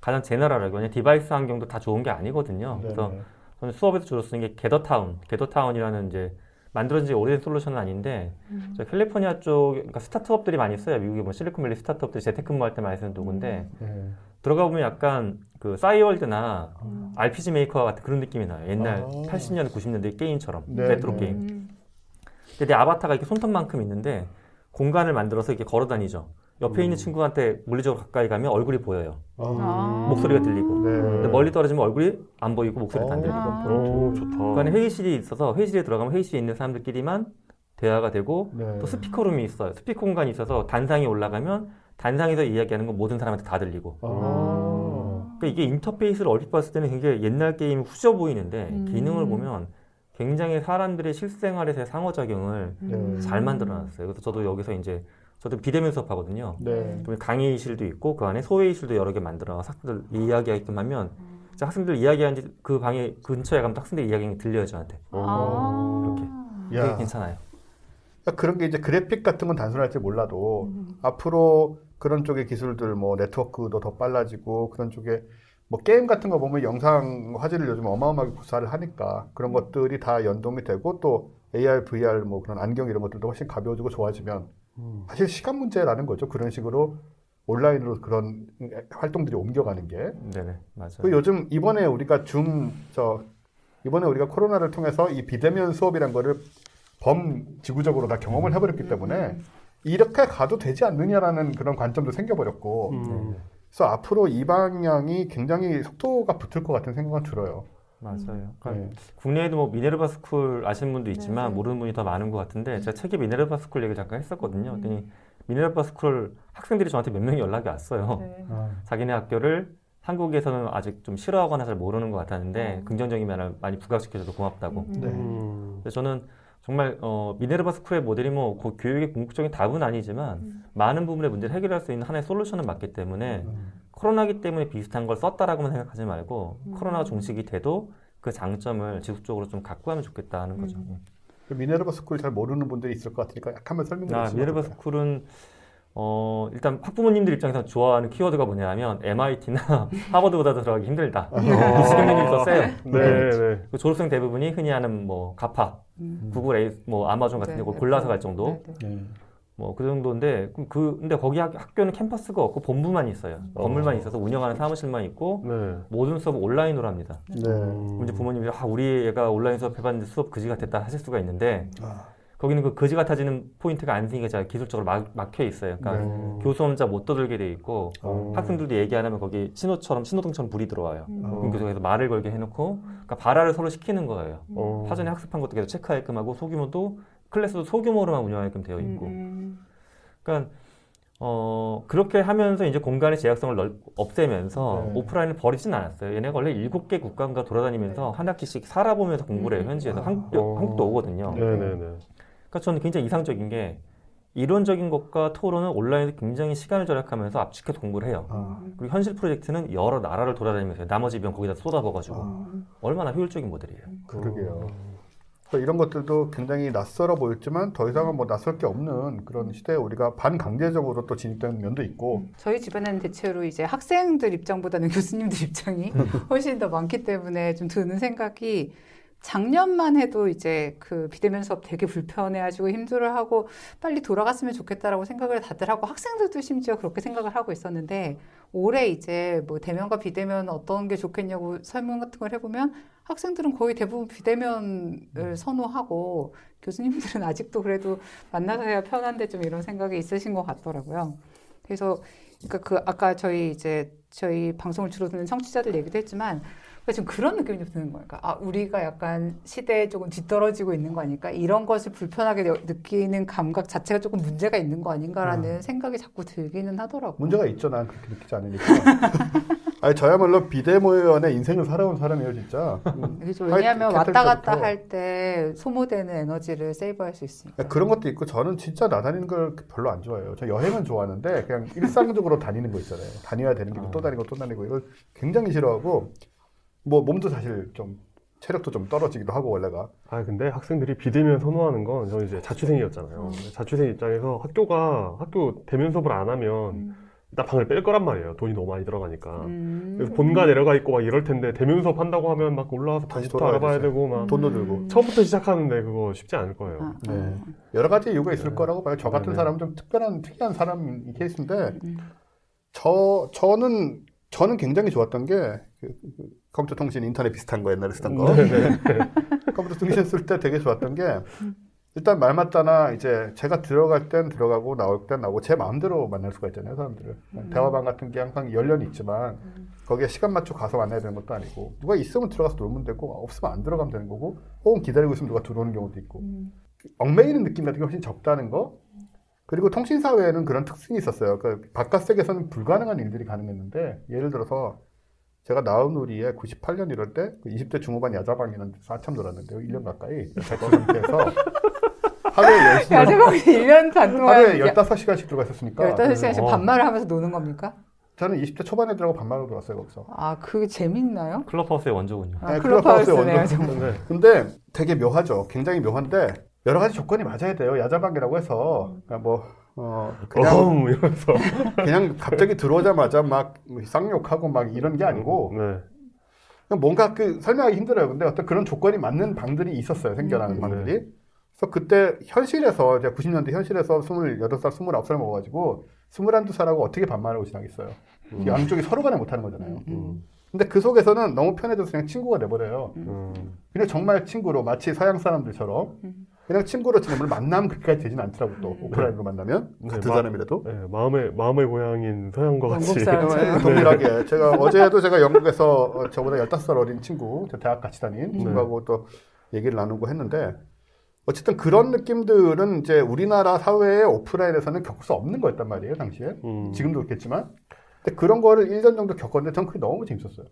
가장 general하게 왜냐 device 환경도 다 좋은 게 아니거든요. 그래서 네네. 저는 수업에서 주로 쓰는 게 게더타운, 게더타운이라는 이제 만들어진 지 오래된 솔루션은 아닌데 음. 저 캘리포니아 쪽 그러니까 스타트업들이 많이 써요. 미국의 뭐 실리콘밸리 스타트업들이 재택근무할 때 많이 쓰는 도구인데 네. 들어가 보면 약간 그 싸이월드나 음. RPG 메이커 같은 그런 느낌이 나요. 옛날 아. 80년, 90년대 게임처럼 네, 레트로 네. 게임. 음. 근데 내 아바타가 이렇게 손톱만큼 있는데 공간을 만들어서 이렇게 걸어 다니죠. 옆에 음. 있는 친구한테 물리적으로 가까이 가면 얼굴이 보여요. 아. 목소리가 들리고. 네. 근데 멀리 떨어지면 얼굴이 안 보이고 목소리도 안 어. 들리고. 아. 오, 좋다. 그간에 회의실이 있어서 회의실에 들어가면 회의실에 있는 사람들끼리만 대화가 되고 네. 또 스피커룸이 있어요. 스피커 공간이 있어서 단상에 올라가면 단상에서 이야기하는 건 모든 사람한테 다 들리고. 아. 그러니까 이게 인터페이스를 얼핏 봤을 때는 굉장히 옛날 게임 후져 보이는데 음. 기능을 보면 굉장히 사람들의 실생활에서의 상호작용을 네. 잘 만들어놨어요. 그래서 저도 여기서 이제 저도 비대면 수업하거든요. 네. 그럼 강의실도 있고 그 안에 소회의실도 여러 개 만들어 학생들 이야기하게끔 하면 진짜 학생들 이야기하는 그 방에 근처에 가면 학생들 이야기가 들려요 저한테. 아. 이렇게. 야. 그게 괜찮아요. 그러니까 그런 게 이제 그래픽 같은 건 단순할지 몰라도 음. 앞으로 그런 쪽의 기술들 뭐 네트워크도 더 빨라지고 그런 쪽에 뭐 게임 같은 거 보면 영상 화질을 요즘 어마어마하게 구사를 하니까 그런 것들이 다 연동이 되고 또 AR, VR 뭐 그런 안경 이런 것들도 훨씬 가벼워지고 좋아지면 음. 사실 시간 문제라는 거죠. 그런 식으로 온라인으로 그런 활동들이 옮겨가는 게. 네네 맞아요. 그 요즘 이번에 우리가 줌 저 이번에 우리가 코로나를 통해서 이 비대면 수업이란 거를 범 지구적으로 다 경험을 해버렸기 때문에 이렇게 가도 되지 않느냐라는 그런 관점도 생겨버렸고 음. 그래서 앞으로 이 방향이 굉장히 속도가 붙을 것 같은 생각은 들어요. 맞아요. 그러니까 네. 국내에도 뭐 미네르바 스쿨 아시는 분도 있지만 네. 모르는 분이 더 많은 것 같은데 제가 책에 미네르바 스쿨 얘기 잠깐 했었거든요. 그랬더니 미네르바 스쿨 학생들이 저한테 몇 명이 연락이 왔어요. 네. 자기네 학교를 한국에서는 아직 좀 싫어하거나 잘 모르는 것 같았는데 음. 긍정적인 면을 많이 부각시켜줘서 고맙다고. 음. 네. 음. 그래서 저는 정말 어, 미네르바 스쿨의 모델이 뭐 그 교육의 궁극적인 답은 아니지만 음. 많은 부분의 문제를 해결할 수 있는 하나의 솔루션은 맞기 때문에 음. 코로나기 때문에 비슷한 걸 썼다라고만 생각하지 말고 음. 코로나가 종식이 돼도 그 장점을 지속적으로 좀 갖고 가면 좋겠다 하는 거죠. 음. 그 미네르바 스쿨 잘 모르는 분들이 있을 것 같으니까 약간만 설명해 아, 주시면 미네르바 어떨까요? 스쿨은 어, 일단 학부모님들 입장에서 좋아하는 키워드가 뭐냐면 MIT나 (laughs) 하버드보다도 들어가기 힘들다. 경쟁률이 더 세요. 네, 네. 그 졸업생 대부분이 흔히 하는 뭐 GAFA, 음. 구글, 뭐 아마존 같은 네, 걸 네, 골라서 네. 갈 정도. 네, 네. 네. 뭐 그 정도인데 그 근데 거기 학, 학교는 캠퍼스가 없고 본부만 있어요. 어. 건물만 있어서 운영하는 사무실만 있고 네. 모든 수업을 온라인으로 합니다. 네. 음. 이제 부모님이 아 우리 애가 온라인 수업 해봤는데 수업 그지 같았다 하실 수가 있는데 아, 거기는 그 거지 같아지는 포인트가 안 생기게 잘 기술적으로 막, 막혀 있어요. 그러니까 네. 교수 혼자 못 떠들게 돼 있고 어. 학생들도 얘기 안 하면 거기 신호처럼 신호등처럼 불이 들어와요. 음. 그럼 교수가 말을 걸게 해놓고 그러니까 발화를 서로 시키는 거예요. 어. 사전에 학습한 것도 계속 체크하게끔 하고 소규모도 클래스도 소규모로만 운영하게끔 되어 있고 음, 그러니까 어 그렇게 하면서 이제 공간의 제약성을 넓, 없애면서 네. 오프라인을 버리진 않았어요. 얘네가 원래 일곱 개 국가가 돌아다니면서 한 학기씩 살아보면서 공부를 해요. 음. 현지에서 아. 한국도, 어. 한국도 오거든요. 네, 네, 네. 그러니까 저는 굉장히 이상적인 게 이론적인 것과 토론은 온라인에서 굉장히 시간을 절약하면서 압축해서 공부를 해요. 아, 그리고 현실 프로젝트는 여러 나라를 돌아다니면서. 나머지 비용 거기다 쏟아부어가지고 아, 얼마나 효율적인 모델이에요. 그러게요. 그래서 이런 것들도 굉장히 낯설어 보였지만 더 이상은 뭐 낯설 게 없는 그런 시대에 우리가 반강제적으로 또 진입되는 면도 있고. 저희 집안에는 대체로 이제 학생들 입장보다는 (laughs) 교수님들 입장이 (laughs) 훨씬 더 많기 때문에 좀 드는 생각이 작년만 해도 이제 그 비대면 수업 되게 불편해하시고 힘들어하고 빨리 돌아갔으면 좋겠다라고 생각을 다들 하고 학생들도 심지어 그렇게 생각을 하고 있었는데 올해 이제 뭐 대면과 비대면 어떤 게 좋겠냐고 설문 같은 걸 해보면 학생들은 거의 대부분 비대면을 선호하고 교수님들은 아직도 그래도 만나서 해야 편한데 좀 이런 생각이 있으신 것 같더라고요. 그래서 그러니까 그 아까 저희 이제 저희 방송을 주로 듣는 청취자들 얘기도 했지만 그러니까 지금 그런 느낌이 좀 드는 거예요. 그러니까 아 우리가 약간 시대에 조금 뒤떨어지고 있는 거 아닐까? 이런 것을 불편하게 느- 느끼는 감각 자체가 조금 문제가 있는 거 아닌가라는 생각이 자꾸 들기는 하더라고요. 문제가 있죠. 난 그렇게 느끼지 않으니까. (laughs) 아니 저야말로 비대면의 인생을 살아온 사람이에요, 진짜. 음. 그렇죠. 아니, 왜냐하면 왔다 갔다. 할 때 소모되는 에너지를 세이브할 수 있으니까. 그런 것도 있고 저는 진짜 나다니는 걸 별로 안 좋아해요. 저 여행은 좋아하는데 그냥 일상적으로 다니는 거 있잖아요. 다녀야 되는 게또 다니고 또 다니고 이걸 굉장히 싫어하고 뭐 몸도 사실 좀 체력도 좀 떨어지기도 하고 원래가 아 근데 학생들이 비대면 선호하는 건 저는 이제 자취생이었잖아요. 자취생 입장에서 학교가 학교 대면 수업을 안 하면 일단 방을 뺄 거란 말이에요. 돈이 너무 많이 들어가니까. 음. 그래서 본가 내려가 있고 막 이럴 텐데 대면 수업 한다고 하면 막 올라와서 다시 방부터 돌아가야 알아봐야 되죠. 되고 막 돈도 들고 처음부터 시작하는데 그거 쉽지 않을 거예요. 아, 아. 네. 여러 가지 이유가 있을 네. 거라고 봐요. 저 같은 네, 네. 사람은 좀 특별한 특이한 사람 이 케이스인데 음. 저 저는 저는 굉장히 좋았던 게 그, 그 컴퓨터 통신 인터넷 비슷한 거 옛날에 쓰던 거 (laughs) 컴퓨터 통신 쓸 때 되게 좋았던 게 일단 말 맞다나 이제 제가 들어갈 땐 들어가고 나올 땐 나오고 제 마음대로 만날 수가 있잖아요 사람들을. 대화방 같은 게 항상 열려는 있지만 거기에 시간 맞춰 가서 만나야 되는 것도 아니고 누가 있으면 들어가서 놀면 되고 없으면 안 들어가면 되는 거고 혹은 기다리고 있으면 누가 들어오는 경우도 있고. 얽매이는 느낌 같은 게 훨씬 적다는 거. 그리고 통신사회에는 그런 특징이 있었어요. 그 바깥 세계에서는 불가능한 일들이 가능했는데 예를 들어서 제가 나우누리에 98년 이럴 때 20대 중후반 야자방에는 한참 놀았는데요. 1년 가까이 백수 상태에서 (laughs) 하루에 10시간 야자방에 1년 반 동안 하루에 야- 15시간씩 들어가 있었으니까 15시간씩 어. 반말을 하면서 노는 겁니까? 저는 20대 초반 애들하고 반말로 놀았어요, 거기서. 아, 그게 재밌나요? 클럽하우스의 원조군요. 아, 네. 클럽하우스의 정말. 네. 근데 되게 묘하죠. 굉장히 묘한데 여러 가지 조건이 맞아야 돼요. 야자방이라고 해서 그러니까 뭐 어, 그냥 어흠 이러면서 그냥 갑자기 들어오자마자 막 쌍욕하고 막 이런 게 아니고 네. 그냥 뭔가 그 설명하기 힘들어요. 근데 어떤 그런 조건이 맞는 방들이 있었어요. 생겨나는 음. 방들이. 그래서 그때 현실에서 이제 90년대 현실에서 28살, 29살 먹어가지고 21살하고 어떻게 반말하고 지나겠어요. 양쪽이 서로 간에 못하는 거잖아요. 음. 근데 그 속에서는 너무 편해져서 그냥 친구가 돼버려요. 음. 그냥 정말 친구로 마치 서양 사람들처럼 음. 그냥 친구로 지내면 만나면 그렇게까지 되진 않더라고 또. 오프라인으로 만나면. 네, 같은 마- 사람이라도. 네, 마음의 마음의 고향인 서양과 같이. 네, (laughs) 동일하게. 제가 어제도 제가 영국에서 어, 저보다 15살 어린 친구 저 대학 같이 다닌 친구하고 또 얘기를 나누고 했는데 어쨌든 그런 느낌들은 이제 우리나라 사회의 오프라인에서는 겪을 수 없는 거였단 말이에요 당시에. 음. 지금도 그렇겠지만. 근데 그런 거를 1년 정도 겪었는데 전 그게 너무 재밌었어요.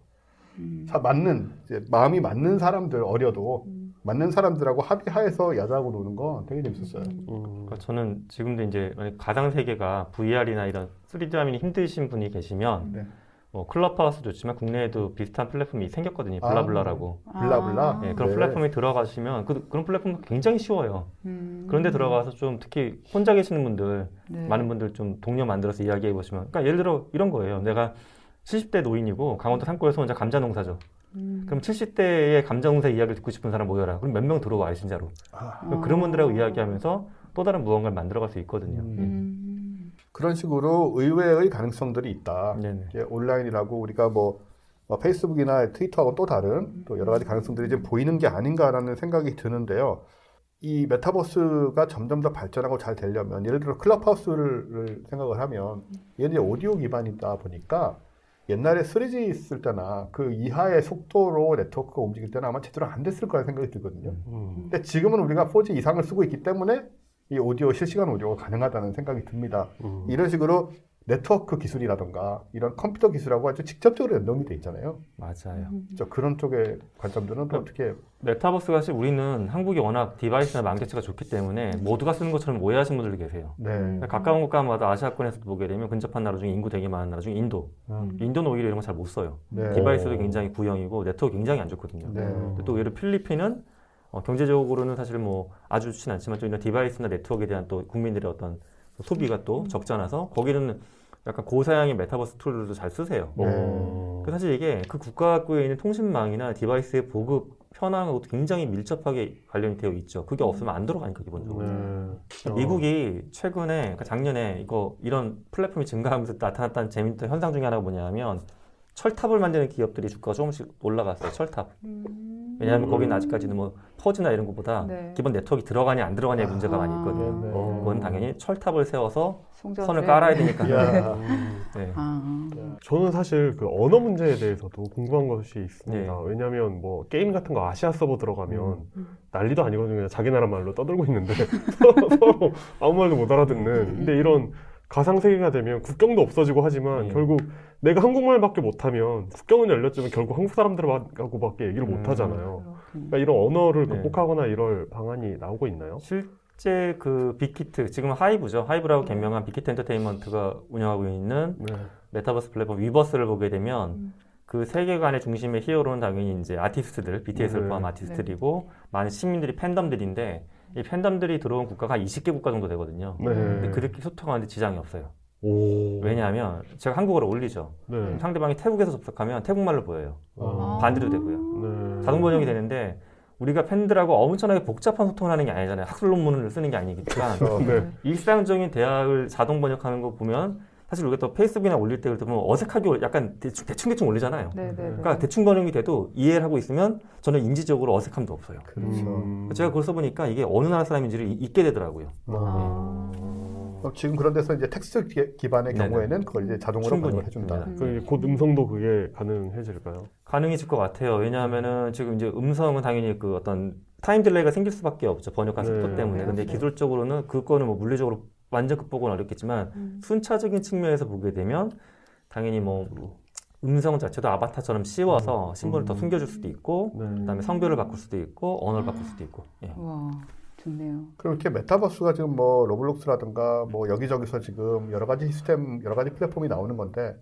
음. 사- 맞는 이제 마음이 맞는 사람들 어려도 음. 맞는 사람들하고 합의하에서 야자하고 노는 건 되게 재밌었어요 음. 그러니까 저는 지금도 이제 가상 세계가 VR이나 이런 3D 화면이 힘드신 분이 계시면 네. 뭐 클럽하우스 좋지만 국내에도 비슷한 플랫폼이 생겼거든요. 아. 블라블라라고. 블라블라? 아. 예, 그런 네. 플랫폼에 들어가시면 그, 그런 플랫폼 굉장히 쉬워요. 음. 그런데 들어가서 좀 특히 혼자 계시는 분들 네. 많은 분들 좀 동료 만들어서 이야기해 보시면 그러니까 예를 들어 이런 거예요. 내가 70대 노인이고 강원도 산골에서 혼자 감자 농사죠. 음. 그럼 70대의 감자 농사 이야기를 듣고 싶은 사람 모여라. 그럼 몇 명 들어와요, 진짜로. 아, 그런 분들하고 이야기하면서 또 다른 무언가를 만들어갈 수 있거든요. 음. 음. 그런 식으로 의외의 가능성들이 있다 네네. 이제 온라인이라고 우리가 뭐, 뭐 페이스북이나 트위터하고 또 다른 또 여러 가지 가능성들이 지금 보이는 게 아닌가라는 생각이 드는데요. 이 메타버스가 점점 더 발전하고 잘 되려면 예를 들어 클럽하우스를 생각을 하면 얘는 이제 오디오 기반이다 보니까 옛날에 3G 있을 때나 그 이하의 속도로 네트워크가 움직일 때는 아마 제대로 안 됐을 거라 생각이 들거든요. 음. 근데 지금은 우리가 4G 이상을 쓰고 있기 때문에 이 오디오 실시간 오디오가 가능하다는 생각이 듭니다. 음. 이런 식으로 네트워크 기술이라던가 이런 컴퓨터 기술하고 아주 직접적으로 연동이 돼 있잖아요. 맞아요. 저 그런 쪽의 관점들은 또 어떻게 메타버스가 사실 우리는 한국이 워낙 디바이스나 망 자체가 좋기 때문에 모두가 쓰는 것처럼 오해하시는 분들도 계세요. 네. 그러니까 가까운 국가마다 아시아권에서 보게 되면 근접한 나라 중에 인구 되게 많은 나라 중에 인도. 음. 인도는 오히려 이런 거 잘 못 써요. 네. 디바이스도 굉장히 구형이고 네트워크 굉장히 안 좋거든요. 네. 또 오히려 필리핀은 어, 경제적으로는 사실 뭐 아주 좋진 않지만 좀 이런 디바이스나 네트워크에 대한 또 국민들의 어떤 소비가 또 적지 않아서 거기는 약간 고사양의 메타버스 툴들도 잘 쓰세요. 네. 사실 이게 그 국가 갖고 있는 통신망이나 디바이스의 보급 현황하고 굉장히 밀접하게 관련이 되어 있죠. 그게 없으면 안 들어가니까 기본적으로. 네. 미국이 최근에 그러니까 작년에 이거 이런 플랫폼이 증가하면서 나타났다는 재밌던 현상 중에 하나가 뭐냐면 철탑을 만드는 기업들이 주가가 조금씩 올라갔어요. 철탑. 왜냐하면 거기는 아직까지는 뭐 퍼즈나 이런 것보다 네. 기본 네트워크 들어가냐 안 들어가냐의 문제가 많이 있거든요. 네. 그건 당연히 철탑을 세워서 선을 해. 깔아야 되니까. 야. 네. 아, 저는 사실 그 언어 문제에 대해서도 궁금한 것이 있습니다. 네. 왜냐하면 뭐 게임 같은 거 아시아 서버 들어가면 음. 난리도 아니거든요. 그냥 자기 나라 말로 떠들고 있는데 (laughs) 서로, 아무 말도 못 알아듣는. 근데 이런 가상 세계가 되면 국경도 없어지고 하지만 네. 결국 내가 한국말밖에 못하면 국경은 열렸지만 결국 한국 사람들하고밖에 얘기를 음. 못 하잖아요. 그렇군요. 그러니까 이런 언어를 네. 극복하거나 이럴 방안이 나오고 있나요? 실 제 그 빅히트 지금 하이브죠. 하이브라고 개명한 빅히트 엔터테인먼트가 운영하고 있는 네. 메타버스 플랫폼 위버스를 보게 되면 음. 그 세계관의 중심의 히어로는 당연히 이제 아티스트들, BTS를 네. 포함한 아티스트들이고 많은 시민들이 팬덤들인데 이 팬덤들이 들어온 국가가 한 20개 국가 정도 되거든요. 네. 근데 그렇게 소통하는데 지장이 없어요. 오. 왜냐하면 제가 한국어를 올리죠. 네. 상대방이 태국에서 접속하면 태국말로 보여요. 아. 반대로 되고요. 네. 자동 번역이 되는데 우리가 팬들하고 엄청나게 복잡한 소통을 하는 게 아니잖아요. 학술 논문을 쓰는 게 아니니까 그렇죠. 네. 일상적인 대화를 자동 번역하는 거 보면 사실 우리가 또 페이스북이나 올릴 때 보면 어색하게 올- 약간 대충 대충, 대충 올리잖아요. 네, 네, 네. 그러니까 대충 번역이 돼도 이해를 하고 있으면 저는 인지적으로 어색함도 없어요. 그렇죠. 음. 제가 그걸 써보니까 이게 어느 나라 사람인지를 이- 잊게 되더라고요. 아. 그럼 지금 그런 데서 이제 텍스트 기- 기반의 네네. 경우에는 그걸 이제 자동으로 충분히 해준다. 됩니다. 그 이제 곧 음성도 그게 가능해질까요? 가능해질 것 같아요. 왜냐하면은 지금 이제 음성은 당연히 그 어떤 time delay가 생길 수밖에 없죠. 번역한 네. 속도 때문에. 근데 네. 기술적으로는 그거는 뭐 물리적으로 완전 극복은 어렵겠지만 음. 순차적인 측면에서 보게 되면 당연히 뭐 음성 자체도 아바타처럼 씌워서 신분을 더 숨겨줄 수도 있고 네. 그다음에 성별을 바꿀 수도 있고 언어를 바꿀 수도 있고. 예. 와, 좋네요. 그리고 이렇게 메타버스가 지금 뭐 로블록스라든가 뭐 여기저기서 지금 여러 가지 시스템, 여러 가지 플랫폼이 나오는 건데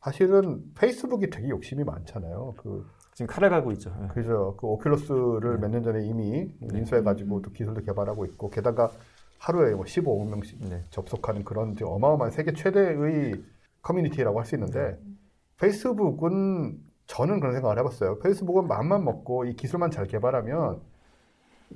사실은 페이스북이 되게 욕심이 많잖아요. 그 지금 칼을 갈고 있죠. 예. 그죠. 그 오큘러스를 몇년 전에 이미 인수해가지고 또 기술도 개발하고 있고 게다가 하루에 뭐 15억 명씩 네. 접속하는 그런 어마어마한 세계 최대의 커뮤니티라고 할 수 있는데 페이스북은 저는 그런 생각을 해봤어요. 페이스북은 마음만 먹고 이 기술만 잘 개발하면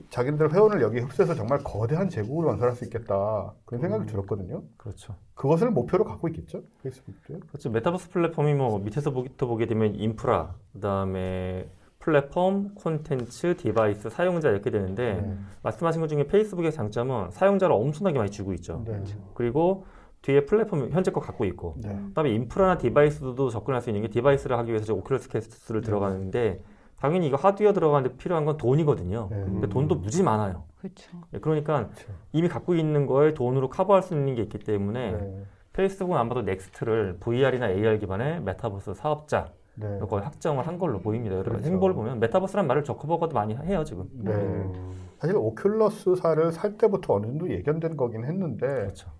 자기네들 회원을 여기 흡수해서 정말 거대한 제국을 건설할 수 있겠다 그런 생각이 들었거든요. 그렇죠. 그것을 목표로 갖고 있겠죠. 페이스북도요. 그렇죠. 메타버스 플랫폼이 뭐 밑에서 보기부터 보게 되면 인프라, 그다음에 플랫폼, 콘텐츠, 디바이스, 사용자 이렇게 되는데 네. 말씀하신 것 중에 페이스북의 장점은 사용자를 엄청나게 많이 쥐고 있죠. 네. 그리고 뒤에 플랫폼 현재 거 갖고 있고 네. 그다음에 인프라나 디바이스도 접근할 수 있는 게 디바이스를 하기 위해서 오큘러스 퀘스트를 들어가는데 당연히 이거 하드웨어 들어가는데 필요한 건 돈이거든요. 네. 근데 돈도 무지 많아요. 그렇죠. 예, 그러니까 그렇죠. 이미 갖고 있는 거에 돈으로 커버할 수 있는 게 있기 때문에 네. 페이스북은 아마도 next를 VR이나 AR 기반의 메타버스 사업자 네. 거의 확정을 한 걸로 보입니다. 여러분 그렇죠. 행보를 보면 메타버스란 말을 저커버그도 많이 해요 지금. 네. 음. 사실 오큘러스사를 살 때부터 어느 정도 예견된 거긴 했는데 그렇죠.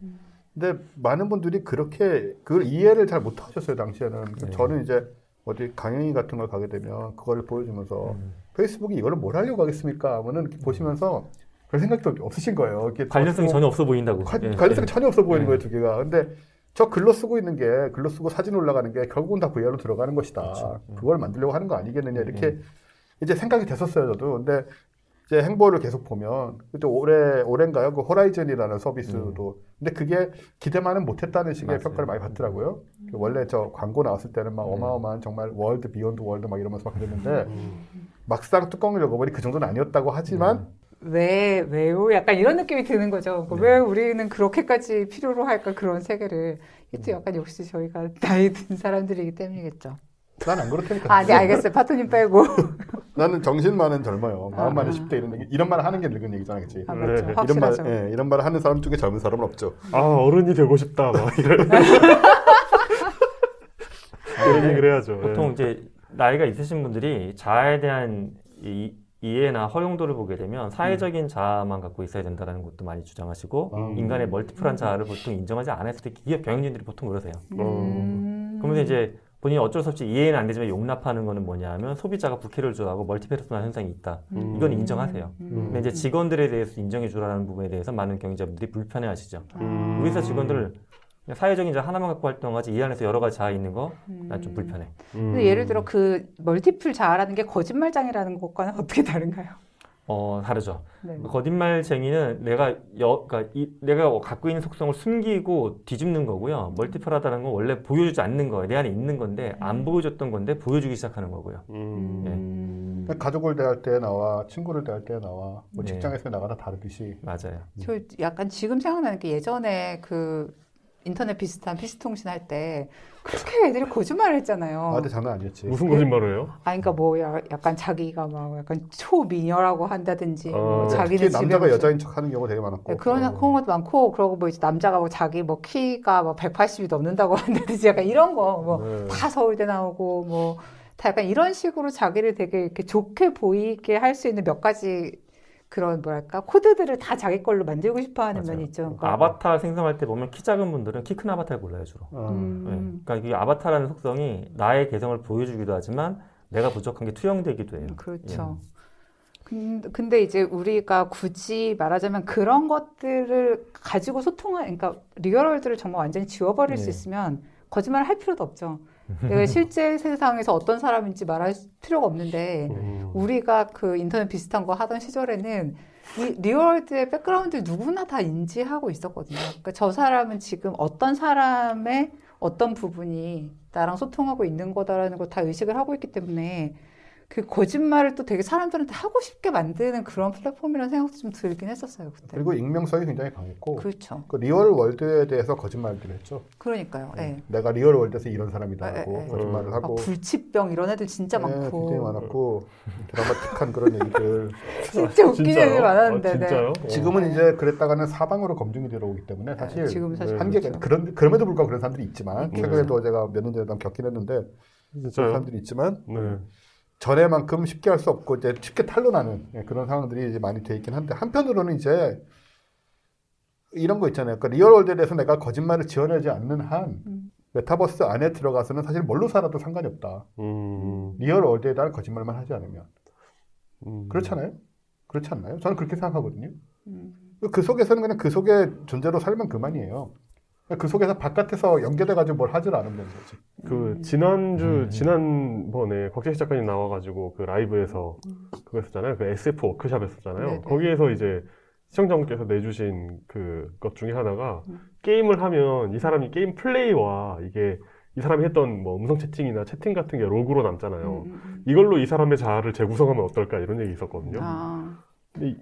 근데 많은 분들이 그렇게 그걸 이해를 잘 못하셨어요 당시에는 네. 저는 이제 어디 강연회 같은 걸 가게 되면 그거를 보여주면서 음. 페이스북이 이거를 뭘 하려고 하겠습니까 하면은 이렇게 보시면서 그런 생각도 없으신 거예요 이렇게 관련성이 저- 전혀 없어 보인다고. 관- 예, 관련성이 예. 전혀 없어 보이는 예. 거예요 두 개가 근데 저 글로 쓰고 있는 게 글로 쓰고 사진 올라가는 게 결국은 다 VR로 들어가는 것이다 그렇죠. 음. 그걸 만들려고 하는 거 아니겠느냐 이렇게 이제 생각이 됐었어요 저도 근데 이제 행보를 계속 보면 그때 올해 올해인가요 그 호라이즌이라는 서비스도 근데 그게 기대만은 못했다는 식의 음. 맞아요. 평가를 많이 받더라고요 그 원래 저 광고 나왔을 때는 막 네. 어마어마한 정말 world beyond world 막 이러면서 막 그랬는데 음. 막상 뚜껑을 열어보니 그 정도는 아니었다고 하지만 왜, 왜요? 약간 이런 느낌이 드는 거죠. 그 네. 왜 우리는 그렇게까지 필요로 할까 그런 세계를. 이것도 약간 역시 저희가 (laughs) 나이 든 사람들이기 때문이겠죠. 난 안 그렇다니까 아, 네, 알겠어요. 파토님 빼고. (laughs) 나는 정신만은 젊어요. 마음만은 아. 10대 이런 얘기. 이런 말 하는 게 늙은 얘기잖아, 그치? 아, 네. 맞죠. 이런 이런 말, 확실하죠. 예, 이런 말을 하는 사람 중에 젊은 사람은 없죠. 아 어른이 되고 싶다 막 이런 (laughs) 그런 얘기를 해야죠. 예. 보통 이제 나이가 있으신 분들이 자아에 대한 이, 이해나 허용도를 보게 되면 사회적인 자아만 갖고 있어야 된다는 것도 많이 주장하시고 음. 인간의 멀티플한 자아를 보통 인정하지 않았을 때 기업 경영진들이 보통 그러세요. 음. 그러면서 이제 본인이 어쩔 수 없이 이해는 안 되지만 용납하는 거는 뭐냐면 소비자가 부캐를 좋아하고 멀티페르소나 현상이 있다. 음. 이건 인정하세요. 음. 근데 이제 직원들에 대해서 인정해 주라는 부분에 대해서 많은 경영자분들이 불편해 하시죠. 음. 우리 회사 직원들 그냥 사회적인 자아 하나만 갖고 활동하지 이 안에서 여러 가지 자아 있는 거 난좀 음. 불편해. 근데 예를 들어 그 멀티플 자아라는 게 거짓말장애라는 것과는 어떻게 다른가요? 어 다르죠. 네. 거짓말쟁이는 내가 여, 그러니까 이, 내가 갖고 있는 속성을 숨기고 뒤집는 거고요. 멀티플하다는 건 원래 보여주지 않는 거예요. 내 안에 있는 건데 안 보여줬던 건데 보여주기 시작하는 거고요. 음. 음. 그러니까 가족을 대할 때 나와 친구를 대할 때 나와 뭐 네. 직장에서 나가다 다르듯이 맞아요. 저 약간 지금 생각나는 게 예전에 그 인터넷 비슷한 PC통신 할 때 그렇게 애들이 거짓말을 했잖아요. 아, 근데 장난 아니었지. 무슨 거짓말을 해요? 아, 그러니까 뭐 야- 약간 자기가 막 약간 초미녀라고 한다든지 뭐 어, 네, 자기는 남자가 집에 여자인 척 하는 경우 되게 많았고. 네, 그런 어. 그런 것도 많고 그러고 뭐 이제 남자가 뭐 자기 뭐 키가 뭐 180이 넘는다고 (laughs) 한다든지 약간 이런 거 뭐다 네. 서울대 나오고 뭐 다 약간 이런 식으로 자기를 되게 이렇게 좋게 보이게 할 수 있는 몇 가지 그런 뭐랄까 코드들을 다 자기 걸로 만들고 싶어하는. 면이 있죠. 그러니까 아바타 생성할 때 보면 키 작은 분들은 키 큰 아바타를 골라요 주로. 어. 네. 음, 그러니까 이 아바타라는 속성이 나의 개성을 보여주기도 하지만 내가 부족한 게 투영되기도 해요. 그렇죠. 근- 근데 이제 우리가 굳이 말하자면 그런 것들을 가지고 소통한, 그러니까 real world를 정말 완전히 지워버릴 수 네. 있으면 거짓말을 할 필요도 없죠. 내가 실제 세상에서 어떤 사람인지 말할 필요가 없는데 음. 우리가 그 인터넷 비슷한 거 하던 시절에는 이 real world의 백그라운드 누구나 다 인지하고 있었거든요. 그러니까 저 사람은 지금 어떤 사람의 어떤 부분이 나랑 소통하고 있는 거다라는 걸 다 의식을 하고 있기 때문에 그 거짓말을 또 되게 사람들한테 하고 싶게 만드는 그런 플랫폼이라는 생각도 좀 들긴 했었어요 그때. 그리고 익명성이 굉장히 강했고 그렇죠. 그 real world에 대해서 거짓말들을 했죠. 그러니까요. 예. 내가 real world에서 이런 사람이다 에, 에, 하고 에. 거짓말을 막 하고 불치병 이런 애들 진짜 네, 많고 굉장히 많았고 드라마틱한 그런 얘기들. (laughs) 진짜 웃긴? 애들 많았는데. 아, 네. 진짜요? 지금은 이제 그랬다가는 사방으로 검증이 들어오기 때문에 사실 지금 사실 네, 한계가 그렇죠. 그런 그럼에도 불구하고 그런 사람들이 있지만 네. 최근에도 제가 몇 년 전에 한번 겪긴 했는데 어, 그런 진짜요? 사람들이 있지만 네. 전에만큼 쉽게 할 수 없고 이제 쉽게 탄로나는 예, 그런 상황들이 이제 많이 돼 있긴 한데 한편으로는 이제 이런 거 있잖아요. 그러니까 real world에 대해서 내가 거짓말을 지어내지 않는 한 음. 메타버스 안에 들어가서는 사실 뭘로 살아도 상관이 없다. 음. real world에 대한 거짓말만 하지 않으면 음. 그렇잖아요. 그렇지 않나요? 저는 그렇게 생각하거든요. 음. 그 속에서는 그냥 그 속의 존재로 살면 그만이에요. 그 속에서 바깥에서 연계돼가지고 뭘 하질 않으면 되는 거지. 그 지난주 음. 지난번에 곽재희 작가님 나와가지고 그 라이브에서 그거 했었잖아요. 그 SF 워크샵 했었잖아요. 네네. 거기에서 이제 시청자분께서 내주신 그 것 중에 하나가 음. 게임을 하면 이 사람이 게임 플레이와 이게 이 사람이 했던 뭐 음성 채팅이나 채팅 같은 게 로그로 남잖아요. 음, 음, 이걸로 이 사람의 자아를 재구성하면 어떨까 이런 얘기 있었거든요. 음. 아, 근데 이-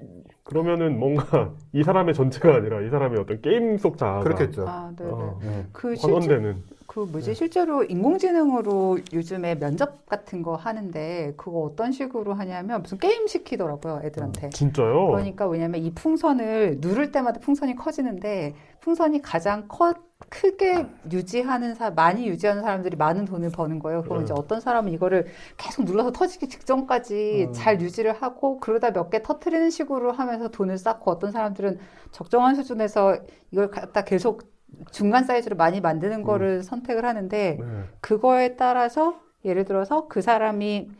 그러면은 뭔가 (laughs) 이 사람의 전체가 아니라 이 사람의 어떤 게임 속 자아가 그렇겠죠. 아, 네, 네. 어, 네. 그 실제 환원되는 그 뭐지 실제로 인공지능으로 요즘에 면접 같은 거 하는데 그거 어떤 식으로 하냐면 무슨 게임 시키더라고요 애들한테. 진짜요? 그러니까 왜냐면 이 풍선을 누를 때마다 풍선이 커지는데 풍선이 가장 커 크게 유지하는 사 많이 유지하는 사람들이 많은 돈을 버는 거예요. 그럼 네. 이제 어떤 사람은 이거를 계속 눌러서 터지기 직전까지 음. 잘 유지를 하고 그러다 몇 개 터트리는 식으로 하면서 돈을 쌓고 어떤 사람들은 적정한 수준에서 이걸 갖다 계속 중간 사이즈로 많이 만드는 거를 선택을 하는데 네. 그거에 따라서 예를 들어서 그 사람이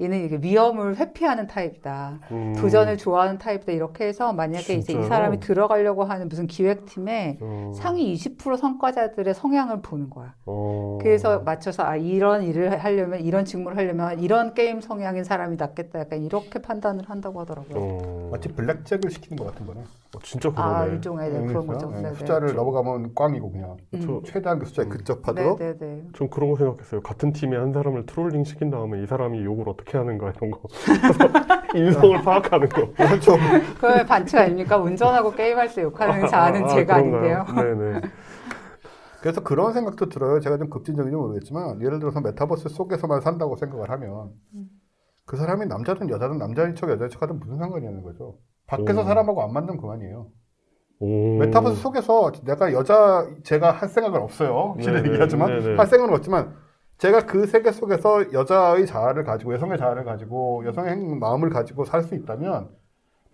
얘는 이게 위험을 회피하는 타입이다. 음. 도전을 좋아하는 타입이다. 이렇게 해서 만약에 이제 이 진짜요? 사람이 들어가려고 하는 무슨 기획팀에 어. 상위 20% 성과자들의 성향을 보는 거야. 어. 그래서 맞춰서 아 이런 일을 하려면 이런 직무를 하려면 이런 게임 성향인 사람이 낫겠다. 약간 이렇게 판단을 한다고 하더라고요. 어. 마치 블랙잭을 시키는 것 같은 거네. 어, 진짜 아 그러네. 일종의 네, 그런 거죠. 네. 숫자를 넘어가면 꽝이고 그냥 음. 최대한 그 숫자에 근접하도록 네 네 네. 전 그런 거 생각했어요. 같은 팀에 한 사람을 trolling 시킨 다음에 이 사람이 욕을 어떻게 하는가 이런 거. (laughs) 인성을 파악하는 거. 좀 (laughs) 그거의 반칙 아닙니까? 운전하고 게임할 때 욕하는 자아는 제가 그런가요? 아닌데요. 네네. (laughs) 그래서 그런 생각도 들어요. 제가 좀 급진적인지 모르겠지만 예를 들어서 메타버스 속에서만 산다고 생각을 하면 그 사람이 남자든 여자든 남자인 척 여자인 척 하든 무슨 상관이냐는 거죠. 밖에서 오. 사람하고 안 만나면 그만이에요. 오. 메타버스 속에서 내가 여자 제가 할 생각은 없어요. 실은 네네, 얘기하지만 네네. 할 생각은 없지만 제가 그 세계 속에서 여자의 자아를 가지고 여성의 자아를 가지고 여성의 행- 마음을 가지고 살 수 있다면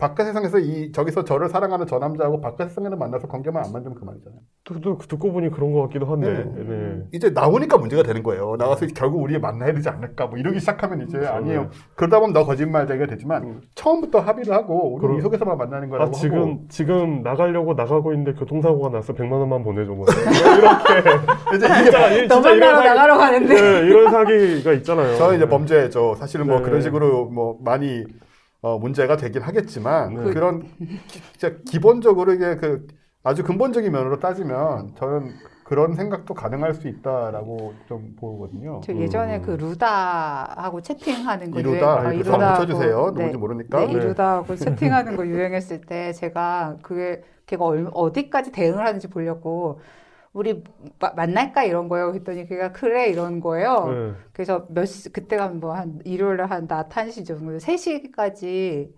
바깥 세상에서 이 저기서 저를 사랑하는 저 남자하고 바깥 세상에서 만나서 관계만 안 만들면 그만이잖아요. 또, 또 듣고 보니 그런 것 같기도 한데. 네. 네. 이제 나오니까 문제가 되는 거예요. 나와서 결국 우리 만나야 되지 않을까 뭐 이러기 시작하면 이제 그렇죠. 아니에요. 그러다 보면 너 거짓말쟁이가 되지만 처음부터 합의를 하고 우리 그럼- 이 속에서만 만나는 거라고 아, 지금, 하고 지금 나가려고 나가고 있는데 교통사고가 나서 100만 원만 보내줘. 뭐. (laughs) 이렇게. 이제 이게 진짜, 이- 이런 사기, 나가러 가는데. 네, 이런 사기가 있잖아요. 저는 이제 범죄죠. 사실은 뭐 네. 그런 식으로 뭐 많이 어, 문제가 되긴 하겠지만 네. 그런 기, 진짜 기본적으로 이게 그 아주 근본적인 면으로 따지면 저는 그런 생각도 가능할 수 있다라고 좀 보거든요. 저 예전에 음. 그 루다하고 채팅하는 거 이루다 유행- 이루다하고- 성 붙여주세요. 네. 누군지 모르니까. 네, 이루다하고 (laughs) 채팅하는 거 유행했을 때 제가 그게 걔가 얼- 어디까지 대응을 하는지 보려고 우리 마- 만날까 이런 거예요. 했더니 걔가 그래 이런 거예요. 네. 그래서 몇 시, 그때가 뭐 한 일요일에 한낮 1시 정도 3시까지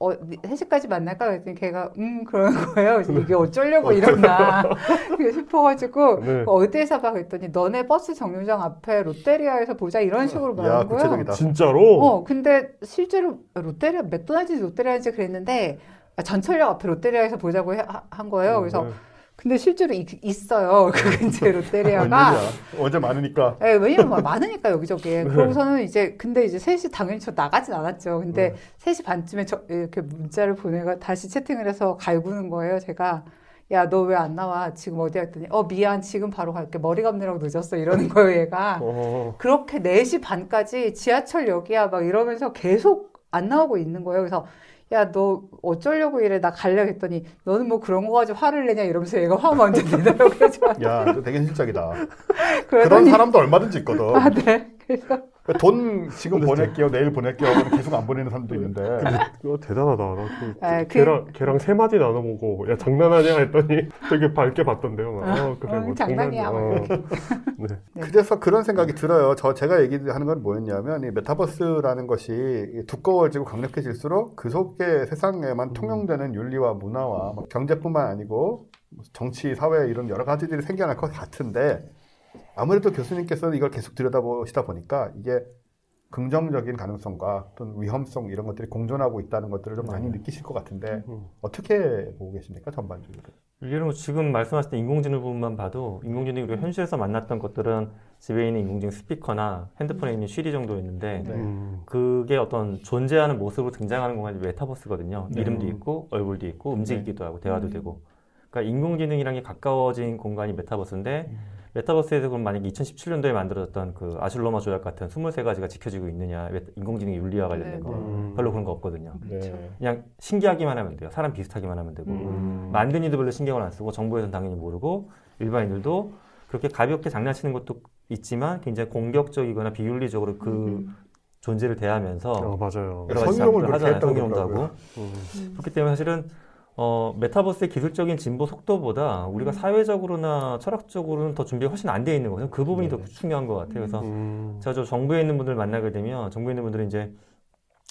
어, 3시까지 만날까 그랬더니 걔가 음 그러는 (laughs) 거예요. 그래서 이게 어쩌려고 이러나 (laughs) 그게 싶어가지고 네. 어디에서 봐 그랬더니 너네 버스 정류장 앞에 롯데리아에서 보자 이런 식으로 야 말하는 거예요. 구체적이다. 진짜로? 어, 근데 실제로 롯데리아, 맥도날드인지 롯데리아인지 그랬는데 아, 전철역 앞에 롯데리아에서 보자고 해- 하- 한 거예요. 그래서 네. 근데 실제로 있, 있어요. (laughs) 그 근처에 롯데리아가. 어제 많으니까. 예, 왜냐면 막 많으니까 여기저기에. (laughs) 네. 그러고서는 이제 근데 이제 3시 당연히 저 나가진 않았죠. 근데 네. 3시 반쯤에 저 이렇게 문자를 보내가 다시 채팅을 해서 갈구는 거예요. 제가 야, 너 왜 안 나와? 지금 어디야? 했더니 어, 미안. 지금 바로 갈게. 머리 감느라고 늦었어. 이러는 (laughs) 거예요, 얘가. 어, 그렇게 4시 반까지 지하철역이야 막 이러면서 계속 안 나오고 있는 거예요. 그래서 야, 너 어쩌려고 이래? 나 갈려 했더니 너는 뭐 그런 거 가지고 화를 내냐 이러면서 얘가 화 먼저 내더라고요. 야, 너 되게 현실적이다. (laughs) 그런 그러더니 사람도 얼마든지 있거든. 아, 네. 그래서 돈 지금 보낼게요, 내일 보낼게요. 하면 계속 안 보내는 사람도 있는데. 그거 대단하다. 나 그, 아, 그- 걔랑, 걔랑 세 마디 나눠보고, 야, 장난하냐? 했더니 되게 밝게 봤던데요. 막, 어, 그래, 어, 뭐, 장난이야. 장난이야. (laughs) 어. 네. 네. 그래서 그런 생각이 들어요. 저 제가 얘기하는 건 뭐였냐면 이 메타버스라는 것이 두꺼워지고 강력해질수록 그 속의 세상에만 통용되는 윤리와 문화와 막 경제뿐만 아니고 정치, 사회 이런 여러 가지들이 생겨날 것 같은데 아무래도 교수님께서는 이걸 계속 들여다보시다 보니까 이게 긍정적인 가능성과 또는 위험성 이런 것들이 공존하고 있다는 것들을 좀 많이 느끼실 것 같은데 음. 어떻게 보고 계십니까 전반적으로? 예를 들어 지금 말씀하신 인공지능 부분만 봐도 인공지능이 우리가 현실에서 만났던 것들은 집에 있는 인공지능 스피커나 핸드폰에 있는 쉬리 정도였는데 네. 음. 그게 어떤 존재하는 모습으로 등장하는 공간이 메타버스거든요. 네. 이름도 있고 얼굴도 있고 움직이기도 하고 대화도 음. 되고. 그러니까 인공지능이랑 게 가까워진 공간이 메타버스인데 메타버스에서 그럼 만약에 2017년도에 만들어졌던 그 아슐로마 조약 같은 23가지가 지켜지고 있느냐 메- 인공지능의 윤리와 관련된 네, 거 네. 음. 별로 그런 거 없거든요. 그렇죠. 그냥 신기하기만 하면 돼요. 사람 비슷하기만 하면 되고 음. 만든 이도 별로 신경을 안 쓰고 정부에서는 당연히 모르고 일반인들도 그렇게 가볍게 장난치는 것도 있지만 굉장히 공격적이거나 비윤리적으로 그 음. 존재를 대하면서 어, 맞아요. 여러 가지 그렇게 하잖아요. 그러더라고요. 하고 음. 그렇기 때문에 사실은 어, 메타버스의 기술적인 진보 속도보다 우리가 사회적으로나 철학적으로는 더 준비가 훨씬 안 돼 있는 거죠. 그 부분이 더 중요한 것 같아요. 그래서 음. 제가 저 정부에 있는 분들 만나게 되면 정부에 있는 분들은 이제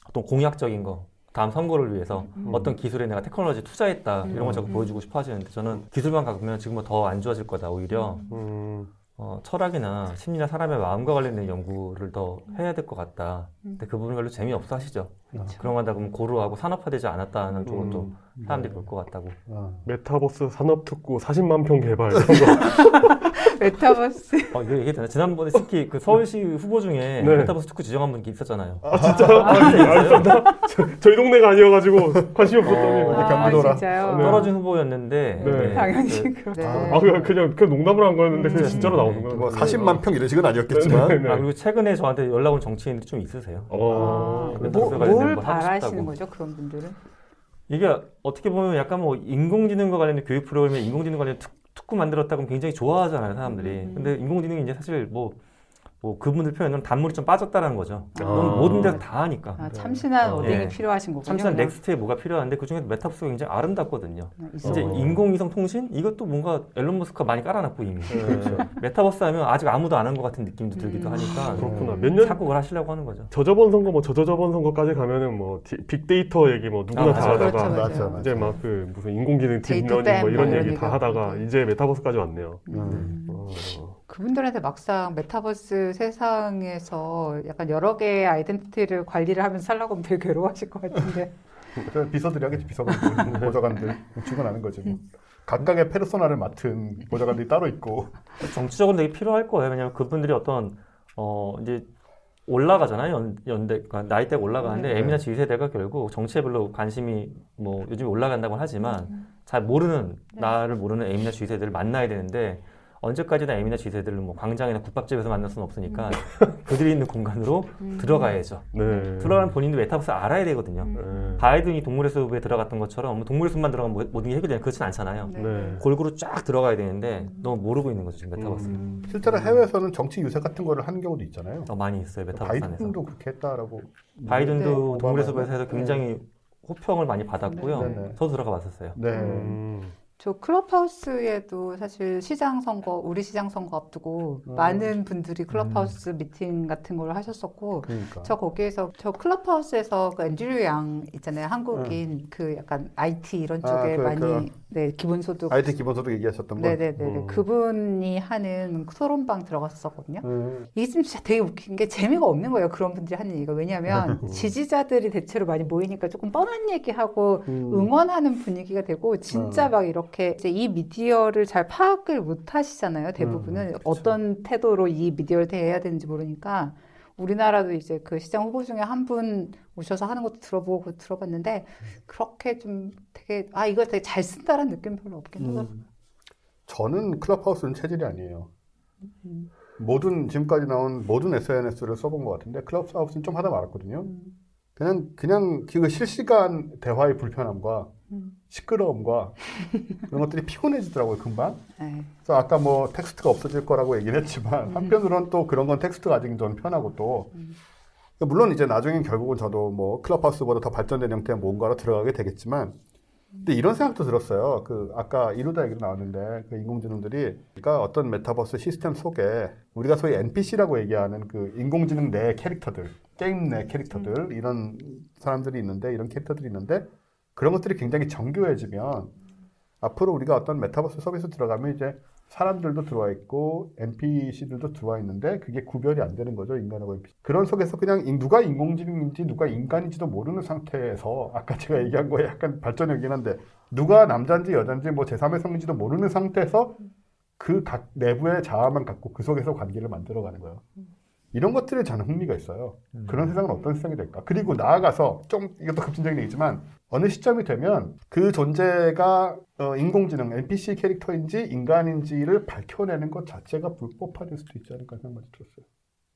어떤 공약적인 거 다음 선거를 위해서 음. 어떤 기술에 내가 테크놀로지 투자했다 이런 걸 자꾸 음. 보여주고 싶어 하시는데 저는 기술만 갖으면 지금 더안 좋아질 거다 오히려 음. 어, 철학이나 심리나 사람의 마음과 관련된 연구를 더 해야 될 것 같다. 근데 그 부분 별로 재미없어 하시죠. 그렇죠. 그런 거 하다 보면 고루하고 산업화되지 않았다는 쪽은 또 음. 사람들이 볼 것 같다고. 아. 메타버스 산업 특구 40만 평 개발 이런 거. (laughs) 메타버스. 어, 이거 얘기했잖아 요. 지난번에 특히 그 서울시 후보 중에 네. 메타버스 특구 지정한 분 있었잖아요. 아, 진짜요? 아, 알았다. 저- 저희 동네가 아니어가지고 관심이 없었더니. 어, 아, 경기도라. 진짜요? 네. 떨어진 후보였는데 네. 당연히 그- 그렇죠. 네. 아, 그냥, 그냥, 그냥 농담을 한 거였는데, 그냥 음. 진짜로 나오는 거예요. 뭐 40만 평 이런 식은 아니었겠지만 네, 네. 아, 그리고 최근에 저한테 연락 온 정치인들이 좀 있으세요. 어, 아, 그 뭐, 메타버스 관련된 뭘 바라시는. 거죠, 그런 분들은? 이게 어떻게 보면 약간 뭐 인공지능과 관련된 교육 프로그램에 인공지능 관련 특, 특구 만들었다 그러면 굉장히 좋아하잖아요, 사람들이. 음. 근데 인공지능이 이제 사실 뭐, 뭐 그분들 표현은 단물이 좀 빠졌다라는 거죠. 아. 넌 모든 데서 다 하니까. 아, 참신한 어. wording이 예. 필요하신 거군요. 참신한. next에 뭐가 필요한데 그중에서 메타버스가 굉장히 아름답거든요. 그냥 있어 이제. 인공위성 통신 이것도 뭔가 일론 머스크가 많이 깔아놨고 이미 그렇죠. 메타버스 하면 아직 아무도 안 한 것 같은 느낌도 들기도 음. 하니까 그렇구나. 몇 년, 착국을 하시려고 하는 거죠. 저저번 선거, 뭐 저저저번 선거까지 가면은 뭐, 디- 빅데이터 얘기 뭐 누구나 아, 다. 하다가. 그렇죠. 맞아, 맞아. 이제 막 그 무슨 인공지능 데이터 deep learning 뭐댐 이런 뭐 얘기 다. 하다가 이제 메타버스까지 왔네요. 음. 어. 그분들한테 막상 메타버스 세상에서 약간 여러 개의 identity를 관리를 하면서 살라고 하면 되게 괴로워하실 것 같은데. (laughs) 저 비서들이 하겠지 비서관들, 보좌관들 출근하는 거지 뭐. 각각의 페르소나를 맡은 보좌관들이 따로 있고 정치적으로 되게 필요할 거예요. 왜냐하면 그분들이 어떤 어 이제 올라가잖아요. 연, 연대 그러니까 나이대가 올라가는데 네. M이나 Z 세대가 결국 정치에 별로 관심이 뭐 요즘 올라간다고 하지만 잘 모르는 나를 모르는 M이나 Z 세대를 만나야 되는데 언제까지나 M이나 Z 세대를 뭐 광장이나 국밥집에서 만날 수는 없으니까 (laughs) 그들이 있는 공간으로 들어가야죠. 네. 들어가면 본인도 메타버스 알아야 되거든요. 네. 바이든이 동물의 숲에 들어갔던 것처럼 뭐 동물의 숲만 들어가면 모- 모든 게 해결되는 그렇진 않잖아요. 네. 골고루 쫙 들어가야 되는데 너무 모르고 있는 거죠 지금 메타버스. 음. 실제로 해외에서는 정치 유세 같은 거를 하는 경우도 있잖아요. 어, 많이 있어요 메타버스 안에서. 바이든도 그렇게 했다라고. 바이든도 네. 동물의 숲에서 해서 굉장히 호평을 많이 받았고요. 네, 네. 저도 들어가 봤었어요. 네. 음. 저 클럽하우스에도 사실 시장 선거, 우리 시장 선거 앞두고 음. 많은 분들이 클럽하우스 미팅 같은 걸 하셨었고, 그러니까. 저 거기에서 저 클럽하우스에서 그 앤드류 양 있잖아요. 한국인 그 약간 IT 이런 아, 쪽에 그- 많이 그네 기본소득 IT 기본소득 얘기하셨던 분. 네네네 음. 그분이 하는 토론방 들어갔었거든요. 음. 이게 진짜 되게 웃긴 게 재미가 없는 거예요. 그런 분들이 하는 얘기가. 왜냐하면 음. 지지자들이 대체로 많이 모이니까 조금 뻔한 얘기하고 음. 응원하는 분위기가 되고 진짜 음. 막 이렇게 이제 이 미디어를 잘 파악을 못 하시잖아요. 대부분은 음. 어떤 태도로 이 미디어를 대해야 되는지 모르니까 우리나라도 이제 그 시장 후보 중에 한 분 오셔서 하는 것도 들어보고 들어봤는데 그렇게 좀 되게 아 이거 되게 잘 쓴다라는 느낌 별로 없긴 하더라고요. 음. 저는 클럽하우스는 체질이 아니에요. 음. 모든 지금까지 나온 모든 SNS를 써본 것 같은데 클럽하우스는 좀 하다 말았거든요. 음. 그냥 그냥 그 실시간 대화의 불편함과 음. 시끄러움과 이런 것들이 피곤해지더라고요 금방. 네. 그래서 아까 뭐 텍스트가 없어질 거라고 얘기를 했지만 한편으로는 또 그런 건 텍스트가 아직 좀 편하고 또 물론 이제 나중엔 결국은 저도 뭐 클럽하우스보다 더 발전된 형태의 뭔가로 들어가게 되겠지만 근데 이런 생각도 들었어요. 그 아까 이루다 얘기도 나왔는데 그 인공지능들이 그러니까 어떤 메타버스 시스템 속에 우리가 소위 NPC라고 얘기하는 그 인공지능 내 캐릭터들, 게임 내 캐릭터들 이런 사람들이 있는데 이런 캐릭터들이 있는데 그런 것들이 굉장히 정교해지면 앞으로 우리가 어떤 메타버스 서비스 들어가면 이제 사람들도 들어와 있고 NPC들도 들어와 있는데 그게 구별이 안 되는 거죠 인간하고 NPC. 그런 속에서 그냥 인- 누가 인공지능인지 누가 인간인지도 모르는 상태에서 아까 제가 얘기한 거에 약간 발전이긴 한데 누가 남자인지 여자인지 뭐 제3의 성인지도 모르는 상태에서 그 각 내부의 자아만 갖고 그 속에서 관계를 만들어가는 거예요. 이런 것들에 저는 흥미가 있어요. 그런 세상은 어떤 세상이 될까? 그리고 나아가서 좀 이것도 급진적인 얘기지만 어느 시점이 되면 그 존재가 어, 인공지능 NPC 캐릭터인지 인간인지를 밝혀내는 것 자체가 불법화될 수도 있지 않을까 생각이 들었어요.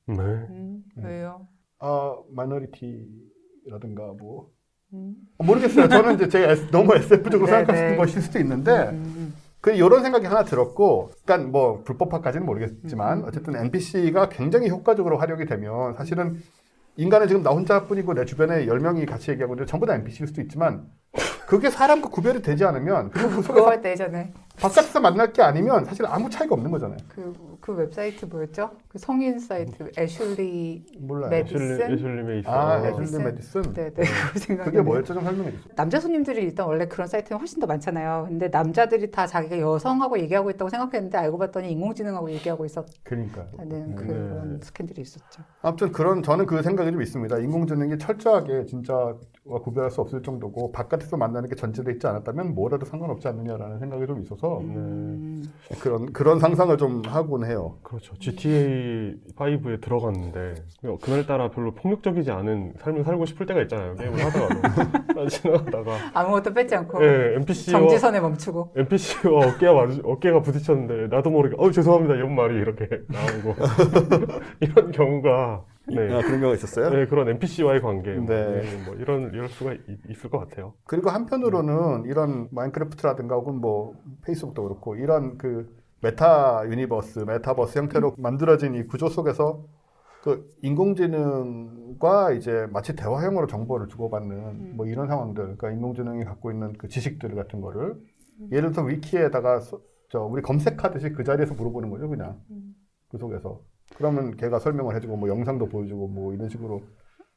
네. 음, 네. 왜요? 아 마이너리티라든가 뭐 음. 모르겠어요. 저는 이제 제가 S- 너무 SF적으로 네, 생각할 네. 것일 수도 있는데 음. 그 이런 생각이 하나 들었고, 그러니까 뭐 불법화까지는 모르겠지만 음. 어쨌든 NPC가 굉장히 효과적으로 활용이 되면 사실은 인간은 지금 나 혼자뿐이고 내 주변에 10명이 같이 얘기하고 있는데 전부 다 NPC일 수도 있지만 그게 사람과 구별이 되지 않으면 그리고 그 속에서 때 바깥에서 만날 게 아니면 사실 아무 차이가 없는 거잖아요. 그, 그 웹사이트 뭐였죠? 그 성인 사이트 애슐리 몰라요. 네. 애슐리, 메디슨? 애슐리 메이슨. 아, 어. 애슐리 메디슨. 네 네 그거 생각이 그게 뭐였죠? 좀 설명해 주세요. 남자 손님들이 일단 원래 그런 사이트는 훨씬 더 많잖아요. 근데 남자들이 다 자기가 여성하고 얘기하고 있다고 생각했는데 알고 봤더니 인공지능하고 얘기하고 있었다는 그러니까. 그런 스캔들이 있었죠. 아무튼 그런 저는 그 생각이 좀 있습니다. 인공지능이 철저하게 진짜 구별할 수 없을 정도고 바깥에서 만나는 게 전제돼 있지 않았다면 뭐라도 상관없지 않느냐라는 생각이 좀 있어서 음, 그런 그런 상상을 좀 하곤 해요. 그렇죠. GTA 5에 들어갔는데 그날따라 별로 폭력적이지 않은 삶을 살고 싶을 때가 있잖아요. 게임을 하다가도. 난 (laughs) 지나가다가. 아무것도 뺏지 않고 예, NPC와 정지선에 멈추고. NPC와 어깨가 마주, 어깨가 부딪혔는데 나도 모르게 어 죄송합니다. 이런 말이 이렇게 나오고 (laughs) 이런 경우가 네. 그런 경우가 있었어요. 네, 그런 NPC와의 관계 뭐, 네. 네, 뭐 이런 이럴 수가 있, 을것 같아요. 그리고 한편으로는 이런 마인크래프트라든가 혹은 뭐 페이스북도 그렇고 이런 그 meta universe, 메타버스 형태로 만들어진 이 구조 속에서 그 인공지능과 이제 마치 대화형으로 정보를 주고받는 뭐 이런 상황들, 그러니까 인공지능이 갖고 있는 그 지식들 같은 거를 예를 들어서 위키에다가 소- 저 우리 검색하듯이 그 자리에서 물어보는 거죠, 그냥 그 속에서. 그러면 걔가 설명을 해주고 뭐 영상도 보여주고 뭐 이런 식으로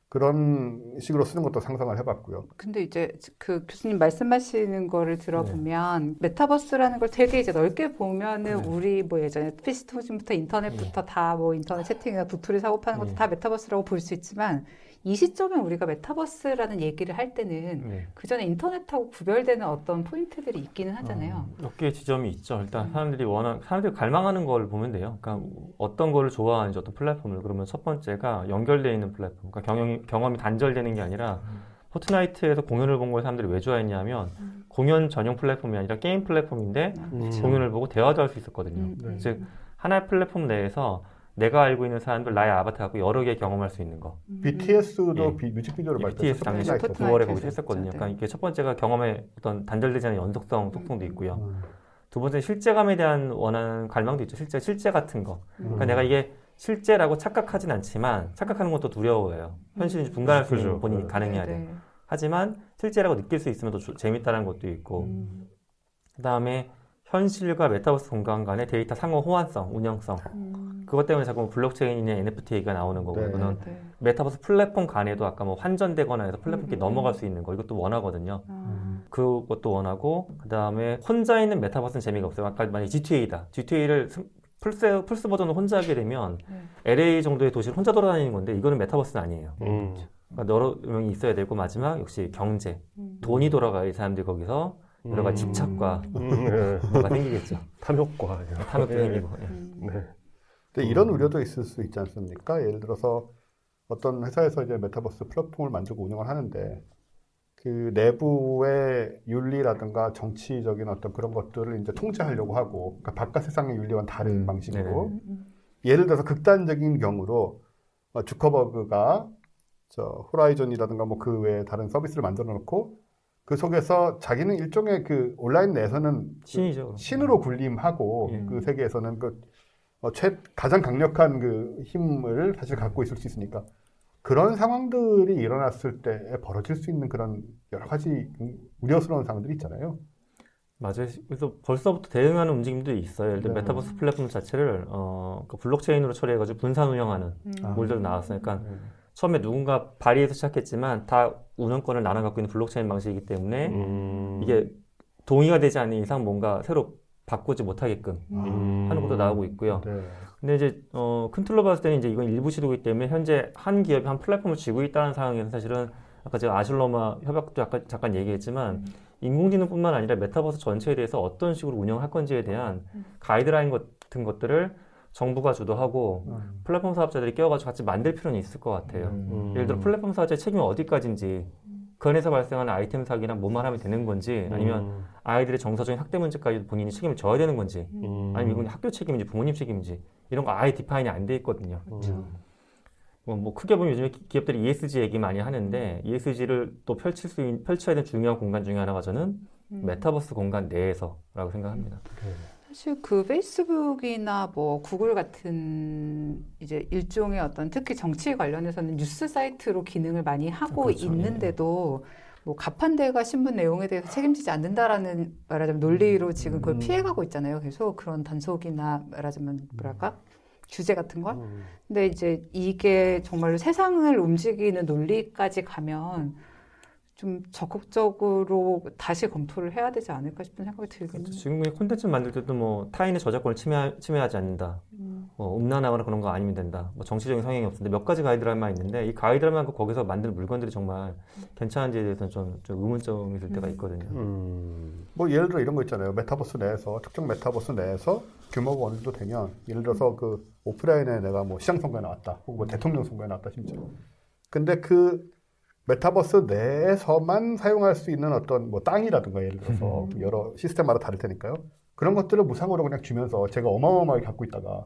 그런 식으로 쓰는 것도 상상을 해봤고요. 근데 이제 그 교수님 말씀하시는 거를 들어보면 메타버스라는 걸 되게 이제 넓게 보면은 네. 우리 뭐 예전에 PC통신부터 인터넷부터 다뭐 인터넷 채팅이나 도토리 사고 파는 것도 네. 다 메타버스라고 볼 수 있지만 이 시점에 우리가 메타버스라는 얘기를 할 때는 네. 그 전에 인터넷하고 구별되는 어떤 포인트들이 있기는 하잖아요. 몇 개의 지점이 있죠. 음. 일단 사람들이 원하는, 사람들이 갈망하는 걸 보면 돼요. 그러니까 어떤 거를 좋아하는지 어떤 플랫폼을. 그러면 첫 번째가 연결되어 있는 플랫폼. 그러니까 경험이, 경험이 단절되는 게 아니라 포트나이트에서 공연을 본 걸 사람들이 왜 좋아했냐면 음. 공연 전용 플랫폼이 아니라 게임 플랫폼인데 음. 공연을 보고 대화도 할 수 있었거든요. 음, 음, 즉, 하나의 플랫폼 내에서 내가 알고 있는 사람들 나의 아바타하고 여러 개 경험할 수 있는 거. 음. BTS도 예. 비- 뮤직비디오를 BTS 발표했었죠. 당시 포트나이트에서. 9월에 거기서 포트나이트에서 했었거든요. 그러니까 네. 이게 첫 번째가 경험의 어떤 단절되지 않은 연속성 속성도 있고요. 음. 두 번째 실제감에 대한 원하는 갈망도 있죠. 실제 실제 같은 거. 그러니까 음. 내가 이게 실제라고 착각하진 않지만 착각하는 것도 두려워요. 현실인지 분간할 수 있는 그죠. 본인이 네. 가능해야 돼. 네. 하지만 실제라고 느낄 수 있으면 더 조- 재밌다는 것도 있고 음. 그다음에 현실과 메타버스 공간 간의 데이터 상호 호환성, 운영성 음. 그것 때문에 자꾸 블록체인이나 NFT가 나오는 거고 네. 이거는 네. 메타버스 플랫폼 간에도 아까 뭐 환전되거나 해서 플랫폼끼리 음. 넘어갈 수 있는 거 이것도 원하거든요. 아. 그것도 원하고 그 다음에 혼자 있는 메타버스는 재미가 없어요. 아까 만약 GTA다. GTA를 플스 플스 버전을 혼자 하게 되면 네. LA 정도의 도시를 혼자 돌아다니는 건데 이거는 메타버스는 아니에요. 음. 그러니까 여러 명이 있어야 되고 마지막 역시 경제, 음. 돈이 돌아가야 이 사람들이 거기서 여러 가지 음. 집착과 음, (laughs) 예. 뭐가 생기겠죠. 탐욕과 탐욕도 예. 생기고. 예. 음. 네. 근데 이런 우려도 있을 수 있지 않습니까? 예를 들어서 어떤 회사에서 이제 메타버스 플랫폼을 만들고 운영을 하는데 그 내부의 윤리라든가 정치적인 어떤 그런 것들을 이제 통제하려고 하고 그러니까 바깥 세상의 윤리와는 다른 음, 방식으로. 음, 음. 예를 들어서 극단적인 경우로 어, 주커버그가 저 호라이즌이라든가 뭐 그 외에 다른 서비스를 만들어 놓고 그 속에서 자기는 일종의 그 온라인 내에서는 그 신이죠. 신으로 군림하고 예. 그 세계에서는 그 어, 최, 가장 강력한 그 힘을 사실 갖고 있을 수 있으니까 그런 상황들이 일어났을 때 벌어질 수 있는 그런 여러 가지 음, 우려스러운 상황들이 있잖아요. 맞아요. 그래서 벌써부터 대응하는 움직임들이 있어요. 예를 들어 네. 메타버스 플랫폼 자체를 어, 그 블록체인으로 처리해가지고 분산 운영하는 음. 아. 나왔어요. 그러니까 네. 처음에 누군가 발의해서 시작했지만 다 운영권을 나눠 갖고 있는 블록체인 방식이기 때문에 음. 이게 동의가 되지 않는 이상 뭔가 새로 바꾸지 못하게끔 음. 하는 것도 나오고 있고요. 네. 근데 이제 어, 큰 틀로 봤을 때는 이제 이건 일부 시도이기 때문에 현재 한 기업이 한 플랫폼을 쥐고 있다는 상황에서 사실은 아까 제가 아실로마 협약도 약간 잠깐 얘기했지만 인공지능뿐만 아니라 메타버스 전체에 대해서 어떤 식으로 운영할 건지에 대한 가이드라인 같은 것들을 정부가 주도하고 음. 플랫폼 사업자들이 끼어가지고 같이 만들 필요는 있을 것 같아요. 음. 예를 들어 플랫폼 사업자의 책임이 어디까지인지 그 안에서 발생하는 아이템 사기나 뭐만 하면 되는 건지 아니면 음. 아이들의 정서적인 학대 문제까지도 본인이 책임을 져야 되는 건지 음. 아니면 이건 학교 책임인지 부모님 책임인지 이런 거 아예 디파인이 안 돼 있거든요. 음. 뭐, 뭐 크게 보면 요즘에 기- 기업들이 ESG 얘기 많이 하는데 ESG를 또 펼칠 수 있, 펼쳐야 될 중요한 공간 중에 하나가 저는 음. 메타버스 공간 내에서라고 생각합니다. 사실 그 페이스북이나 뭐 구글 같은 이제 일종의 어떤 특히 정치 관련해서는 뉴스 사이트로 기능을 많이 하고 그렇죠. 있는데도 뭐 가판대가 신문 내용에 대해서 책임지지 않는다라는 말하자면 논리로 지금 그걸 음. 피해가고 있잖아요. 계속 그런 단속이나 말하자면 뭐랄까 규제 같은 걸. 음. 근데 이제 이게 정말로 세상을 움직이는 논리까지 가면 좀 적극적으로 다시 검토를 해야 되지 않을까 싶은 생각이 들기는 해요. 지금 콘텐츠 만들 때도 뭐 타인의 저작권을 침해, 침해하지 않는다. 음. 뭐 음란하거나 그런 거 아니면 된다. 뭐 정치적인 성향이 없는데 몇 가지 가이드라인만 있는데 이 가이드라인만 거기서 만든 물건들이 정말 괜찮은지에 대해서는 좀, 좀 의문점이 들 때가 있거든요. 음. 뭐 예를 들어 이런 거 있잖아요. 메타버스 내에서 특정 메타버스 내에서 규모가 어느 정도 되면 예를 들어서 그 오프라인에 내가 뭐 시장 선거에 나왔다, 혹은 뭐 대통령 선거에 나왔다 심지어. 근데 그 메타버스 내에서만 사용할 수 있는 어떤 뭐 땅이라든가 예를 들어서 여러 시스템마다 다를 테니까요. 그런 것들을 무상으로 그냥 주면서 제가 어마어마하게 갖고 있다가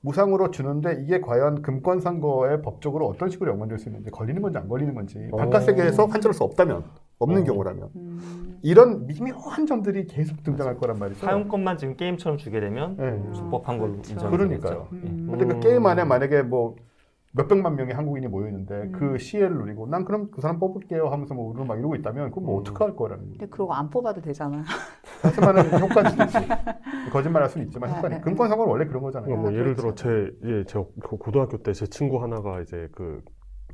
무상으로 주는데 이게 과연 금권 선거에 법적으로 어떤 식으로 연관될 수 있는지 걸리는 건지 안 걸리는 건지 바깥 어. 세계에서 환전할 수 없다면 없는 어. 경우라면 음. 이런 미묘한 점들이 계속 등장할 거란 말이죠. 사용권만 지금 게임처럼 주게 되면 네. 적법한 걸로 그렇죠. 인정이 그러니까요. 되겠죠. 예. 음. 근데 그 게임 안에 만약에 뭐 몇백만 명의 한국인이 모여 있는데 음. 그 시혜를 누리고 난 그럼 그 사람 뽑을게요 하면서 뭐 우르르 막 이러고 있다면 그건 뭐 음. 어떡할 거라는 근데 그러고 안 뽑아도 되잖아. (laughs) 하지만은 효과는 있지 거짓말 할 수는 있지만 네, 효과는 네. 금권 선거는 원래 그런 거잖아요. 그러니까 뭐 아, 예를 그렇죠. 들어 제 예, 제 고등학교 때 제 친구 하나가 이제 그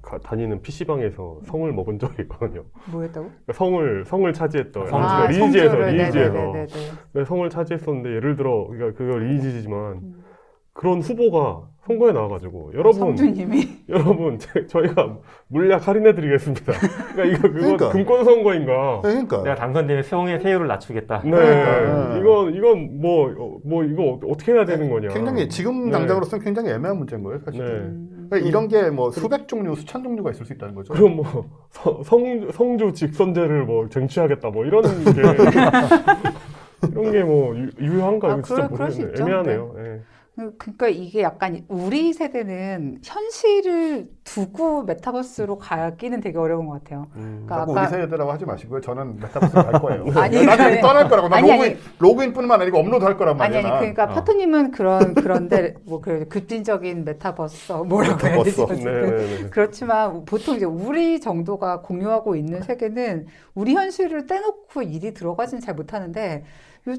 가- 다니는 PC방에서 성을 먹은 적이 있거든요. 뭐 했다고? 그러니까 성을 성을 차지했던 성- 그러니까 리니지에서 리니지에서 네네네네. 네, 성을 차지했었는데 예를 들어 그러니까 그거 리니지지만 음. 그런 후보가 선거에 나와가지고 여러분 성주님이 (laughs) 여러분 제- 저희가 물약 할인해드리겠습니다. 그러니까 이거 그거 그러니까. 금권 선거인가? 그러니까 내가 당선되면 세홍의 세율을 낮추겠다. 네, 그러니까. 이건 이건 뭐뭐 이거 어떻게 해야 되는 거냐? 굉장히 지금 네. 당장으로서는 굉장히 애매한 문제인 거예요, 사실. 네. 음. 그러니까 이런 게 뭐 수백 종류, 수천 종류가 있을 수 있다는 거죠. 그럼 뭐 서- 성, 성주 직선제를 뭐 쟁취하겠다 뭐 이런 게 (laughs) 이런 게 뭐 유효한가 아, 이거 진짜 모르겠네. 있죠. 애매하네요. 예. 그러니까 이게 약간 우리 세대는 현실을 두고 메타버스로 가기는 되게 어려운 것 같아요. 그러니까 자꾸 아까- 우리 세대라고 하지 마시고요. 저는 메타버스로 갈 거예요. (laughs) 아니, 나도 그래. 떠날 거라고. 나 아니, 로그인, 아니. 로그인뿐만 아니고 업로드 할 거란 아니 말이야. 아니 난. 그러니까 어. 파토님은 그런 그런데 뭐그 급진적인 메타버스 뭐라고 해야 되지? 메타버스. 네, 네, 네. 그렇지만 보통 이제 우리 정도가 공유하고 있는 세계는 우리 현실을 떼놓고 일이 들어가지는 잘 못하는데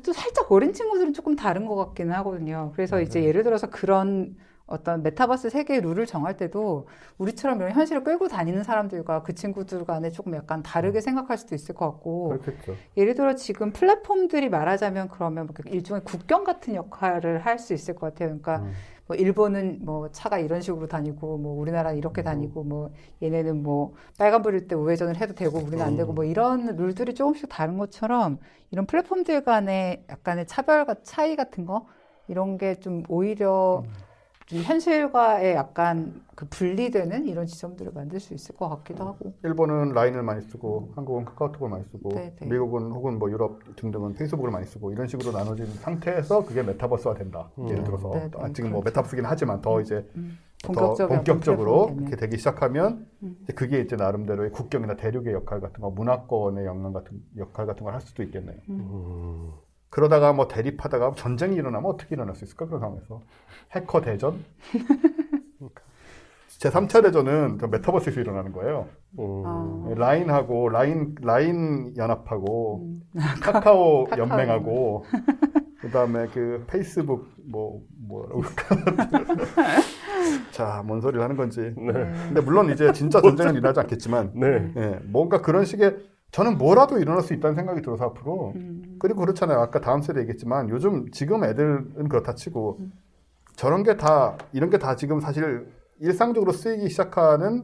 또 살짝 어린 친구들은 조금 다른 것 같기는 하거든요. 그래서 이제 예를 들어서 그런 어떤 메타버스 세계의 룰을 정할 때도 우리처럼 이런 현실을 끌고 다니는 사람들과 그 친구들 간에 조금 약간 다르게 생각할 수도 있을 것 같고 그렇겠죠. 예를 들어 지금 플랫폼들이 말하자면 그러면 뭐 일종의 국경 같은 역할을 할 수 있을 것 같아요. 그러니까 음. 뭐 일본은 뭐 차가 이런 식으로 다니고 뭐 우리나라는 이렇게 다니고 뭐 얘네는 뭐 빨간불일 때 우회전을 해도 되고 우리는 안 되고 뭐 이런 룰들이 조금씩 다른 것처럼 이런 플랫폼들 간의 약간의 차별 과 차이 같은 거 이런 게 좀 오히려 좀 현실과의 약간 그 분리되는 이런 지점들을 만들 수 있을 것 같기도 하고. 일본은 라인을 많이 쓰고 한국은 카카오톡을 많이 쓰고 네, 네. 미국은 혹은 뭐 유럽 등등은 페이스북을 많이 쓰고 이런 식으로 나눠진 상태에서 그게 메타버스화 된다. 예를 들어서 네, 네, 아직은 뭐 그렇죠. 메타버스긴 하지만 더 이제 음, 더 본격적인 본격적으로 이렇게 되면. 되기 시작하면 음. 이제 그게 이제 나름대로의 국경이나 대륙의 역할 같은 거, 문화권의 영향 같은 역할 같은 걸 할 수도 있겠네요. 음. 그러다가 뭐 대립하다가 전쟁이 일어나면 어떻게 일어날 수 있을까 그런 상황에서 해커 대전 제 3차 대전은 저 메타버스에서 일어나는 거예요. 음. 아. 라인하고 라인 라인 연합하고 음. (laughs) 카카오 카카오 연맹하고 (laughs) 그다음에 그 페이스북 뭐 뭐라고 (laughs) 자 뭔 소리를 하는 건지 네. 근데 물론 이제 진짜 전쟁은 일어나지 않겠지만 네. 예, 뭔가 그런 식의 저는 뭐라도 일어날 수 있다는 생각이 들어서 앞으로 음. 그리고 그렇잖아요. 아까 다음 세대 얘기했지만 요즘 지금 애들은 그렇다 치고 저런 게 다 이런 게 다 지금 사실 일상적으로 쓰이기 시작하는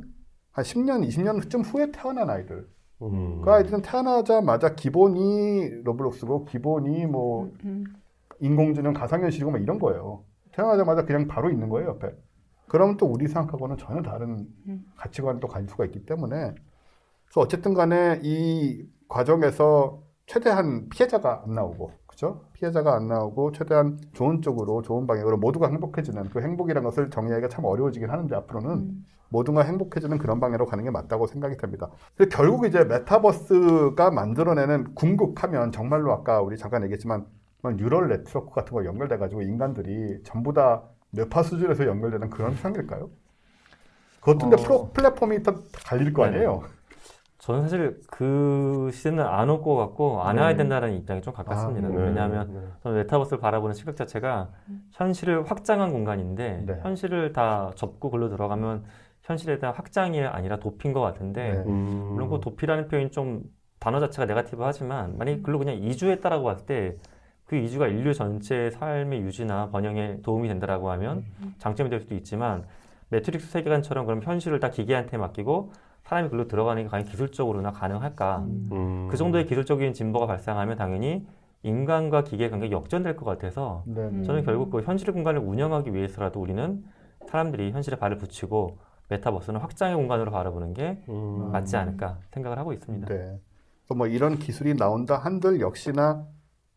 한 10년, 20년 쯤 후에 태어난 아이들. 음. 그 아이들은 태어나자마자 기본이 로블록스고 기본이 뭐 음. 인공지능 가상현실이고 막 이런 거예요. 태어나자마자 그냥 바로 있는 거예요, 옆에. 그러면 또 우리 생각하고는 전혀 다른 음. 가치관을 또 가질 수가 있기 때문에 그래서 어쨌든 간에 이 과정에서 최대한 피해자가 안 나오고 그죠? 피해자가 안 나오고 최대한 좋은 쪽으로 좋은 방향으로 모두가 행복해지는 그 행복이라는 것을 정의하기가 참 어려워지긴 하는데 앞으로는 음. 모두가 행복해지는 그런 방향으로 가는 게 맞다고 생각이 됩니다. 결국 이제 메타버스가 만들어내는 궁극하면 정말로 아까 우리 잠깐 얘기했지만 막 neural network 같은 거 연결돼 가지고 인간들이 전부 다 뇌파 수준에서 연결되는 그런 세상일까요? 그것도 근데 어. 프로, 플랫폼이 다 갈릴 거 네네. 아니에요? 저는 사실 그 시대는 안 올 것 같고 안 네. 와야 된다는 입장이 좀 가깝습니다. 아, 네. 왜냐하면 네. 저는 메타버스를 바라보는 시각 자체가 현실을 확장한 공간인데 네. 현실을 다 접고 글로 들어가면 현실에 대한 확장이 아니라 도피인 것 같은데 네. 음. 물론 그 도피라는 표현이 좀 단어 자체가 negative 하지만 만약에 글로 그냥 이주했다라고 봤을 때그 이주가 인류 전체의 삶의 유지나 번영에 도움이 된다라고 하면 장점이 될 수도 있지만 매트릭스 세계관처럼 그럼 현실을 다 기계한테 맡기고 사람이 글로 들어가는 게 과연 기술적으로나 가능할까? 음. 그 정도의 기술적인 진보가 발생하면 당연히 인간과 기계 관계가 역전될 것 같아서 네. 음. 저는 결국 그 현실 공간을 운영하기 위해서라도 우리는 사람들이 현실에 발을 붙이고 메타버스는 확장의 공간으로 바라보는 게 음. 맞지 않을까 생각을 하고 있습니다. 네. 뭐 이런 기술이 나온다 한들 역시나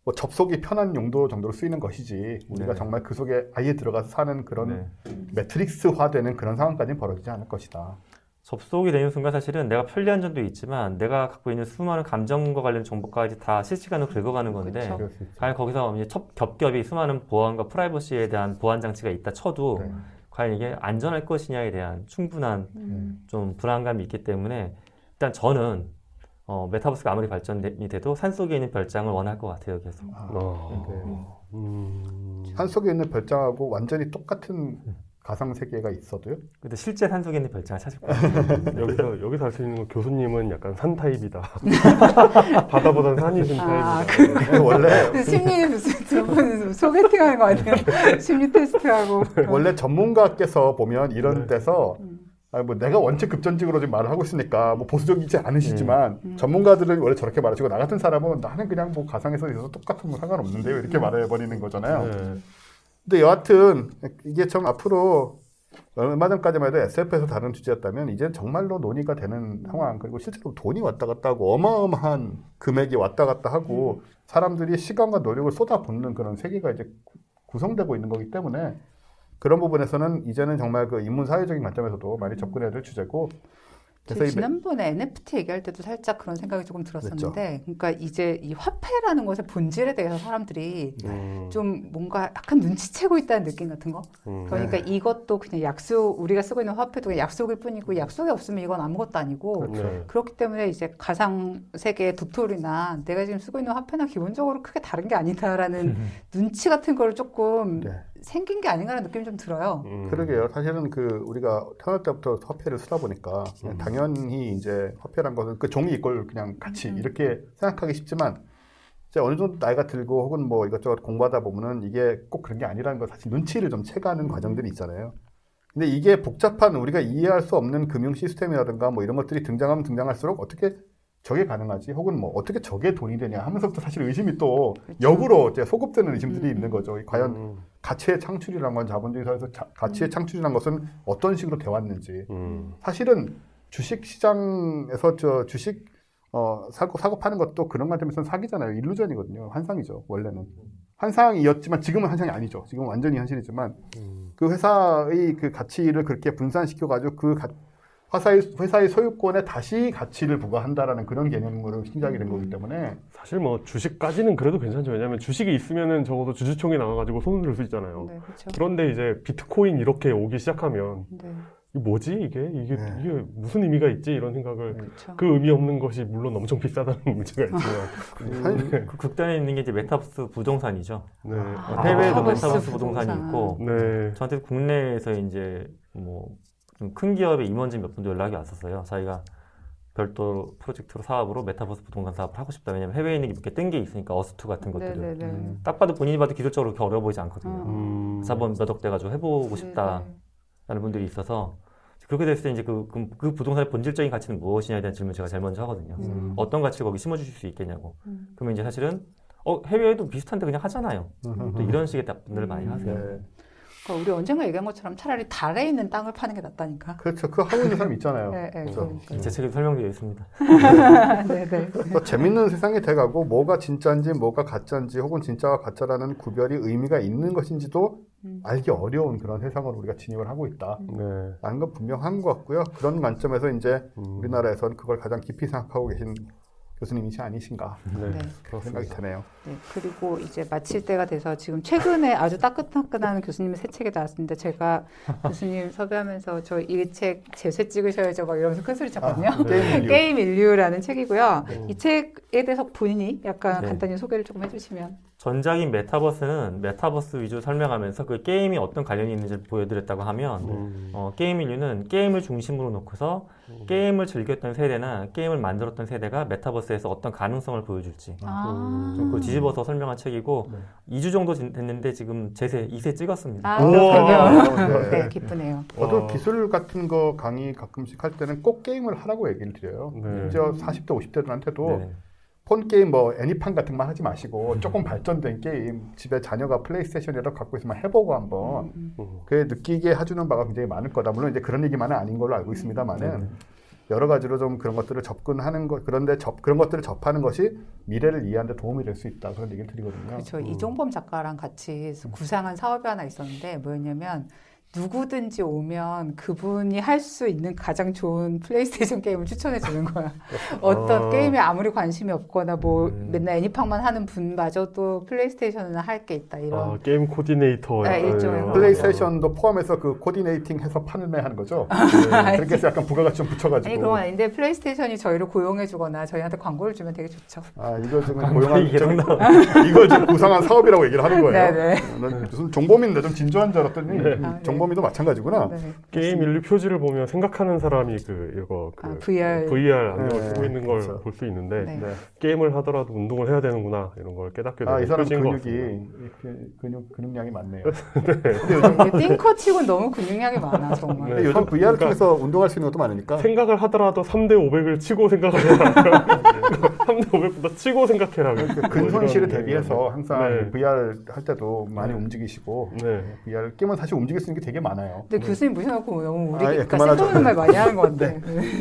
뭐 접속이 편한 용도 정도로 쓰이는 것이지 우리가 네. 정말 그 속에 아예 들어가서 사는 그런 네. 매트릭스화되는 그런 상황까지는 벌어지지 않을 것이다. 접속이 되는 순간 사실은 내가 편리한 점도 있지만 내가 갖고 있는 수많은 감정과 관련 정보까지 다 실시간으로 긁어가는 건데 있죠. 과연 거기서 이제 첩, 겹겹이 수많은 보안과 프라이버시에 대한 보안 장치가 있다 쳐도 네. 과연 이게 안전할 것이냐에 대한 충분한 음. 좀 불안감이 있기 때문에 일단 저는 어, 메타버스가 아무리 발전이 돼도 산 속에 있는 별장을 원할 것 같아요 계속 아, 어. 네. 음. 산 속에 있는 별장하고 완전히 똑같은 가상 세계가 있어도요. 근데 실제 산 속에는 별장을 찾을 거예요. (laughs) 여기서 여기서 알수 있는 건 교수님은 약간 산 타입이다. (laughs) 바다보다는 산이신 아, 타입이다. 원래 그 심리 무슨 들어보는 소개팅 하는 거 아니에요? (laughs) 심리 테스트하고. 원래 전문가께서 보면 이런 네. 데서 음. 아, 뭐 내가 원체 급전직으로 지금 말을 하고 있으니까 뭐 보수적이지 않으시지만 음. 전문가들은 원래 저렇게 말하시고 나 같은 사람은 나는 그냥 뭐 가상에서 있어서 똑같은 뭐 상관없는데요 이렇게 말해버리는 거잖아요. 네. 근데 여하튼 이게 좀 앞으로 얼마 전까지만 해도 SF에서 다룬 주제였다면 이제 정말로 논의가 되는 상황. 그리고 실제로 돈이 왔다 갔다 하고 어마어마한 금액이 왔다 갔다 하고 사람들이 시간과 노력을 쏟아붓는 그런 세계가 이제 구- 구성되고 있는 거기 때문에 그런 부분에서는 이제는 정말 그 인문 사회적인 관점에서도 많이 접근해야 될 주제고 그래서 저이 지난번에 NFT 얘기할 때도 살짝 그런 생각이 조금 들었었는데, 그러니까 이제 이 화폐라는 것의 본질에 대해서 사람들이 음, 좀 뭔가 약간 눈치채고 있다는 느낌 같은 거. 음. 그러니까 이것도 그냥 약속, 우리가 쓰고 있는 화폐도 그냥 약속일 뿐이고, 약속이 없으면 이건 아무것도 아니고, 네. 그렇기 때문에 이제 가상 세계의 도토리나 내가 지금 쓰고 있는 화폐나 기본적으로 크게 다른 게 아니다라는 (laughs) 눈치 같은 거를 조금 네. 생긴 게 아닌가라는 느낌이 좀 들어요. 음. 그러게요. 사실은 그 우리가 태어날 때부터 화폐를 쓰다 보니까 음. 당연히 이제 화폐란 것은 그 종이 이걸 그냥 같이 음. 이렇게 생각하기 쉽지만 이제 어느 정도 나이가 들고 혹은 뭐 이것저것 공부하다 보면은 이게 꼭 그런 게 아니라는 걸 사실 눈치를 좀 채가는 과정들이 있잖아요. 근데 이게 복잡한 우리가 이해할 수 없는 금융 시스템이라든가 뭐 이런 것들이 등장하면 등장할수록 어떻게 저게 가능하지? 혹은 뭐 어떻게 저게 돈이 되냐 하면서부터 사실 의심이 또 역으로 이제 소급되는 의심들이 그렇죠. 음. 있는 거죠. 과연 음. 가치의 창출이란 건 자본주의 사회에서 자- 가치의 창출이란 것은 어떤 식으로 돼 왔는지 음. 사실은 주식 시장에서 저 주식 어 사고 사고 파는 것도 그런 관점에서는 사기잖아요 일루전이거든요 환상이죠 원래는 환상이었지만 지금은 환상이 아니죠 지금은 완전히 현실이지만 음. 그 회사의 그 가치를 그렇게 분산시켜 가지고 그 가- 회사의 회사의 소유권에 다시 가치를 부과한다라는 그런 개념으로 시작이 된 거기 때문에 사실 뭐 주식까지는 그래도 괜찮죠. 왜냐하면 주식이 있으면은 적어도 주주총회 나가가지고 손을 들 수 있잖아요. 네, 그렇죠. 그런데 이제 비트코인 이렇게 오기 시작하면 네, 뭐지 이게 이게 네. 이게 무슨 의미가 있지 이런 생각을 그렇죠. 그 의미 없는 것이 물론 엄청 비싸다는 (laughs) 문제가 있지만 한- 그 극단에 있는 게 이제 메타버스 부동산이죠. 네. 아, 해외에도 메타버스 메타버스 부동산이 부동산. 있고 네. 저한테 국내에서 이제 뭐 큰 기업의 임원진 몇 분도 연락이 왔었어요. 자기가 별도 프로젝트로 사업으로 메타버스 부동산 사업을 하고 싶다. 왜냐면 해외에 있는 게 몇 개 뜬 게 있으니까 Earth 2 같은 것들을. 음. 딱 봐도 본인이 봐도 기술적으로 그렇게 어려워 보이지 않거든요. 음. 자본 몇억 돼 가지고 해보고 싶다라는 분들이 있어서 그렇게 됐을 때 이제 그, 그, 그 부동산의 본질적인 가치는 무엇이냐에 대한 질문 을 제가 제일 먼저 하거든요. 음. 어떤 가치를 거기 심어주실 수 있겠냐고. 음. 그러면 이제 사실은 어, 해외에도 비슷한데 그냥 하잖아요. 또 이런 식의 답변들을 많이 하세요. 네. 그러니까 우리 언젠가 얘기한 것처럼 차라리 달에 있는 땅을 파는 게 낫다니까. 그렇죠 그 하고 있는 사람 있잖아요 네, 네. 그러니까. 제 책에도 설명되어 있습니다. (laughs) 네, 네. 더 재밌는 세상이 돼가고 뭐가 진짜인지 뭐가 가짜인지 혹은 진짜와 가짜라는 구별이 의미가 있는 것인지도 음. 알기 어려운 그런 세상으로 우리가 진입을 하고 있다. 네. 라는 건 분명한 것 같고요. 그런 관점에서 이제 음. 우리나라에서는 그걸 가장 깊이 생각하고 계신 교수님이시 아니신가 네. 네. 그런 생각이 드네요. 네, 그리고 이제 마칠 때가 돼서 지금 최근에 아주 따끈따끈한 교수님의 새 책이 나왔습니다. 제가 교수님 섭외하면서 저 이 책 재쇄 찍으셔야죠 막 이러면서 큰 소리 쳤거든요. 아, 게임 인류. 게임 인류라는 책이고요. 음. 이 책에 대해서 본인이 약간 네. 간단히 소개를 조금 해주시면. 전작인 메타버스는 메타버스 위주로 설명하면서 그 게임이 어떤 관련이 있는지를 보여드렸다고 하면 음. 어, 게임 인류는 게임을 중심으로 놓고서 게임을 즐겼던 세대나 게임을 만들었던 세대가 메타버스에서 어떤 가능성을 보여줄지 아, 좀 그걸 뒤집어서 설명한 책이고 네. 2주 정도 진- 됐는데 지금 재쇄 2쇄 찍었습니다. 아. 그렇군요. 네. 네, 기쁘네요. 저도 와. 기술 같은 거 강의 가끔씩 할 때는 꼭 게임을 하라고 얘기를 드려요. 네. 이제 40대, 50대들한테도 네. 폰 게임 뭐 애니팡 같은 거 하지 마시고 조금 발전된 게임 집에 자녀가 플레이스테이션이라도 갖고 있으면 해보고 한번 음, 음. 그 느끼게 해주는 바가 굉장히 많을 거다. 물론 이제 그런 얘기만은 아닌 걸로 알고 있습니다만은 여러 가지로 좀 그런 것들을 접근하는 것 그런데 접 그런 것들을 접하는 것이 미래를 이해하는 데 도움이 될 수 있다 그런 얘기를 드리거든요. 그렇죠. 이종범 작가랑 같이 구상한 사업이 하나 있었는데 뭐였냐면 누구든지 오면 그분이 할 수 있는 가장 좋은 플레이스테이션 (laughs) 게임을 추천해 주는 거야. (laughs) 어떤 아. 게임에 아무리 관심이 없거나 뭐 음. 맨날 애니팡만 하는 분마저도 플레이스테이션은 할 게 있다. 이런 아, 게임 코디네이터 네, 일종의 이런. 플레이스테이션도 포함해서 그 coordinating 해서 판매하는 거죠. 아니, 그렇게 해서 약간 부가가치 좀 붙여가지고. 아니 그런 건 아닌데 플레이스테이션이 저희를 고용해 주거나 저희한테 광고를 주면 되게 좋죠. 아 이거 지금 고용한 좀, 이걸 지금 구상한 사업이라고 얘기를 하는 거예요. 네네. (laughs) 난 무슨 정보민데 좀 진지한 줄 알았더니 네. 아, 네. 정보 정범이도 마찬가지구나. 네. 게임 인류 표지를 보면 생각하는 사람이 그 이거 그 아, VR. VR 안경을 네, 쓰고 있는 걸 그렇죠. 볼수 있는데 네. 네. 게임을 하더라도 운동을 해야 되는구나 이런 걸 깨닫게 되는 아, 이 사람 근육이 근육 근육량이 많네요. 이게 띵커 치고는 너무 근육량이 많아 정말. 네. 근데 요즘 참, VR 그러니까 통해서 운동할 수 있는 것도 많으니까. 생각을 하더라도 3대 500을 치고 생각을 해라. 3대 500보다 치고 생각해라. 뭐 이런 대비해서 항상 네. VR 할 때도 많이 움직이시고 네. VR 게임은 사실 움직일 수 있는 게 되게 많아요. 근데 교수님 모셔놓고 너무 우리 아, 예, 그러니까. 쓸데없는 말 많이 (laughs) 하는 것 같아. 네.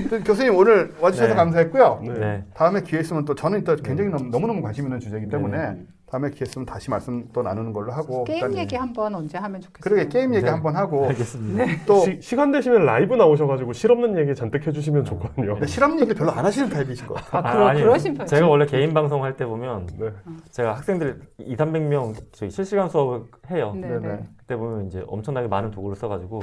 그 교수님 오늘 와주셔서 네. 감사했고요. 네. 네. 다음에 기회 있으면 또 저는 또 굉장히 너무, 너무 너무 관심 있는 주제이기 때문에 네. 다음에 기회 있으면 다시 말씀 또 나누는 걸로 하고 게임 일단 얘기 한번 언제 하면 좋겠어요. 그러게 게임 얘기 네. 한번 하고 알겠습니다. 또 시, 시간 되시면 라이브 나오셔가지고 실없는 얘기 잔뜩 해주시면 좋거든요. 실험 얘기 별로 안 하시는 타입이신 것 같아요. 아, 그러, 아니에요. 그러신 편. 제가 원래 개인 방송 할 때 보면 네. 제가 학생들 2, 300명 저희 실시간 수업을 해요. 네. 네. 그때 보면 이제 엄청나게 많은 도구를 써가지고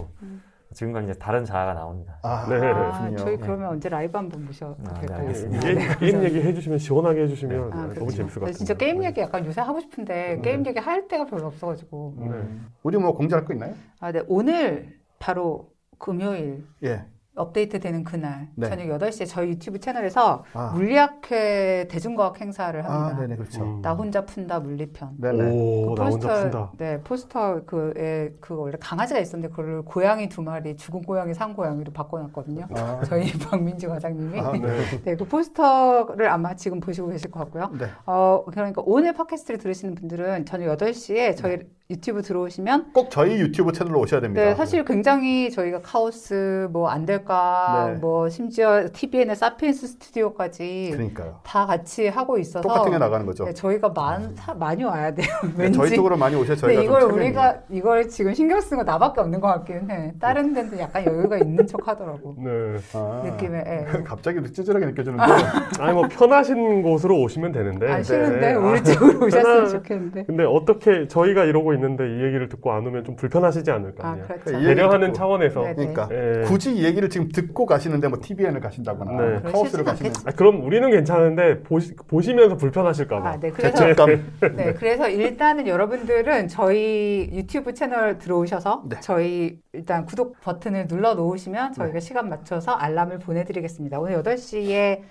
지금과 이제 다른 자아가 나옵니다. 아, 네. 아. 저희 그러면 언제 라이브 한번 모셔도 아, 네, 될까요? 알겠습니다. 게임, 게임 얘기 해주시면 시원하게 해주시면 아, 네, 너무 그렇죠. 재밌을 것 같아요. 진짜 게임 얘기 약간 요새 하고 싶은데 네. 게임 얘기 할 때가 별로 없어가지고. 네. 우리 뭐 공지할 거 있나요? 아, 네. 오늘 바로 금요일 예. 업데이트 되는 그날 네. 저녁 8시에 저희 유튜브 채널에서 아. 물리학회 대중과학 행사를 아, 합니다. 네네 그렇죠. 음. 나 혼자 푼다 물리편. 네네. 오, 나 혼자 푼다. 네, 포스터 그에 그 원래 강아지가 있었는데 그걸 고양이 두 마리 죽은 고양이 산 고양이로 바꿔놨거든요. 아, 저희 (laughs) 박민주 과장님이 아, 네. (laughs) 네, 그 포스터를 아마 지금 보시고 계실 것 같고요. 네. 어, 그러니까 오늘 팟캐스트를 들으시는 분들은 저녁 8시에 저희 유튜브 들어오시면 꼭 저희 유튜브 채널로 오셔야 됩니다. 네, 사실 굉장히 저희가 카오스 뭐 안 될까 네. 뭐 심지어 TVN의 사피엔스 스튜디오까지 그러니까요. 다 같이 하고 있어서 똑같은 게 나가는 거죠. 네, 저희가 많, 사- 많이 와야 돼요. 네, (laughs) 왠지. 저희 쪽으로 많이 오셔야 저희가 근데 좀 이걸. 우리가 이걸 지금 신경 쓴거 나밖에 없는 것 같기는 해. 다른 데는 약간 여유가 있는 척 하더라고. (laughs) 네. 아, 느낌에. 예. (laughs) 갑자기 찌질하게 느껴지는데 아니 뭐 편하신 곳으로 오시면 되는데. 아, 싫은데 네. 우리 아, 쪽으로 오셨으면 편한- 좋겠는데. 근데 어떻게 저희가 이러고 있는데 이 얘기를 듣고 안 오면 좀 불편하시지 않을까? 아, 그냥. 그렇죠. 배려하는 듣고. 차원에서. 네. 그러니까 예. 굳이 이 얘기를 지금 듣고 가시는데 뭐 TVN을 가신다거나 네. 카오스를 그러시진 가시는. 아, 그럼 우리는 괜찮은데 보시, 보시면서 불편하실까 봐. 아, 네. 그래서. 네, 그래서 일단은 여러분들은 저희 유튜브 채널 들어오셔서 네. 저희 일단 구독 버튼을 눌러 놓으시면 저희가 시간 맞춰서 알람을 보내 드리겠습니다. 오늘 8시에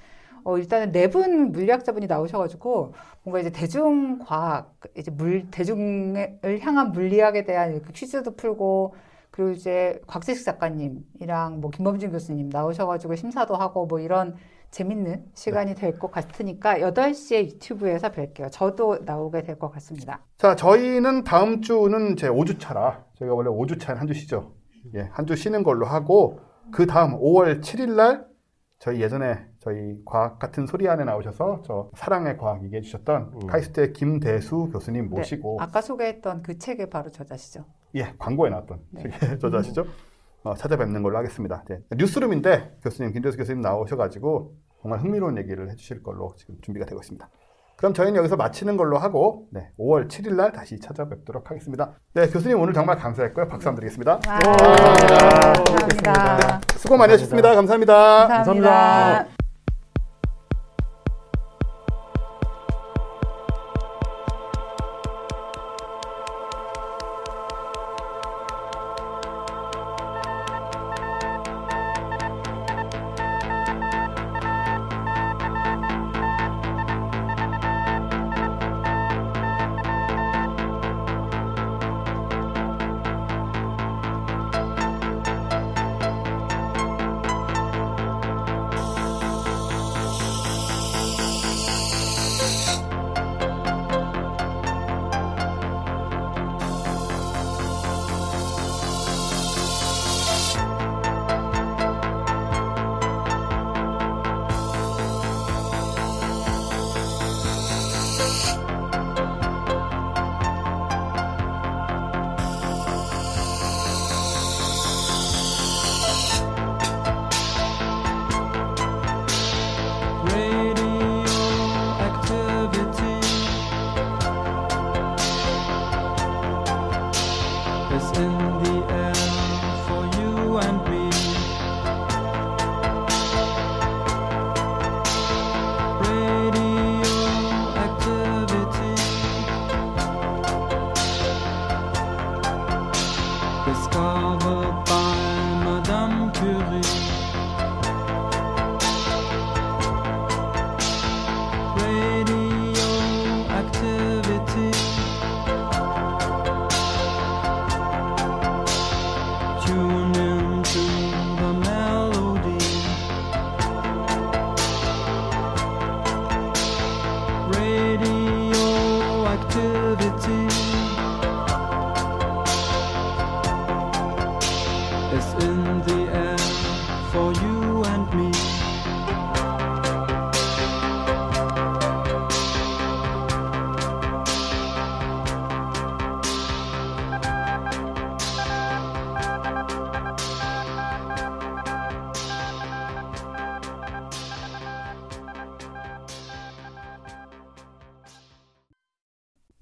어, 일단은 네 분 물리학자분이 나오셔가지고 뭔가 이제 대중과학, 이제 물, 대중을 향한 물리학에 대한 이렇게 퀴즈도 풀고 그리고 이제 곽재식 작가님이랑 뭐 김범진 교수님 나오셔가지고 심사도 하고 뭐 이런 재밌는 시간이 될것 같으니까 8시에 유튜브에서 뵐게요. 저도 나오게 될 것 같습니다. 자, 저희는 다음 주는 제 5주차라 저희가 원래 5주차는 한 주 쉬죠. 예, 한 주 쉬는 걸로 하고 그 다음 5월 7일 날 저희 예전에 저희 과학 같은 소리 안에 나오셔서 저 사랑의 과학 얘기해 주셨던 음. 카이스트의 김대수 교수님 모시고 아까 소개했던 그 책의 바로 저자시죠. 예, 광고에 나왔던 네. (laughs) 저자시죠. 어, 찾아뵙는 걸로 하겠습니다. 네. 뉴스룸인데 교수님 김대수 교수님 나오셔가지고 정말 흥미로운 얘기를 해주실 걸로 지금 준비가 되고 있습니다. 그럼 저희는 여기서 마치는 걸로 하고 네, 5월 7일 날 다시 찾아뵙도록 하겠습니다. 네, 교수님 오늘 정말 감사했고요. 박수 한번 드리겠습니다. 아, 감사합니다. 수고 많이 하셨습니다. 감사합니다. 감사합니다.